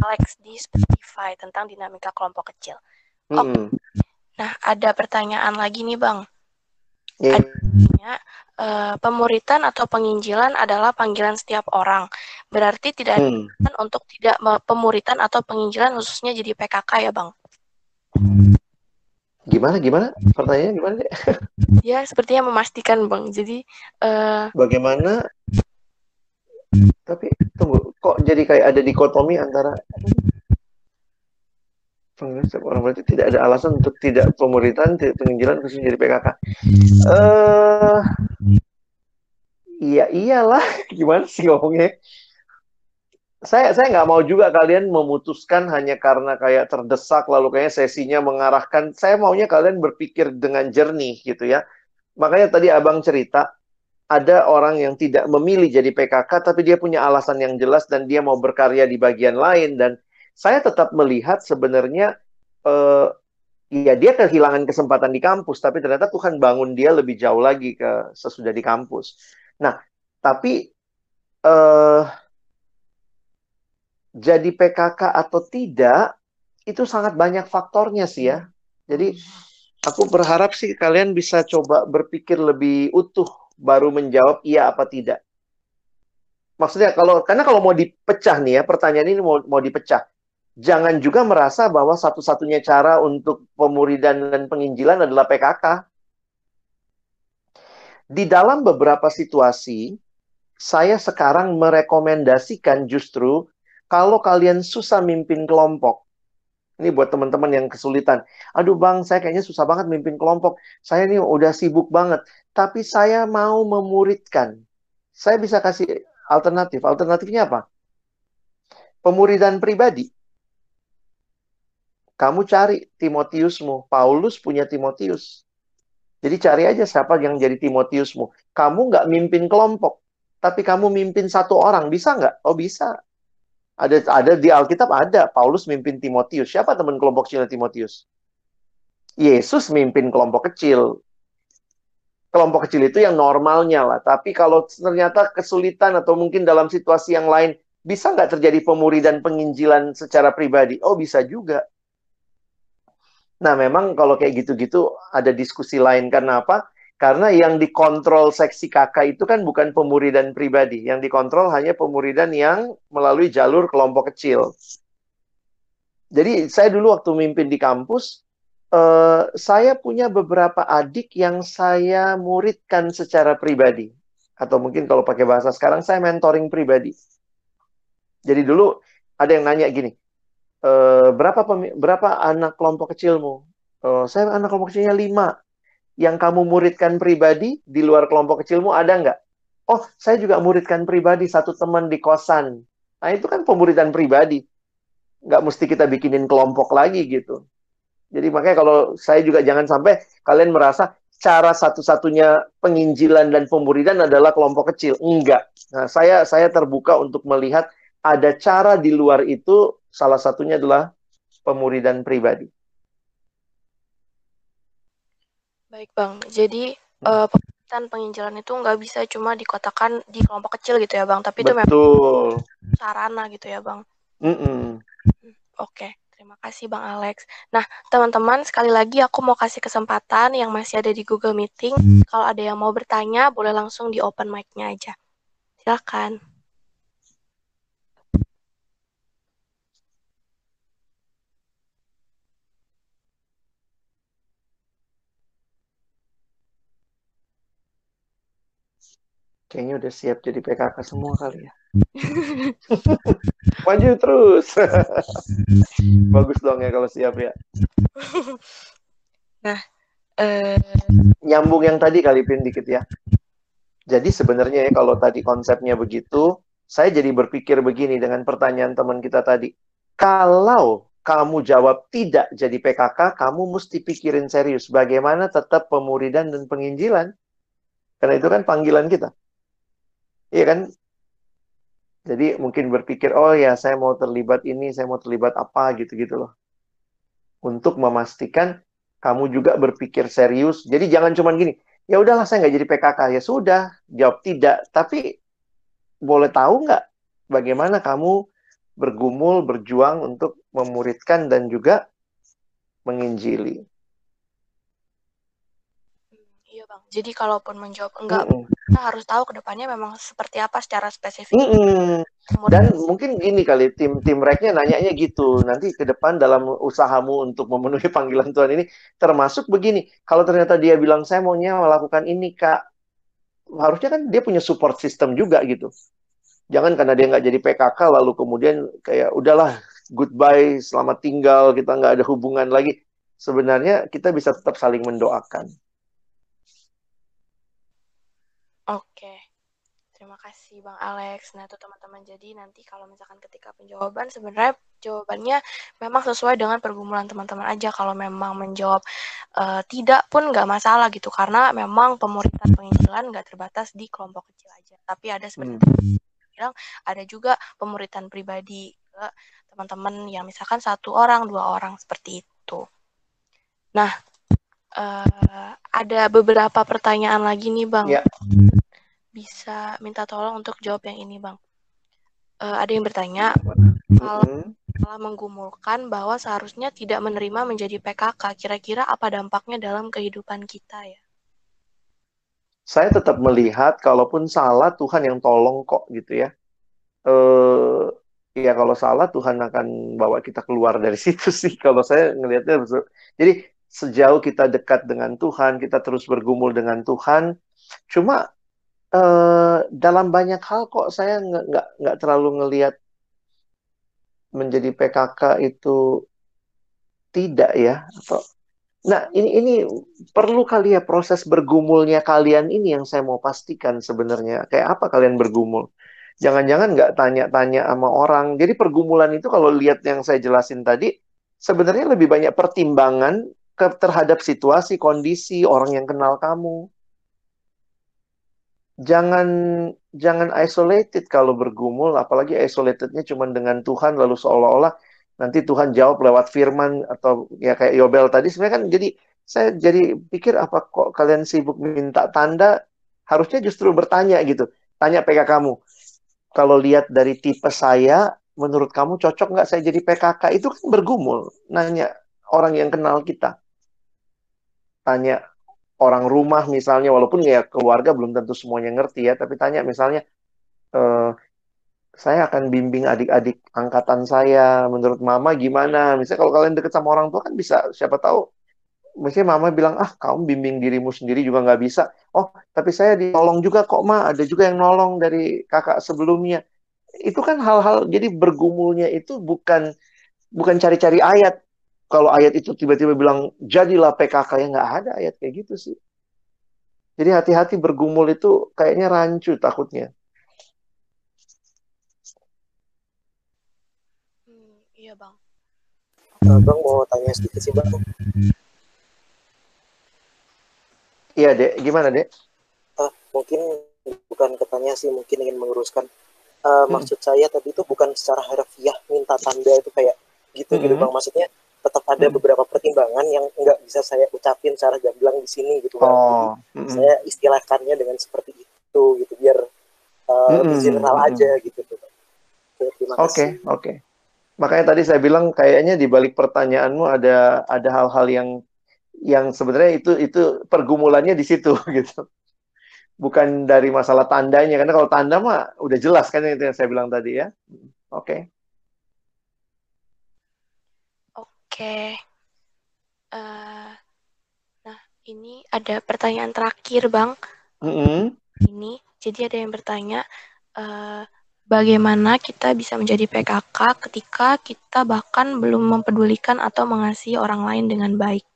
Alex di Spotify tentang dinamika kelompok kecil. Oke. Okay. Hmm. Nah, ada pertanyaan lagi nih, Bang. Yeah. Adanya, uh, pemuritan atau penginjilan adalah panggilan setiap orang. Berarti tidak hmm. untuk tidak pemuritan atau penginjilan khususnya jadi PKK ya, Bang? Gimana gimana? Pertanyaannya gimana ya sepertinya memastikan bang. Jadi uh... bagaimana? Tapi tunggu, kok jadi kayak ada dikotomi antara penginjilan orang berarti tidak ada alasan untuk tidak pemuritan, tidak penginjilan khususnya jadi PKK. Eh, uh, iya iyalah, *laughs* gimana sih ngomongnya? saya saya nggak mau juga kalian memutuskan hanya karena kayak terdesak lalu kayaknya sesinya mengarahkan. Saya maunya kalian berpikir dengan jernih gitu ya. Makanya tadi abang cerita ada orang yang tidak memilih jadi PKK tapi dia punya alasan yang jelas dan dia mau berkarya di bagian lain dan saya tetap melihat sebenarnya uh, ya dia kehilangan kesempatan di kampus tapi ternyata Tuhan bangun dia lebih jauh lagi ke sesudah di kampus. Nah, tapi uh, jadi PKK atau tidak itu sangat banyak faktornya sih ya. Jadi aku berharap sih kalian bisa coba berpikir lebih utuh baru menjawab iya apa tidak. Maksudnya kalau karena kalau mau dipecah nih ya pertanyaan ini mau mau dipecah. Jangan juga merasa bahwa satu-satunya cara untuk pemuridan dan penginjilan adalah PKK. Di dalam beberapa situasi, saya sekarang merekomendasikan justru kalau kalian susah mimpin kelompok, ini buat teman-teman yang kesulitan. Aduh bang, saya kayaknya susah banget mimpin kelompok. Saya ini udah sibuk banget. Tapi saya mau memuridkan. Saya bisa kasih alternatif. Alternatifnya apa? Pemuridan pribadi. Kamu cari Timotiusmu. Paulus punya Timotius. Jadi cari aja siapa yang jadi Timotiusmu. Kamu nggak mimpin kelompok. Tapi kamu mimpin satu orang. Bisa nggak? Oh bisa. Ada ada di Alkitab ada Paulus mimpin Timotius. Siapa teman kelompok kecil Timotius? Yesus mimpin kelompok kecil. Kelompok kecil itu yang normalnya lah. Tapi kalau ternyata kesulitan atau mungkin dalam situasi yang lain, bisa nggak terjadi pemuridan penginjilan secara pribadi? Oh bisa juga. Nah memang kalau kayak gitu-gitu ada diskusi lain. Karena apa? Karena yang dikontrol seksi kakak itu kan bukan pemuridan pribadi. Yang dikontrol hanya pemuridan yang melalui jalur kelompok kecil. Jadi saya dulu waktu mimpin di kampus, uh, saya punya beberapa adik yang saya muridkan secara pribadi. Atau mungkin kalau pakai bahasa sekarang, saya mentoring pribadi. Jadi dulu ada yang nanya gini, e, berapa berapa anak kelompok kecilmu? Uh, saya anak kelompok kecilnya lima yang kamu muridkan pribadi di luar kelompok kecilmu ada nggak? Oh, saya juga muridkan pribadi satu teman di kosan. Nah, itu kan pemuridan pribadi. Nggak mesti kita bikinin kelompok lagi gitu. Jadi makanya kalau saya juga jangan sampai kalian merasa cara satu-satunya penginjilan dan pemuridan adalah kelompok kecil. Enggak. Nah, saya saya terbuka untuk melihat ada cara di luar itu salah satunya adalah pemuridan pribadi. Baik, Bang. Jadi uh, pemuridan penginjilan itu nggak bisa cuma dikotakan di kelompok kecil gitu ya, Bang. Tapi Betul. itu memang sarana gitu ya, Bang. Mm -mm. Oke. Terima kasih Bang Alex. Nah, teman-teman, sekali lagi aku mau kasih kesempatan yang masih ada di Google Meeting. Kalau ada yang mau bertanya, boleh langsung di open mic-nya aja. Silakan. Kayaknya udah siap jadi PKK semua kali ya. *laughs* Maju terus. *laughs* Bagus dong ya kalau siap ya. Nah, eh... nyambung yang tadi kali pin dikit ya. Jadi sebenarnya ya kalau tadi konsepnya begitu, saya jadi berpikir begini dengan pertanyaan teman kita tadi. Kalau kamu jawab tidak jadi PKK, kamu mesti pikirin serius bagaimana tetap pemuridan dan penginjilan. Karena itu kan panggilan kita. Iya kan? Jadi mungkin berpikir, oh ya saya mau terlibat ini, saya mau terlibat apa gitu-gitu loh. Untuk memastikan kamu juga berpikir serius. Jadi jangan cuma gini, ya udahlah saya nggak jadi PKK. Ya sudah, jawab tidak. Tapi boleh tahu nggak bagaimana kamu bergumul, berjuang untuk memuridkan dan juga menginjili. Bang. Jadi kalaupun menjawab enggak, mm -mm. kita harus tahu ke depannya memang seperti apa secara spesifik. Mm -mm. Dan mungkin gini kali tim tim reknya nanyanya gitu. Nanti ke depan dalam usahamu untuk memenuhi *laughs* panggilan Tuhan ini, termasuk begini. Kalau ternyata dia bilang saya maunya melakukan ini kak, harusnya kan dia punya support system juga gitu. Jangan karena dia nggak jadi PKK lalu kemudian kayak udahlah goodbye, selamat tinggal, kita nggak ada hubungan lagi. Sebenarnya kita bisa tetap saling mendoakan. Oke, terima kasih Bang Alex. Nah, itu teman-teman. Jadi nanti kalau misalkan ketika penjawaban, sebenarnya jawabannya memang sesuai dengan pergumulan teman-teman aja. Kalau memang menjawab uh, tidak pun nggak masalah gitu, karena memang pemuritan penginjilan nggak terbatas di kelompok kecil aja. Tapi ada seperti hmm. bilang, ada juga pemuritan pribadi ke teman-teman yang misalkan satu orang, dua orang seperti itu. Nah, uh, ada beberapa pertanyaan lagi nih bang. Ya. Bisa minta tolong untuk jawab yang ini bang. Uh, ada yang bertanya kalau malah menggumulkan bahwa seharusnya tidak menerima menjadi PKK. Kira-kira apa dampaknya dalam kehidupan kita ya? Saya tetap melihat kalaupun salah Tuhan yang tolong kok gitu ya. Uh, ya kalau salah Tuhan akan bawa kita keluar *laughs* dari situ sih. Kalau saya ngelihatnya jadi sejauh kita dekat dengan Tuhan, kita terus bergumul dengan Tuhan. Cuma uh, dalam banyak hal kok saya nggak nggak terlalu ngelihat menjadi PKK itu tidak ya atau Nah, ini ini perlu kali ya proses bergumulnya kalian ini yang saya mau pastikan sebenarnya. Kayak apa kalian bergumul? Jangan-jangan nggak tanya-tanya sama orang. Jadi pergumulan itu kalau lihat yang saya jelasin tadi, sebenarnya lebih banyak pertimbangan ke, terhadap situasi, kondisi orang yang kenal kamu. Jangan jangan isolated kalau bergumul, apalagi isolatednya cuma dengan Tuhan lalu seolah-olah nanti Tuhan jawab lewat firman atau ya kayak Yobel tadi. Sebenarnya kan jadi saya jadi pikir apa kok kalian sibuk minta tanda? Harusnya justru bertanya gitu. Tanya PK kamu. Kalau lihat dari tipe saya menurut kamu cocok nggak saya jadi PKK itu kan bergumul. Nanya orang yang kenal kita. Tanya orang rumah misalnya walaupun ya keluarga belum tentu semuanya ngerti ya tapi tanya misalnya e, saya akan bimbing adik-adik angkatan saya menurut mama gimana? Misalnya kalau kalian deket sama orang tua kan bisa siapa tahu. Misalnya mama bilang ah kamu bimbing dirimu sendiri juga nggak bisa. Oh tapi saya ditolong juga kok ma. Ada juga yang nolong dari kakak sebelumnya. Itu kan hal-hal jadi bergumulnya itu bukan bukan cari-cari ayat kalau ayat itu tiba-tiba bilang jadilah PKK ya nggak ada ayat kayak gitu sih. Jadi hati-hati bergumul itu kayaknya rancu takutnya. Hmm, iya bang. Uh, bang mau tanya sedikit sih bang. Iya, Dek. Gimana, Dek? Ah, mungkin bukan ketanya sih, mungkin ingin meluruskan. Uh, Hmm. Maksud saya tadi itu bukan secara harfiah minta tanda itu kayak gitu gitu Hmm. bang. Maksudnya tetap ada Hmm. beberapa pertimbangan yang nggak bisa saya ucapin secara gamblang di sini gitu. Jadi Oh. mm-mm. saya istilahkannya dengan seperti itu gitu biar uh, lebih general aja gitu. Oke, Oke, kasih. oke. Makanya tadi saya bilang kayaknya di balik pertanyaanmu ada ada hal-hal yang yang sebenarnya itu itu pergumulannya di situ *laughs* gitu. Bukan dari masalah tandanya karena kalau tanda mah udah jelas kan itu yang saya bilang tadi ya. Oke. Oke. Eh, nah, ini ada pertanyaan terakhir, Bang. Mm-mm. Ini, jadi ada yang bertanya, eh, bagaimana kita bisa menjadi PKK ketika kita bahkan belum mempedulikan atau mengasihi orang lain dengan baik?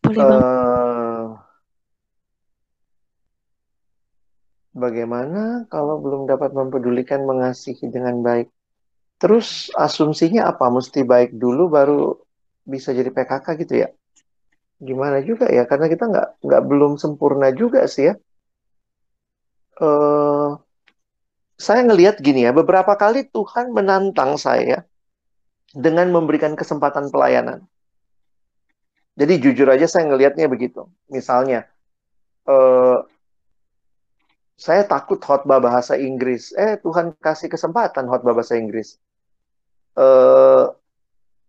Boleh, Bang? Eh, bagaimana kalau belum dapat mempedulikan mengasihi dengan baik? Terus asumsinya apa? Mesti baik dulu baru bisa jadi PKK gitu ya? Gimana juga ya? Karena kita nggak nggak belum sempurna juga sih ya. Eh, saya ngelihat gini ya, beberapa kali Tuhan menantang saya dengan memberikan kesempatan pelayanan. Jadi jujur aja saya ngelihatnya begitu. Misalnya, eh, saya takut khotbah bahasa Inggris. Eh, Tuhan kasih kesempatan khotbah bahasa Inggris. Eh,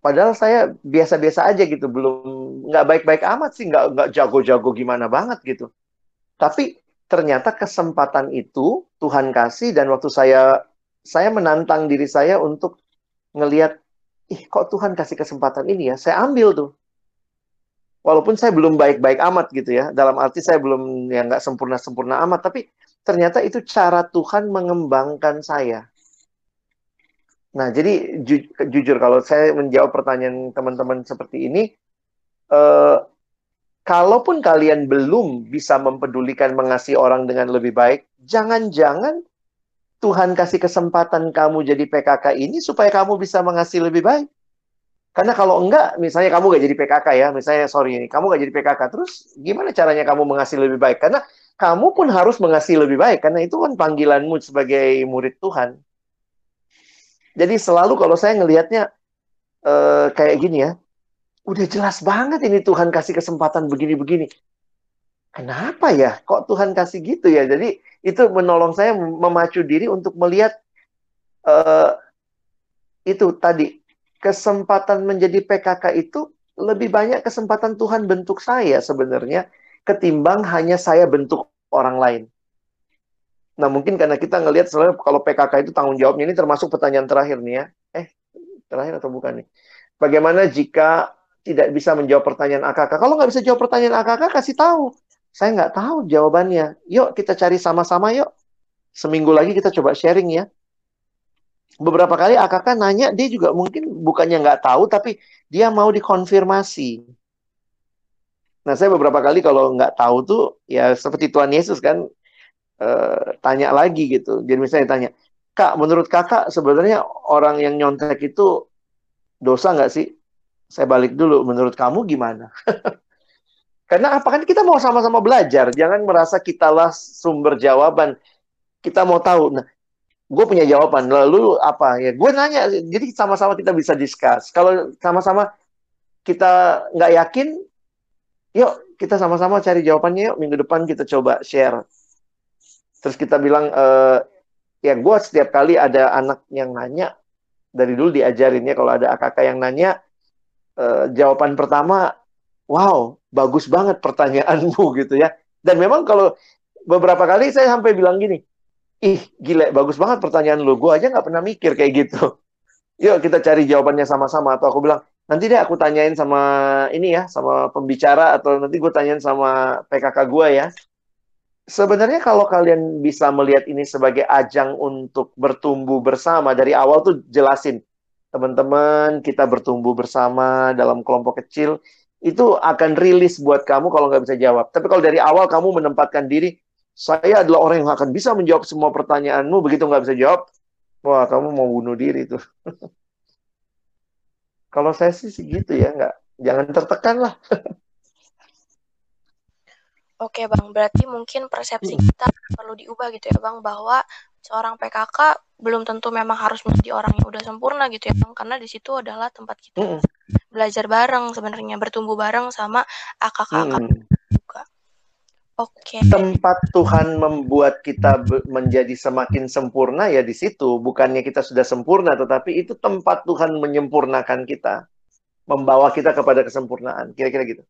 padahal saya biasa-biasa aja gitu, belum nggak baik-baik amat sih, nggak nggak jago-jago gimana banget gitu. Tapi ternyata kesempatan itu Tuhan kasih dan waktu saya saya menantang diri saya untuk ngelihat, ih kok Tuhan kasih kesempatan ini ya, saya ambil tuh. Walaupun saya belum baik-baik amat gitu ya, dalam arti saya belum ya nggak sempurna-sempurna amat, tapi ternyata itu cara Tuhan mengembangkan saya. Nah, jadi ju- jujur kalau saya menjawab pertanyaan teman-teman seperti ini, eh, kalaupun kalian belum bisa mempedulikan mengasihi orang dengan lebih baik, jangan-jangan Tuhan kasih kesempatan kamu jadi PKK ini supaya kamu bisa mengasihi lebih baik. Karena kalau enggak, misalnya kamu gak jadi PKK ya, misalnya sorry ini, kamu gak jadi PKK, terus gimana caranya kamu mengasihi lebih baik? Karena kamu pun harus mengasihi lebih baik, karena itu kan panggilanmu sebagai murid Tuhan. Jadi selalu kalau saya ngelihatnya eh, kayak gini ya, udah jelas banget ini Tuhan kasih kesempatan begini-begini. Kenapa ya? Kok Tuhan kasih gitu ya? Jadi itu menolong saya memacu diri untuk melihat eh, itu tadi kesempatan menjadi PKK itu lebih banyak kesempatan Tuhan bentuk saya sebenarnya ketimbang hanya saya bentuk orang lain. Nah mungkin karena kita ngelihat sebenarnya kalau PKK itu tanggung jawabnya ini termasuk pertanyaan terakhir nih ya. Eh terakhir atau bukan nih? Bagaimana jika tidak bisa menjawab pertanyaan AKK? Kalau nggak bisa jawab pertanyaan AKK kasih tahu. Saya nggak tahu jawabannya. Yuk kita cari sama-sama yuk. Seminggu lagi kita coba sharing ya beberapa kali AKK nanya dia juga mungkin bukannya nggak tahu tapi dia mau dikonfirmasi. Nah saya beberapa kali kalau nggak tahu tuh ya seperti Tuhan Yesus kan eh, tanya lagi gitu. Jadi misalnya tanya, Kak menurut kakak sebenarnya orang yang nyontek itu dosa nggak sih? Saya balik dulu, menurut kamu gimana? *laughs* Karena apa kan kita mau sama-sama belajar, jangan merasa kitalah sumber jawaban. Kita mau tahu. Nah, gue punya jawaban lalu apa ya gue nanya jadi sama-sama kita bisa discuss kalau sama-sama kita nggak yakin yuk kita sama-sama cari jawabannya yuk minggu depan kita coba share terus kita bilang e, ya gue setiap kali ada anak yang nanya dari dulu diajarinnya kalau ada AKK yang nanya e, jawaban pertama wow bagus banget pertanyaanmu *laughs* gitu ya. Dan memang kalau beberapa kali saya sampai bilang gini ih gila bagus banget pertanyaan lu. Gue aja nggak pernah mikir kayak gitu. *laughs* Yuk kita cari jawabannya sama-sama. Atau aku bilang nanti deh aku tanyain sama ini ya sama pembicara atau nanti gue tanyain sama PKK gue ya sebenarnya kalau kalian bisa melihat ini sebagai ajang untuk bertumbuh bersama dari awal tuh jelasin teman-teman kita bertumbuh bersama dalam kelompok kecil itu akan rilis buat kamu kalau nggak bisa jawab tapi kalau dari awal kamu menempatkan diri saya adalah orang yang akan bisa menjawab semua pertanyaanmu. Begitu nggak bisa jawab, wah kamu mau bunuh diri tuh. *laughs* Kalau saya sih segitu ya, nggak Jangan tertekan lah. *laughs* Oke Bang, berarti mungkin persepsi kita perlu diubah gitu ya Bang, bahwa seorang PKK belum tentu memang harus menjadi orang yang udah sempurna gitu ya Bang, karena di situ adalah tempat kita Mm-mm. belajar bareng sebenarnya, bertumbuh bareng sama akak-akak Mm-mm. juga. Oke, Tempat Tuhan membuat kita menjadi semakin sempurna ya di situ. Bukannya kita sudah sempurna, tetapi itu tempat Tuhan menyempurnakan kita. Membawa kita kepada kesempurnaan. Kira-kira gitu.